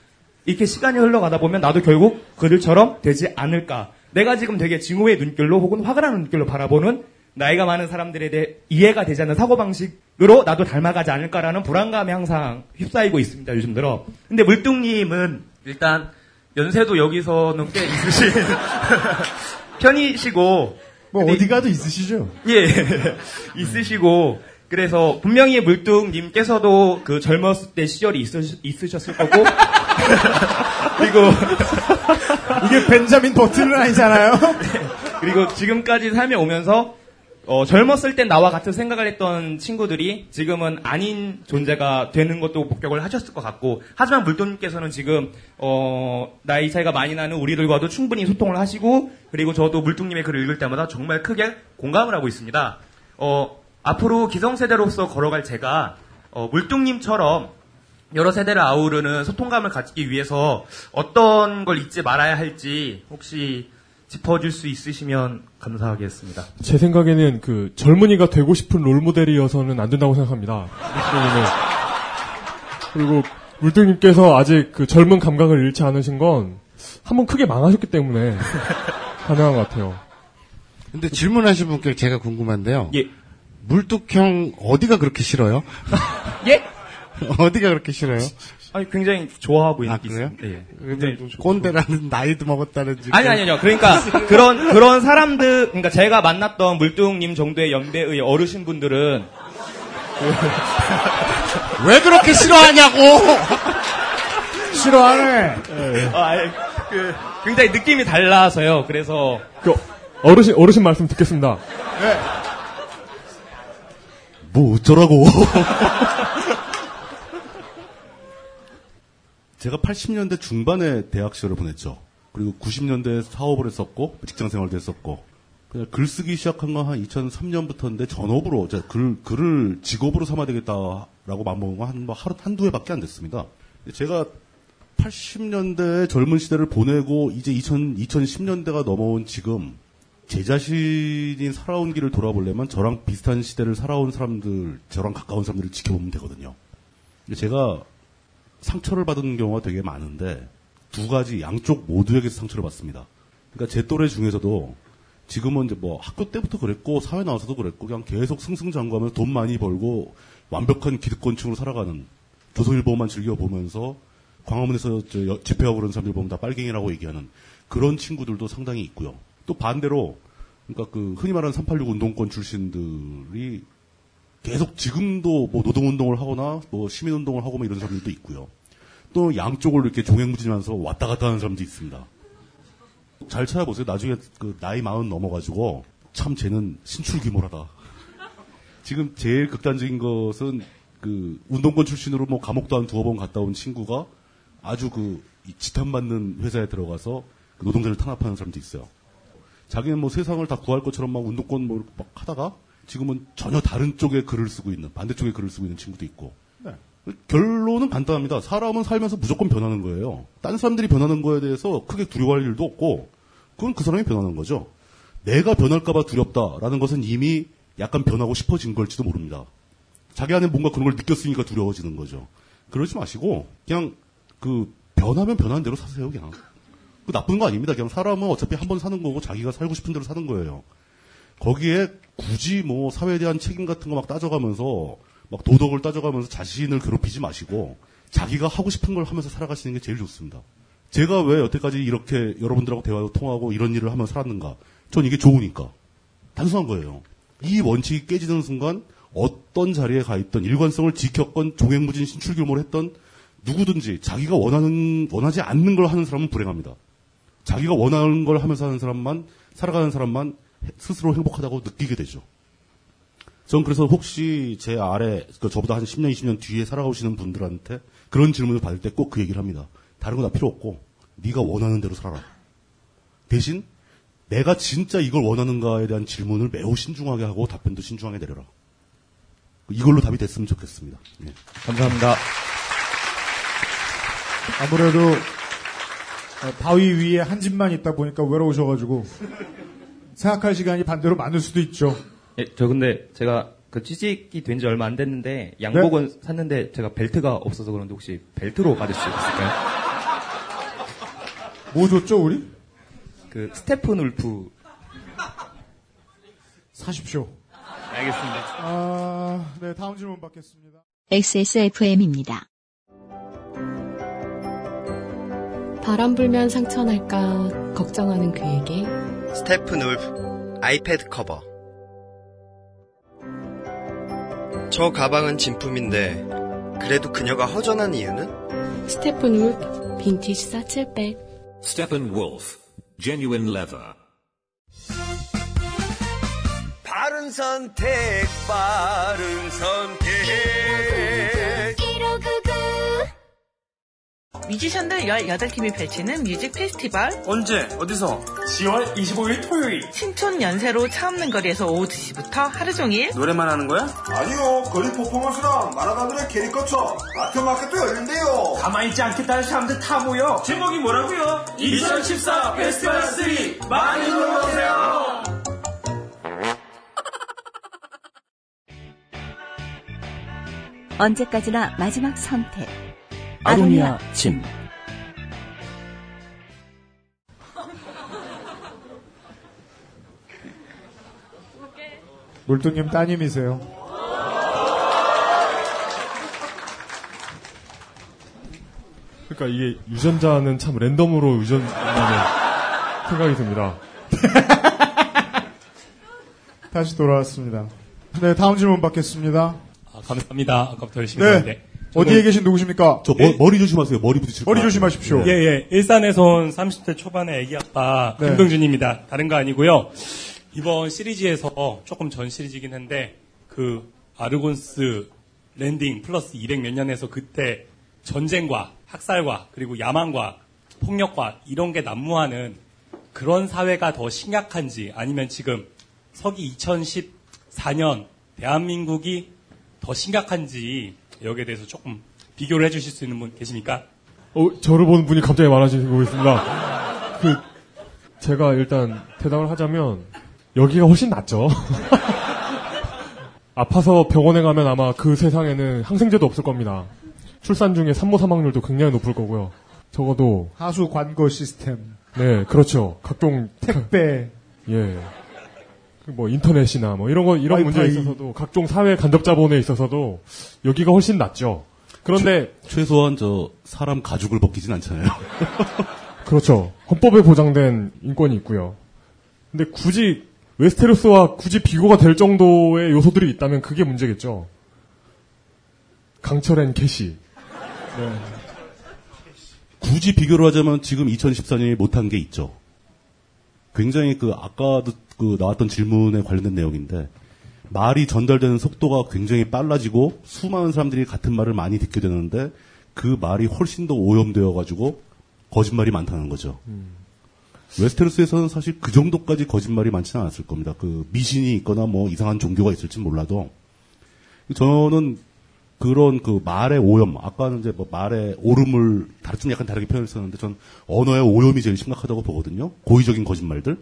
이렇게 시간이 흘러가다 보면 나도 결국 그들처럼 되지 않을까 내가 지금 되게 증오의 눈길로 혹은 화가 나는 눈길로 바라보는 나이가 많은 사람들에 대해 이해가 되지 않는 사고방식으로 나도 닮아가지 않을까라는 불안감에 항상 휩싸이고 있습니다, 요즘 들어. 근데 물뚱님은 일단 연세도 여기서는 꽤 있으신 편이시고. 뭐 어디 가도 있으시죠? 예, 있으시고. 그래서 분명히 물뚱님께서도 그 젊었을 때 시절이 있으, 있으셨을 거고. 그리고 이게 벤자민 버튼은 아니잖아요. 그리고 지금까지 삶에 오면서 어, 젊었을 땐 나와 같은 생각을 했던 친구들이 지금은 아닌 존재가 되는 것도 목격을 하셨을 것 같고 하지만 물돈님께서는 지금 어, 나이 차이가 많이 나는 우리들과도 충분히 소통을 하시고 그리고 저도 물뚱님의 글을 읽을 때마다 정말 크게 공감을 하고 있습니다. 어, 앞으로 기성세대로서 걸어갈 제가 어, 물뚱님처럼 여러 세대를 아우르는 소통감을 갖기 위해서 어떤 걸 잊지 말아야 할지 혹시 짚어줄 수 있으시면 감사하겠습니다. 제 생각에는 그 젊은이가 되고 싶은 롤 모델이어서는 안 된다고 생각합니다. 그리고 물등님께서 아직 그 젊은 감각을 잃지 않으신 건 한 번 크게 망하셨기 때문에 가능한 것 같아요. 근데 질문하신 분께 제가 궁금한데요. 예. 물뚝형 어디가 그렇게 싫어요? 예? 어디가 그렇게 싫어요? 아니 굉장히 좋아하고 있는 아, 그래요? 예. 근데 꼰대라는 나이도 먹었다는 지 아니 아니 아니요. 그러니까 그런 그런 사람들 그러니까 제가 만났던 물뚱님 정도의 연배의 어르신 분들은 왜 그렇게 싫어하냐고! 싫어하네. 어, 아니, 그, 굉장히 느낌이 달라서요. 그래서 그 어르신 어르신 말씀 듣겠습니다. 뭐 어쩌라고. 제가 80년대 중반에 대학 시절을 보냈죠. 그리고 90년대에 사업을 했었고 직장 생활도 했었고 그냥 글쓰기 시작한 건 한 2003년부터인데 전업으로 제가 글, 글을 직업으로 삼아야 되겠다라고 마음먹은 건 한, 뭐 하루 한두 해밖에 안 됐습니다. 제가 80년대 젊은 시대를 보내고 이제 2000, 2010년대가 넘어온 지금 제 자신이 살아온 길을 돌아보려면 저랑 비슷한 시대를 살아온 사람들, 저랑 가까운 사람들을 지켜보면 되거든요. 제가 상처를 받은 경우가 되게 많은데 두 가지 양쪽 모두에게 상처를 받습니다. 그러니까 제 또래 중에서도 지금은 이제 뭐 학교 때부터 그랬고 사회 나와서도 그랬고 그냥 계속 승승장구하면서 돈 많이 벌고 완벽한 기득권층으로 살아가는 조선일보만 즐겨 보면서 광화문에서 저 여- 집회하고 그런 사람들 보면 다 빨갱이라고 얘기하는 그런 친구들도 상당히 있고요. 또 반대로 그러니까 그 흔히 말하는 386 운동권 출신들이 계속 지금도 뭐 노동운동을 하거나 뭐 시민운동을 하고 뭐 이런 사람들도 있고요. 또 양쪽을 이렇게 종횡무진하면서 왔다 갔다 하는 사람도 있습니다. 잘 찾아보세요. 나중에 그 나이 마흔 넘어가지고 참 쟤는 신출귀몰하다. 지금 제일 극단적인 것은 그 운동권 출신으로 뭐 감옥도 한 두어 번 갔다 온 친구가 아주 그 지탄받는 회사에 들어가서 그 노동자를 탄압하는 사람도 있어요. 자기는 뭐 세상을 다 구할 것처럼 막 운동권 뭐 막 하다가 지금은 전혀 다른 쪽에 글을 쓰고 있는 반대쪽에 글을 쓰고 있는 친구도 있고 네. 결론은 간단합니다. 사람은 살면서 무조건 변하는 거예요. 딴 사람들이 변하는 거에 대해서 크게 두려워할 일도 없고 그건 그 사람이 변하는 거죠. 내가 변할까봐 두렵다라는 것은 이미 약간 변하고 싶어진 걸지도 모릅니다. 자기 안에 뭔가 그런 걸 느꼈으니까 두려워지는 거죠. 그러지 마시고 그냥 그 변하면 변하는 대로 사세요 그냥. 그 나쁜 거 아닙니다. 그냥 사람은 어차피 한 번 사는 거고 자기가 살고 싶은 대로 사는 거예요. 거기에 굳이 뭐 사회에 대한 책임 같은 거 막 따져가면서 막 도덕을 따져가면서 자신을 괴롭히지 마시고 자기가 하고 싶은 걸 하면서 살아가시는 게 제일 좋습니다. 제가 왜 여태까지 이렇게 여러분들하고 대화도 통하고 이런 일을 하면서 살았는가? 전 이게 좋으니까. 단순한 거예요. 이 원칙이 깨지는 순간 어떤 자리에 가 있던 일관성을 지켰건 종횡무진 신출규모를 했던 누구든지 자기가 원하는 원하지 않는 걸 하는 사람은 불행합니다. 자기가 원하는 걸 하면서 하는 사람만 살아가는 사람만 스스로 행복하다고 느끼게 되죠. 전 그래서 혹시 제 아래 그 저보다 한 10년 20년 뒤에 살아오시는 분들한테 그런 질문을 받을 때 꼭 그 얘기를 합니다. 다른 거 다 필요 없고 네가 원하는 대로 살아라. 대신 내가 진짜 이걸 원하는가에 대한 질문을 매우 신중하게 하고 답변도 신중하게 내려라. 이걸로 답이 됐으면 좋겠습니다. 예. 감사합니다. 아무래도 어, 바위 위에 한 집만 있다 보니까 외로우셔가지고 생각할 시간이 반대로 많을 수도 있죠. 예, 저 근데 제가 그 취직이 된 지 얼마 안 됐는데 양복은 샀는데 제가 벨트가 없어서 그런데 혹시 벨트로 받을 수 있을까요? 뭐 줬죠 우리? 그 Steppenwolf 사십시오. 알겠습니다. 아, 네 다음 질문 받겠습니다. XSFM입니다. 바람 불면 상처 날까 걱정하는 그에게 Steppenwolf 아이패드 커버 저 가방은 진품인데 그래도 그녀가 허전한 이유는? Steppenwolf 빈티지 satchel bag Steppenwolf, genuine leather. 바른 선택, 바른 선택. 뮤지션들 18팀이 펼치는 뮤직 페스티벌 언제? 어디서? 10월 25일 토요일. 신촌 연세로 차 없는 거리에서 오후 2시부터 하루 종일 노래만 하는 거야? 아니요, 거리 퍼포먼스랑 마라가들의 캐리커처, 아트마켓도 열린대요. 가만히 있지 않겠다는 사람들 다 모여. 제목이 뭐라고요? 2014 페스티벌 3 많이 놀러오세요. 언제까지나 마지막 선택. 아로니아 침. 물뚱님 따님이세요. 그러니까 이게 유전자는 참 랜덤으로 유전자는 생각이 듭니다. 다시 돌아왔습니다. 네 다음 질문 받겠습니다. 아, 감사합니다. 아까부터 열심히 네. 했는데. 어디에 계신 누구십니까? 저 머, 머리 조심하세요. 머리 부딪힐 머리. 조심하십시오. 예, 예. 일산에서 온 30대 초반의 애기 아빠 네. 김동준입니다. 다른 거 아니고요. 이번 시리즈에서 조금 전 시리즈이긴 한데 그 Aegon's Landing plus 200 몇 년에서 그때 전쟁과 학살과 그리고 야망과 폭력과 이런 게 난무하는 그런 사회가 더 심각한지 아니면 지금 서기 2014년 대한민국이 더 심각한지 여기에 대해서 조금 비교를 해주실 수 있는 분 계십니까? 어, 저를 보는 분이 갑자기 많아지고 있습니다. 그, 제가 일단 대답을 하자면, 여기가 훨씬 낫죠. 아파서 병원에 가면 아마 그 세상에는 항생제도 없을 겁니다. 출산 중에 산모 사망률도 굉장히 높을 거고요. 적어도, 하수 관거 시스템, 네, 그렇죠. 각종, 택배, 예. 그뭐 인터넷이나 뭐 이런 거 이런 문제에 와이파이. 있어서도 각종 사회 간접 자본에 있어서도 여기가 훨씬 낫죠. 그런데 최, 최소한 저 사람 가죽을 벗기진 않잖아요. 그렇죠. 헌법에 보장된 인권이 있고요. 근데 굳이 웨스테로스와 굳이 비교가 될 정도의 요소들이 있다면 그게 문제겠죠. 강철 앤 캐시. 네. 굳이 비교를 하자면 지금 2014년이 못한 게 있죠. 굉장히 그 아까도 그 나왔던 질문에 관련된 내용인데 말이 전달되는 속도가 굉장히 빨라지고 수많은 사람들이 같은 말을 많이 듣게 되는데 그 말이 훨씬 더 오염되어 가지고 거짓말이 많다는 거죠. 웨스테로스에서는 사실 그 정도까지 거짓말이 많지는 않았을 겁니다. 그 미신이 있거나 뭐 이상한 종교가 있을지 몰라도 저는 그런 그 말의 오염, 아까는 이제 뭐 말의 오름을 다르 좀 약간 다르게 표현했었는데 전 언어의 오염이 제일 심각하다고 보거든요. 고의적인 거짓말들.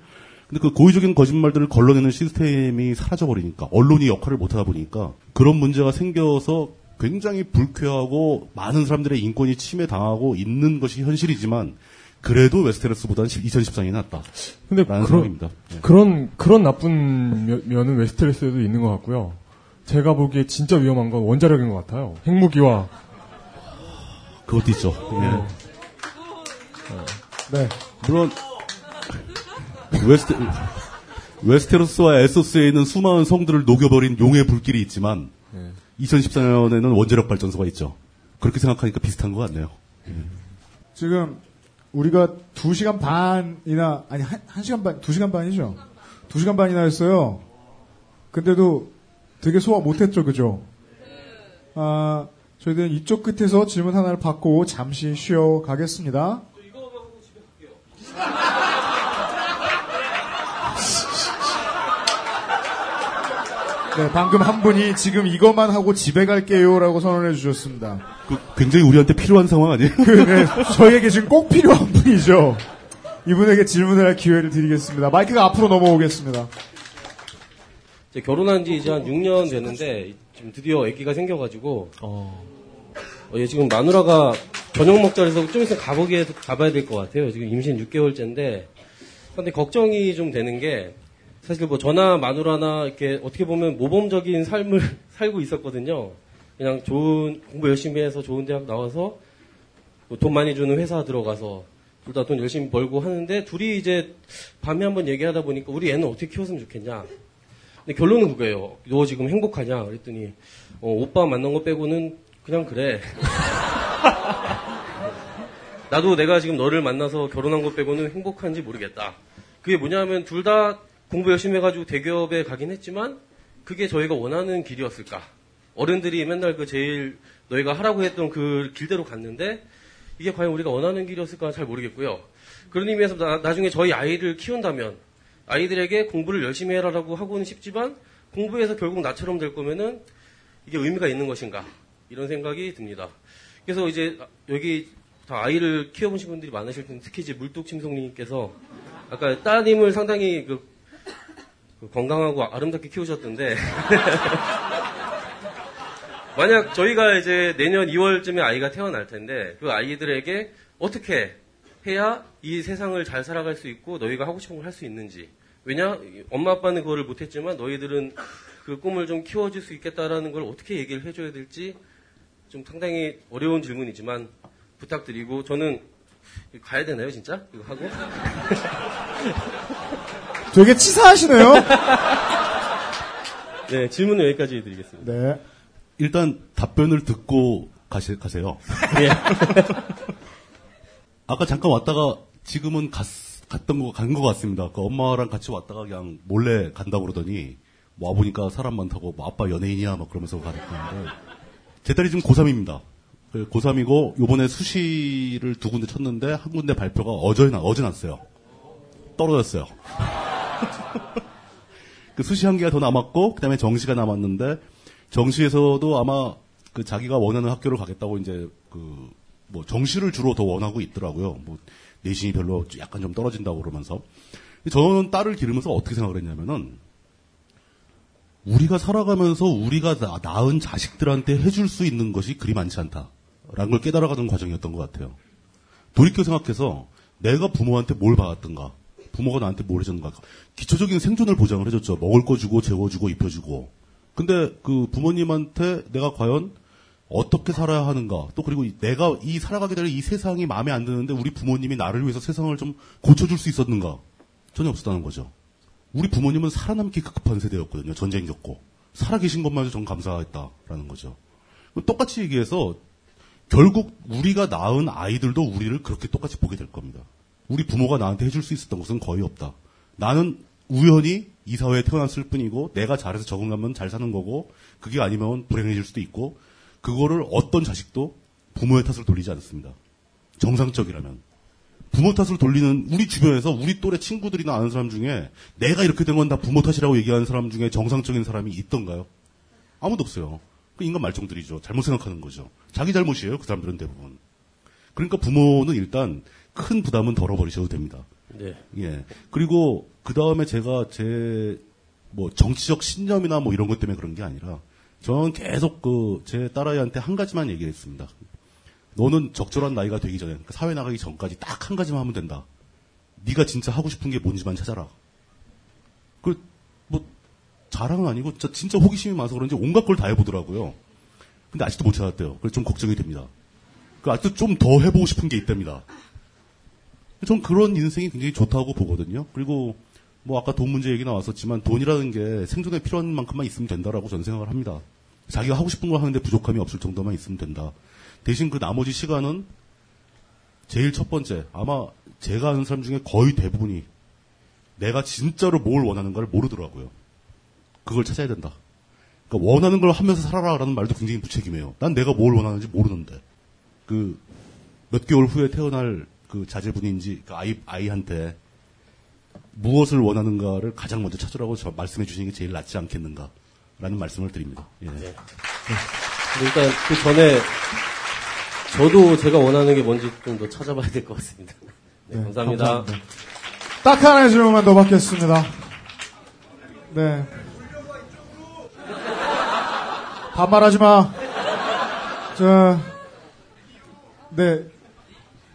근데 그 고의적인 거짓말들을 걸러내는 시스템이 사라져버리니까 언론이 역할을 못하다 보니까 그런 문제가 생겨서 굉장히 불쾌하고 많은 사람들의 인권이 침해당하고 있는 것이 현실이지만 그래도 웨스테로스보다는 2014년이 낫다. 근데 라는 그런, 생각입니다. 예. 그런 그런 나쁜 면- 면은 웨스테로스에도 있는 것 같고요. 제가 보기에 진짜 위험한 건 원자력인 것 같아요. 핵무기와 그것도 있죠. 예. 네. 물론 웨스테, 웨스테로스와 에소스에 있는 수많은 성들을 녹여버린 용의 불길이 있지만 2014년에는 원자력 발전소가 있죠. 그렇게 생각하니까 비슷한 것 같네요. 지금 우리가 2시간 반이나 아니 1, 시간 반, 2시간 반이죠. 2시간 반이나 했어요. 근데도 되게 소화 못했죠, 그죠? 아, 저희들은 이쪽 끝에서 질문 하나를 받고 잠시 쉬어 가겠습니다. 네, 방금 한 분이 지금 이것만 하고 집에 갈게요라고 선언해 주셨습니다. 그 굉장히 우리한테 필요한 상황 아니에요? 그, 네, 저희에게 지금 꼭 필요한 분이죠. 이분에게 질문을 할 기회를 드리겠습니다. 마이크가 앞으로 넘어오겠습니다. 결혼한 지 이제 한 6년 됐는데 지금 드디어 아기가 생겨가지고 어, 얘 지금 마누라가 저녁 먹자 그래서 좀 있으면 가보게 가봐야 될 것 같아요. 지금 임신 6개월째인데 근데 걱정이 좀 되는 게 사실 뭐 저나 마누라나 이렇게 어떻게 보면 모범적인 삶을 살고 있었거든요. 그냥 좋은 공부 열심히 해서 좋은 대학 나와서 뭐 돈 많이 주는 회사 들어가서 둘 다 돈 열심히 벌고 하는데 둘이 이제 밤에 한번 얘기하다 보니까 우리 애는 어떻게 키웠으면 좋겠냐. 근데 결론은 그거예요. 너 지금 행복하냐? 그랬더니 어, 오빠 만난 거 빼고는 그냥 그래. 나도 내가 지금 너를 만나서 결혼한 거 빼고는 행복한지 모르겠다. 그게 뭐냐면 둘 다 공부 열심히 해가지고 대기업에 가긴 했지만 그게 저희가 원하는 길이었을까? 어른들이 맨날 그 제일 너희가 하라고 했던 그 길대로 갔는데 이게 과연 우리가 원하는 길이었을까 잘 모르겠고요. 그런 의미에서 나, 나중에 저희 아이를 키운다면 아이들에게 공부를 열심히 해라라고 하고는 싶지만 공부해서 결국 나처럼 될 거면은 이게 의미가 있는 것인가 이런 생각이 듭니다. 그래서 이제 여기 다 아이를 키워보신 분들이 많으실 텐데 특히 이제 물뚝침송님께서 아까 따님을 상당히 그, 그 건강하고 아름답게 키우셨던데. 만약 저희가 이제 내년 2월쯤에 아이가 태어날 텐데 그 아이들에게 어떻게 해야 이 세상을 잘 살아갈 수 있고 너희가 하고 싶은 걸 할 수 있는지. 왜냐? 엄마 아빠는 그거를 못했지만 너희들은 그 꿈을 좀 키워줄 수 있겠다라는 걸 어떻게 얘기를 해줘야 될지 좀 상당히 어려운 질문이지만 부탁드리고 저는 가야 되나요 진짜? 이거 하고 되게 치사하시네요. 네 질문은 여기까지 드리겠습니다. 네. 일단 답변을 듣고 가시, 가세요. 예. 아까 잠깐 왔다가 지금은 갔, 갔던 거, 간 것 같습니다. 그 엄마랑 같이 왔다가 그냥 몰래 간다고 그러더니 뭐 와보니까 사람 많다고 뭐 아빠 연예인이야 막 그러면서 가랬는데 제 딸이 지금 고3입니다. 고3이고 요번에 수시를 두 군데 쳤는데 한 군데 발표가 어제, 나, 어제 났어요. 떨어졌어요. 그 수시 한 개가 더 남았고 그다음에 정시가 남았는데 정시에서도 아마 그 자기가 원하는 학교를 가겠다고 이제 그 뭐 정시를 주로 더 원하고 있더라고요. 뭐 내신이 별로 약간 좀 떨어진다고 그러면서 저는 딸을 기르면서 어떻게 생각을 했냐면은 우리가 살아가면서 우리가 나- 낳은 자식들한테 해줄 수 있는 것이 그리 많지 않다라는 걸 깨달아가는 과정이었던 것 같아요. 돌이켜 생각해서 내가 부모한테 뭘 받았던가, 부모가 나한테 뭘 해줬는가, 기초적인 생존을 보장을 해줬죠. 먹을 거 주고, 재워주고, 입혀주고. 근데 그 부모님한테 내가 과연 어떻게 살아야 하는가, 또 그리고 이- 내가 이 살아가게 될 이 세상이 마음에 안 드는데 우리 부모님이 나를 위해서 세상을 좀 고쳐줄 수 있었는가? 전혀 없었다는 거죠. 우리 부모님은 살아남기 급급한 세대였거든요. 전쟁 겪고. 살아계신 것만 해도 전 감사했다라는 거죠. 똑같이 얘기해서 결국 우리가 낳은 아이들도 우리를 그렇게 똑같이 보게 될 겁니다. 우리 부모가 나한테 해줄 수 있었던 것은 거의 없다. 나는 우연히 이 사회에 태어났을 뿐이고 내가 잘해서 적응하면 잘 사는 거고 그게 아니면 불행해질 수도 있고 그거를 어떤 자식도 부모의 탓을 돌리지 않습니다. 정상적이라면. 부모 탓을 돌리는 우리 주변에서 우리 또래 친구들이나 아는 사람 중에 내가 이렇게 된 건 다 부모 탓이라고 얘기하는 사람 중에 정상적인 사람이 있던가요? 아무도 없어요. 그 인간 말종들이죠. 잘못 생각하는 거죠. 자기 잘못이에요. 그 사람들은 대부분. 그러니까 부모는 일단 큰 부담은 덜어버리셔도 됩니다. 네. 예. 그리고 그 다음에 제가 제 뭐 정치적 신념이나 뭐 이런 것 때문에 그런 게 아니라 저는 계속 그 제 딸아이한테 한 가지만 얘기를 했습니다. 너는 적절한 나이가 되기 전에 그러니까 사회 나가기 전까지 딱 한 가지만 하면 된다. 네가 진짜 하고 싶은 게 뭔지만 찾아라. 그 뭐 자랑은 아니고 저 진짜 호기심이 많아서 그런지 온갖 걸 다 해보더라고요. 근데 아직도 못 찾았대요. 그래서 좀 걱정이 됩니다. 그 아직도 좀 더 해보고 싶은 게 있답니다. 전 그런 인생이 굉장히 좋다고 보거든요. 그리고 뭐 아까 돈 문제 얘기 나왔었지만 돈이라는 게 생존에 필요한 만큼만 있으면 된다라고 저는 생각을 합니다. 자기가 하고 싶은 걸 하는데 부족함이 없을 정도만 있으면 된다. 대신 그 나머지 시간은 제일 첫 번째 아마 제가 아는 사람 중에 거의 대부분이 내가 진짜로 뭘 원하는가를 모르더라고요. 그걸 찾아야 된다. 그러니까 원하는 걸 하면서 살아라라는 말도 굉장히 무책임해요. 난 내가 뭘 원하는지 모르는데 그 몇 개월 후에 태어날 그 자제분인지 그 아이 아이한테 무엇을 원하는가를 가장 먼저 찾으라고 저 말씀해 주시는 게 제일 낫지 않겠는가라는 말씀을 드립니다. 예. 일단 그 전에 저도 제가 원하는 게 뭔지 좀 더 찾아봐야 될 것 같습니다. 네, 네, 감사합니다. 감사합니다. 딱 하나의 질문만 더 받겠습니다. 네. 반말하지 마. 자, 네.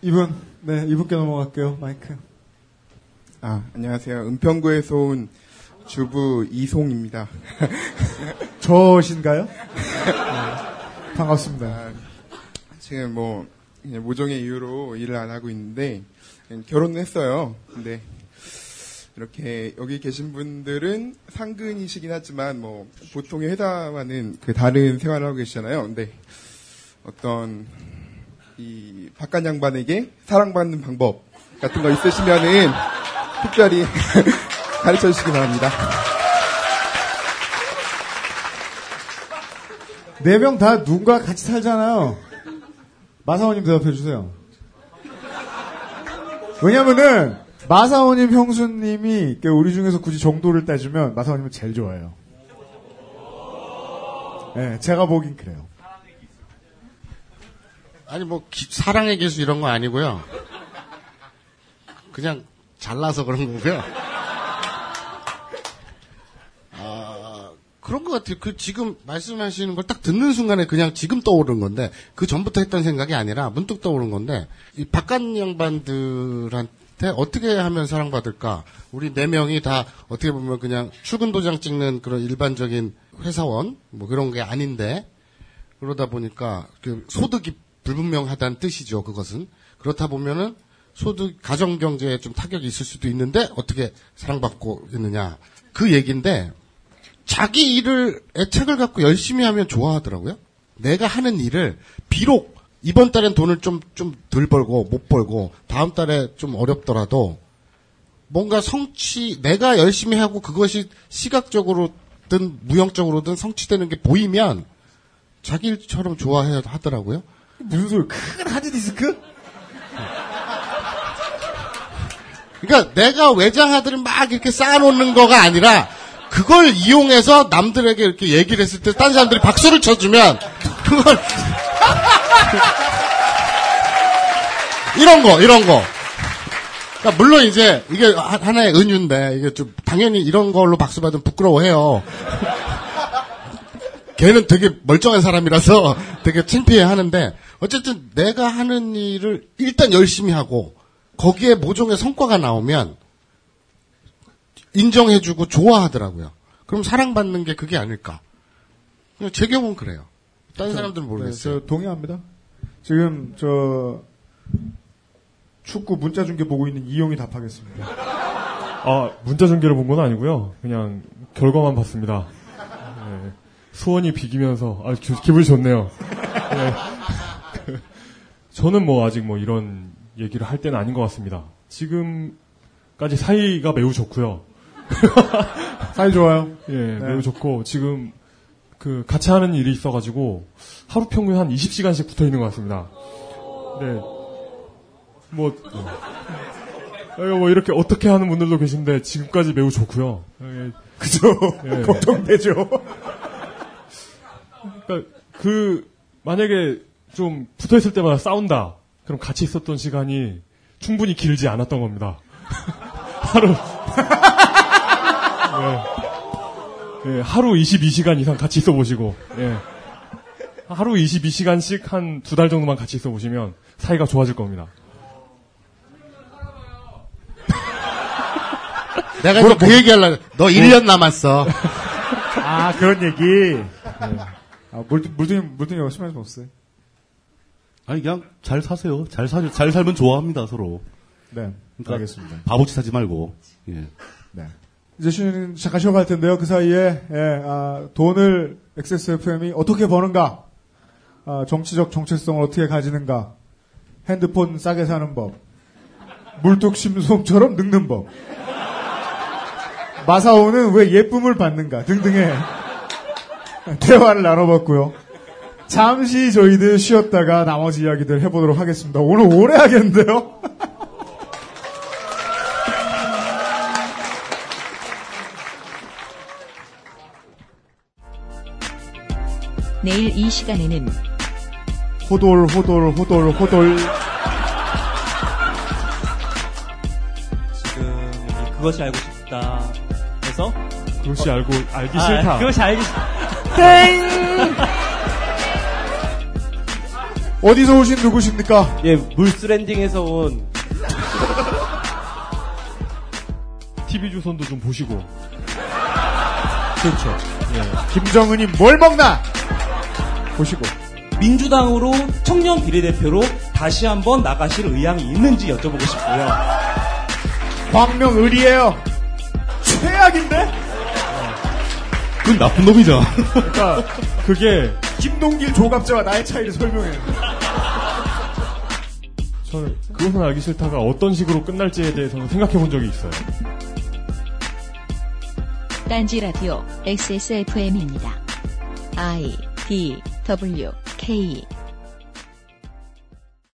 이분, 네, 이분께 넘어갈게요. 마이크. 아, 안녕하세요. 은평구에서 온 주부 이송입니다. 저신가요? 네. 반갑습니다. 아, 지금 뭐 모종의 이유로 일을 안 하고 있는데 결혼을 했어요. 근데 이렇게 여기 계신 분들은 상근이시긴 하지만 뭐 보통의 회사와는 그 다른 생활을 하고 계시잖아요. 근데 어떤 이 바깥 양반에게 사랑받는 방법 같은 거 있으시면은 특별히 가르쳐 주시기 바랍니다. 네 명 다 누군가 같이 살잖아요. 마사오님 대답해 주세요. 왜냐면은 마사오님 형수님이 그 우리 중에서 굳이 정도를 따지면 마사오님은 제일 좋아해요. 네, 제가 보긴 그래요. 아니 뭐 기- 사랑의 기수 이런 거 아니고요. 그냥 잘나서 그런 거고요. 아, 그런 것 같아요. 그 지금 말씀하시는 걸 딱 듣는 순간에 그냥 지금 떠오른 건데 그 전부터 했던 생각이 아니라 문득 떠오른 건데 이 바깥 양반들한테 어떻게 하면 사랑받을까? 우리 네 명이 다 어떻게 보면 그냥 출근 도장 찍는 그런 일반적인 회사원 뭐 그런 게 아닌데 그러다 보니까 그 소득이 불분명하다는 뜻이죠. 그것은 그렇다 보면은 소득 가정 경제에 좀 타격이 있을 수도 있는데 어떻게 사랑받고 있느냐 그 얘기인데 자기 일을 애착을 갖고 열심히 하면 좋아하더라고요. 내가 하는 일을 비록 이번 달엔 돈을 좀 좀 덜 벌고 못 벌고 다음 달에 좀 어렵더라도 뭔가 성취 내가 열심히 하고 그것이 시각적으로든 무형적으로든 성취되는 게 보이면 자기 일처럼 좋아해 하더라고요. 무슨 소리? 큰 하드 디스크? 그러니까 내가 외장 하드를 막 이렇게 쌓아놓는 거가 아니라 그걸 이용해서 남들에게 이렇게 얘기를 했을 때딴 사람들이 박수를 쳐주면 그걸 이런 거 이런 거. 그러니까 물론 이제 이게 하- 하나의 은유인데 이게 좀 당연히 이런 걸로 박수 받으면 부끄러워해요. 걔는 되게 멀쩡한 사람이라서 되게 창피해 하는데 어쨌든 내가 하는 일을 일단 열심히 하고 거기에 모종의 성과가 나오면 인정해주고 좋아하더라고요. 그럼 사랑받는 게 그게 아닐까. 그냥 제 경우는 그래요. 다른 사람들은 모르겠어요. 네, 저 동의합니다. 지금 저 축구 문자 중계 보고 있는 이용이 답하겠습니다. 아, 문자 전개를 본 건 아니고요. 그냥 결과만 봤습니다. 네. 수원이 비기면서 아, 기, 기분이 좋네요. 네. 그, 저는 뭐 아직 뭐 이런 얘기를 할 때는 아닌 것 같습니다. 지금까지 사이가 매우 좋고요. 사이 좋아요? 예, 네. 매우 좋고 지금 그 같이 하는 일이 있어가지고 하루 평균 한 20시간씩 붙어 있는 것 같습니다. 네. 뭐, 어, 뭐 이렇게 어떻게 하는 분들도 계신데 지금까지 매우 좋고요. 예. 그죠? 걱정되죠. 그러니까 그 만약에 좀 붙어 있을 때마다 싸운다. 그럼 같이 있었던 시간이 충분히 길지 않았던 겁니다. 하루 예. 예, 하루 22시간 이상 같이 있어 보시고 예. 하루 22시간씩 한 두 달 정도만 같이 있어 보시면 사이가 좋아질 겁니다. 내가 이제 그 얘기 하려고. 너 1년 남았어. 아 그런 얘기. 아, 물든 물든 물든 열심히 하지 없어요. 아니 그냥 잘 사세요. 잘 사, 잘 살면 좋아합니다 서로. 네, 그러니까 알겠습니다. 바보짓 하지 말고. 예. 네. 이제 쉬는 잠깐 쉬어갈 텐데요. 그 사이에 예, 아, 돈을 XSFM이 어떻게 버는가, 아, 정치적 정체성을 어떻게 가지는가, 핸드폰 싸게 사는 법, 물뚝심송처럼 늙는 법, 마사오는 왜 예쁨을 받는가 등등의 대화를 나눠봤고요. 잠시 저희들 쉬었다가 나머지 이야기들 해보도록 하겠습니다. 오늘 오래 하겠는데요? 내일 이 시간에는 호돌 호돌 호돌 호돌 지금 여기 그것이 알고 싶다 해서 그것이 알고 알기 아, 싫다. 그것이 알기 싫 땡! 어디서 오신 누구십니까? 예, 물스랜딩에서 온 TV 조선도 좀 보시고. 그렇죠. 김정은이 뭘 먹나? 보시고. 민주당으로 청년 비례대표로 다시 한번 나가실 의향이 있는지 여쭤보고 싶고요. 광명 을이에요. 최악인데? 그건 나쁜 놈이죠. 그러니까 그게 김동길 조갑자와 나의 차이를 설명해. 저는 그것은 알기 싫다가 어떤 식으로 끝날지에 대해서는 생각해 본 적이 있어요. 딴지 라디오 XSFM입니다. I D W K